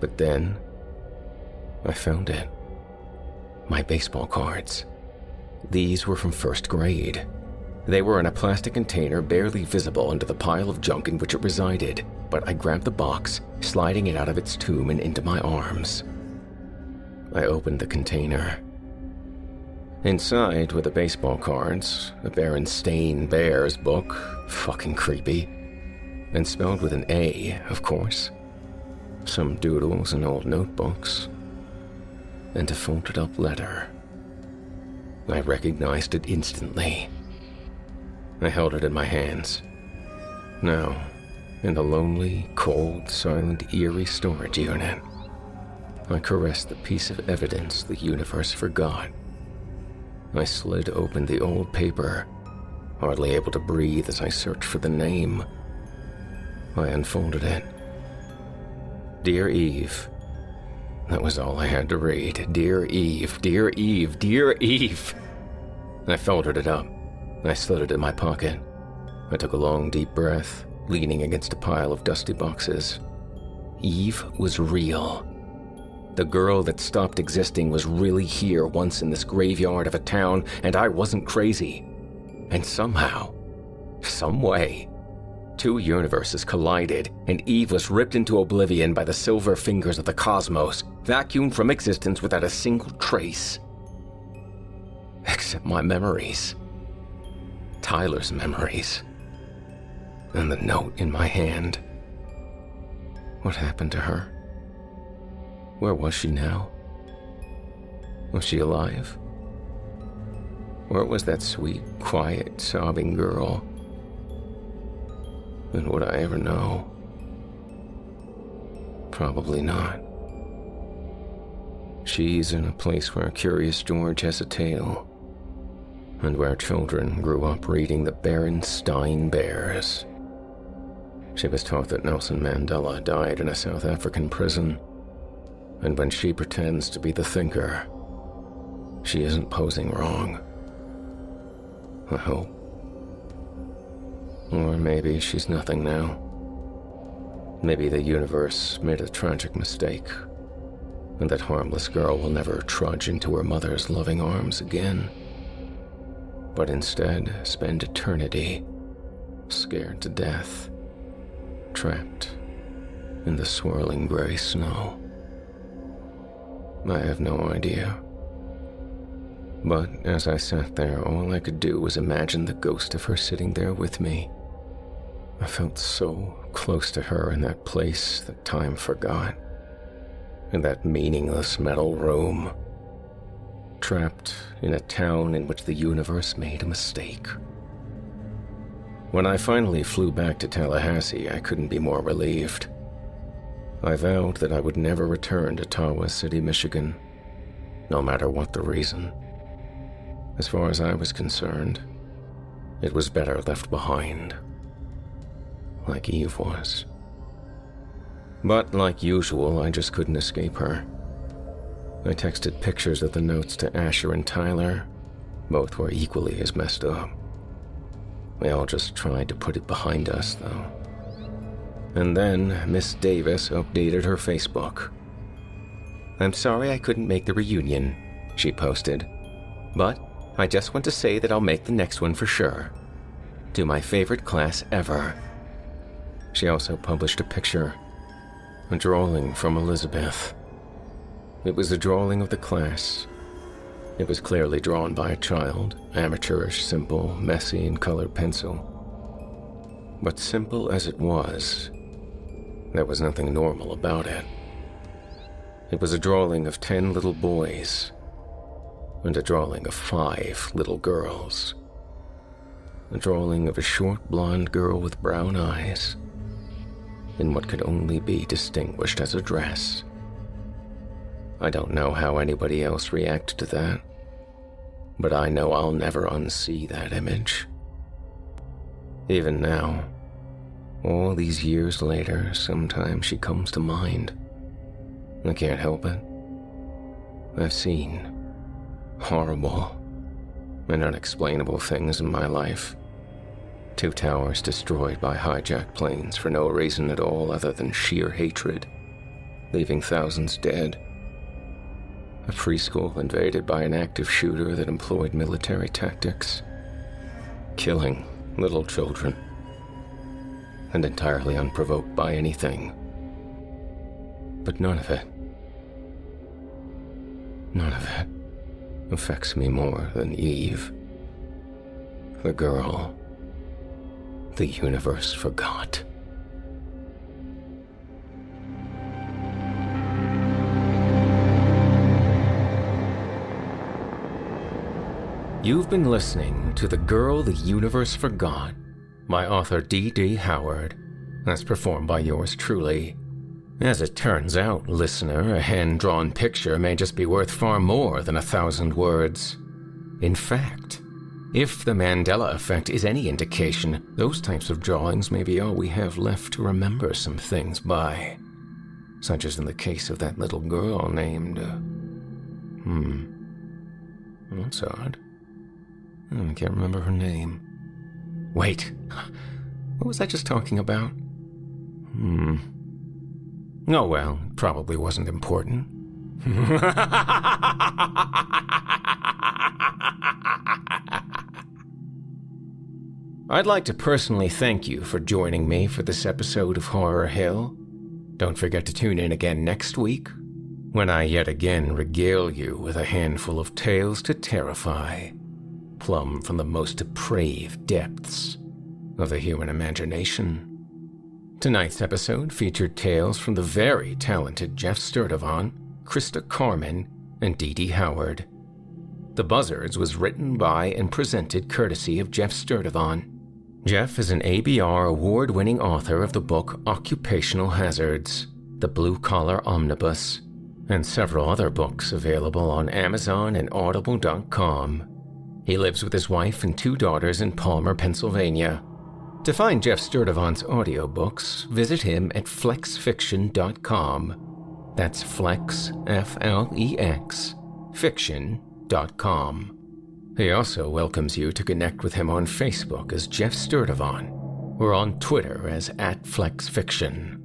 But then, I found it. My baseball cards. These were from first grade. They were in a plastic container barely visible under the pile of junk in which it resided, but I grabbed the box, sliding it out of its tomb and into my arms. I opened the container. Inside were the baseball cards, a Berenstain Bears book, fucking creepy, and spelled with an A, of course. Some doodles and old notebooks. And a folded up letter. I recognized it instantly. I held it in my hands. Now, in the lonely, cold, silent, eerie storage unit, I caressed the piece of evidence the universe forgot. I slid open the old paper, hardly able to breathe as I searched for the name I unfolded it. Dear Eve. That was all I had to read. Dear Eve, dear Eve, dear Eve. I folded it up. I slid it in my pocket. I took a long, deep breath, leaning against a pile of dusty boxes. Eve was real. The girl that stopped existing was really here once in this graveyard of a town, and I wasn't crazy. And somehow, some way, Two universes collided, and Eve was ripped into oblivion by the silver fingers of the cosmos, vacuumed from existence without a single trace. Except my memories. Tyler's memories. And the note in my hand. What happened to her? Where was she now? Was she alive? Where was that sweet, quiet, sobbing girl? And would I ever know? Probably not. She's in a place where Curious George has a tail. and where children grew up reading the Berenstain Bears. She was taught that Nelson Mandela died in a South African prison, and when she pretends to be the thinker, she isn't posing wrong. I hope. Or maybe she's nothing now. Maybe the universe made a tragic mistake, and that harmless girl will never trudge into her mother's loving arms again, but instead spend eternity scared to death, trapped in the swirling gray snow. I have no idea. But as I sat there, all I could do was imagine the ghost of her sitting there with me. I felt so close to her in that place that time forgot. In that meaningless metal room. Trapped in a town in which the universe made a mistake. When I finally flew back to Tallahassee, I couldn't be more relieved. I vowed that I would never return to Tawas City, Michigan, no matter what the reason. As far as I was concerned, it was better left behind. Like Eve was. But like usual, I just couldn't escape her. I texted pictures of the notes to Asher and Tyler. Both were equally as messed up. We all just tried to put it behind us, though. And then Miss Davis updated her Facebook. I'm sorry I couldn't make the reunion, she posted. But I just want to say that I'll make the next one for sure. To my favorite class ever. She also published a picture, a drawing from Elizabeth. It was a drawing of the class. It was clearly drawn by a child, amateurish, simple, messy, and colored pencil. But simple as it was, there was nothing normal about it. It was a drawing of ten little boys and a drawing of five little girls. A drawing of a short blonde girl with brown eyes in what could only be distinguished as a dress. I don't know how anybody else reacted to that, but I know I'll never unsee that image. Even now, all these years later, sometimes she comes to mind. I can't help it. I've seen horrible and unexplainable things in my life. Two towers destroyed by hijacked planes for no reason at all other than sheer hatred, leaving thousands dead. A preschool invaded by an active shooter that employed military tactics, killing little children, and entirely unprovoked by anything. But none of it, none of it affects me more than Eve. The girl the universe forgot. You've been listening to The Girl the Universe Forgot by author D.D. Howard, as performed by yours truly. As it turns out, listener, a hand drawn picture may just be worth far more than a thousand words. In fact, if the Mandela effect is any indication, those types of drawings may be all we have left to remember some things by. Such as in the case of that little girl named. Uh, hmm. That's odd. I can't remember her name. Wait. What was I just talking about? Hmm. Oh well, probably wasn't important. (laughs) I'd like to personally thank you for joining me for this episode of Horror Hill. Don't forget to tune in again next week when I yet again regale you with a handful of tales to terrify, plumb from the most depraved depths of the human imagination. Tonight's episode featured tales from the very talented Jeff Sturdivant, Christa Carmen, and Dee Dee Howard. The Buzzards was written by and presented courtesy of Jeff Sturdivant. Jeff is an ABR award winning author of the book Occupational Hazards, The Blue Collar Omnibus, and several other books available on Amazon and Audible.com. He lives with his wife and two daughters in Palmer, Pennsylvania. To find Jeff Sturdivant's audiobooks, visit him at flexfiction.com. That's flex, F L E X, fiction.com. He also welcomes you to connect with him on Facebook as Jeff Sturdivant or on Twitter as at FlexFiction.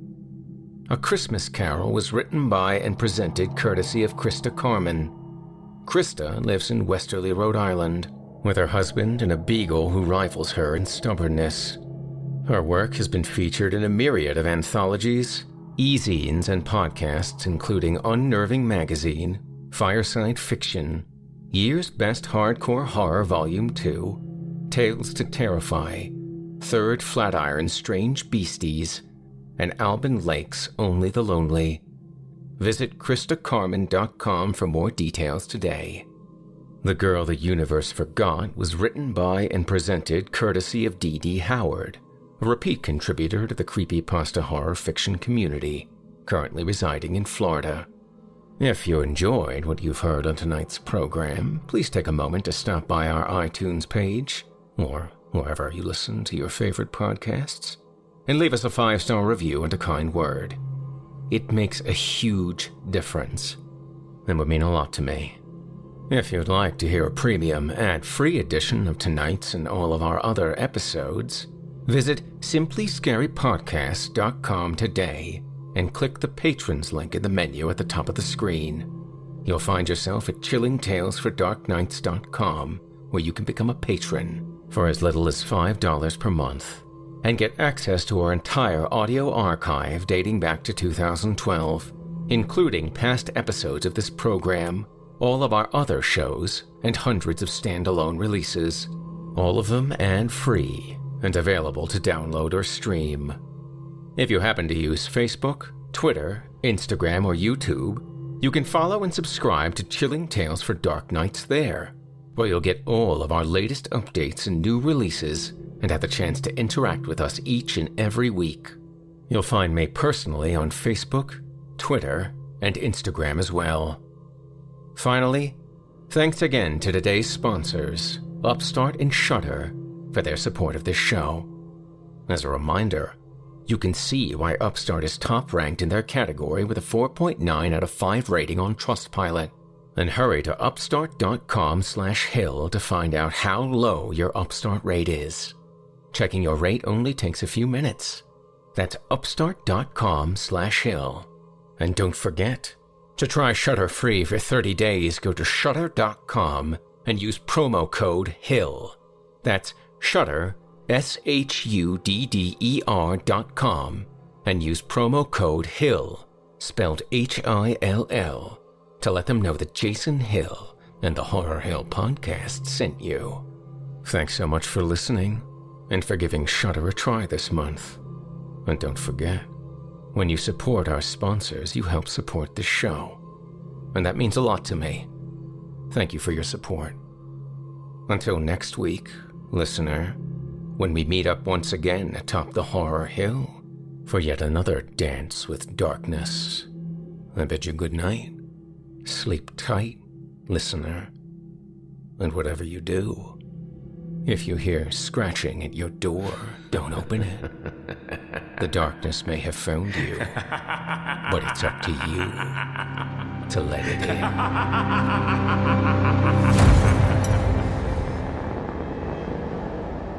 A Christmas Carol was written by and presented courtesy of Christa Carmen. Christa lives in Westerly, Rhode Island, with her husband and a beagle who rivals her in stubbornness. Her work has been featured in a myriad of anthologies, e-zines, and podcasts, including Unnerving Magazine, Fireside Fiction, Year's Best Hardcore Horror Volume 2, Tales to Terrify, Third Flatiron Strange Beasties, and Alban Lake's Only the Lonely. Visit ChristaCarmen.com for more details today. The Girl the Universe Forgot was written by and presented courtesy of D.D. Howard a repeat contributor to the creepypasta horror fiction community, currently residing in Florida. If you enjoyed what you've heard on tonight's program, please take a moment to stop by our iTunes page, or wherever you listen to your favorite podcasts, and leave us a five star review and a kind word. It makes a huge difference It would mean a lot to me. If you'd like to hear a premium ad free edition of tonight's and all of our other episodes, Visit simplyscarypodcast.com today and click the patrons link in the menu at the top of the screen. You'll find yourself at chillingtalesfordarknights.com where you can become a patron for as little as $5 per month and get access to our entire audio archive dating back to 2012, including past episodes of this program, all of our other shows, and hundreds of standalone releases, all of them ad free and available to download or stream. If you happen to use Facebook, Twitter, Instagram, or YouTube, you can follow and subscribe to Chilling Tales for Dark Nights there, where you'll get all of our latest updates and new releases and have the chance to interact with us each and every week. You'll find me personally on Facebook, Twitter, and Instagram as well. Finally, thanks again to today's sponsors, Upstart and Shudder, for their support of this show. As a reminder, you can see why Upstart is top ranked in their category with a 4.9 out of 5 rating on Trustpilot. And hurry to upstart.com/hill to find out how low your Upstart rate is. Checking your rate only takes a few minutes. That's upstart.com/hill. And don't forget to try Shudder free for 30 days. Go to shudder.com and use promo code HILL. That's shudder, S H U D D E R dot com, and use promo code HILL, spelled H I L L, to let them know that Jason Hill and the Horror Hill podcast sent you. Thanks so much for listening and for giving Shudder a try this month. And don't forget, when you support our sponsors, you help support the show. And that means a lot to me. Thank you for your support. Until next week, listener, when we meet up once again atop the horror hill for yet another dance with darkness. I bid you good night. Sleep tight, listener. And whatever you do, if you hear scratching at your door, don't open it. The darkness may have found you, but it's up to you to let it in.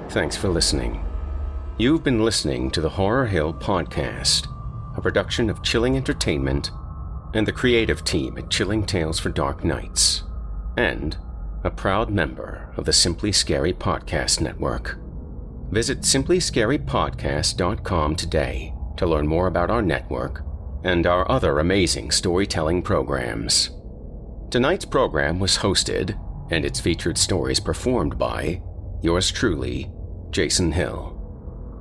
Thanks for listening. You've been listening to the Horror Hill Podcast, a production of Chilling Entertainment and the creative team at Chilling Tales for Dark Nights, and a proud member of the Simply Scary Podcast Network. Visit simplyscarypodcast.com today to learn more about our network and our other amazing storytelling programs. Tonight's program was hosted and its featured stories performed by yours truly, Jason Hill.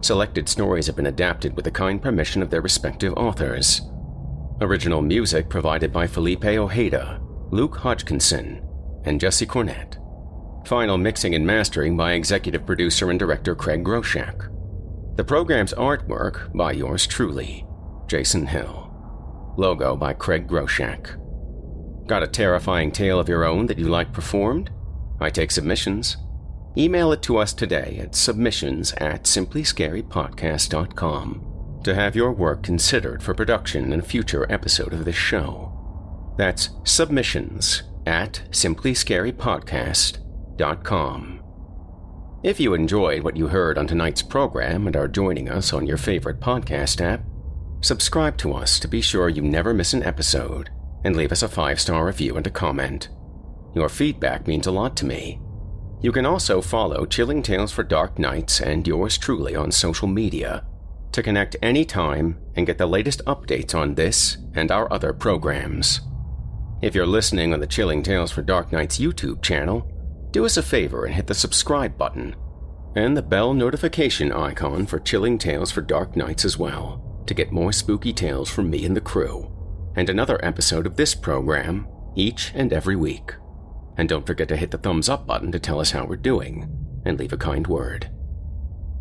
Selected stories have been adapted with the kind permission of their respective authors. Original music provided by Felipe Ojeda, Luke Hodgkinson, and Jesse Cornett. Final mixing and mastering by executive producer and director Craig Groshek. The program's artwork by yours truly, Jason Hill. Logo by Craig Groshek. Got a terrifying tale of your own that you like performed? I take submissions. Email it to us today at submissions at simplyscarypodcast.com to have your work considered for production in a future episode of this show. That's submissions at simplyscarypodcast.com. If you enjoyed what you heard on tonight's program and are joining us on your favorite podcast app, subscribe to us to be sure you never miss an episode and leave us a five star review and a comment. Your feedback means a lot to me. You can also follow Chilling Tales for Dark Nights and yours truly on social media to connect anytime and get the latest updates on this and our other programs. If you're listening on the Chilling Tales for Dark Nights YouTube channel, do us a favor and hit the subscribe button and the bell notification icon for Chilling Tales for Dark Nights as well to get more spooky tales from me and the crew, and another episode of this program each and every week. And don't forget to hit the thumbs up button to tell us how we're doing and leave a kind word.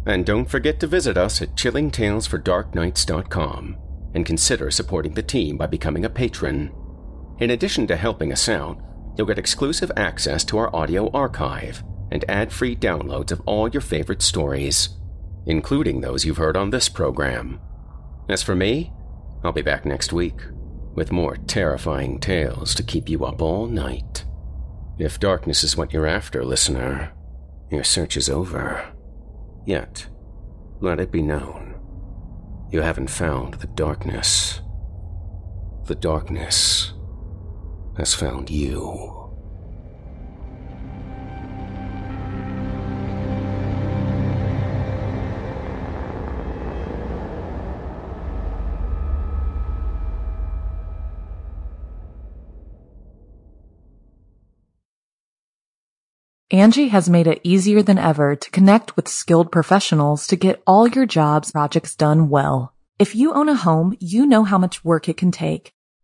And don't forget to visit us at chillingtalesfordarknights.com and consider supporting the team by becoming a patron. In addition to helping us out, you'll get exclusive access to our audio archive and ad free downloads of all your favorite stories, including those you've heard on this program. As for me, I'll be back next week with more terrifying tales to keep you up all night. If darkness is what you're after, listener, your search is over. Yet, let it be known, you haven't found the darkness. The darkness has found you. Angi has made it easier than ever to connect with skilled professionals to get all your jobs projects done well. If you own a home, you know how much work it can take,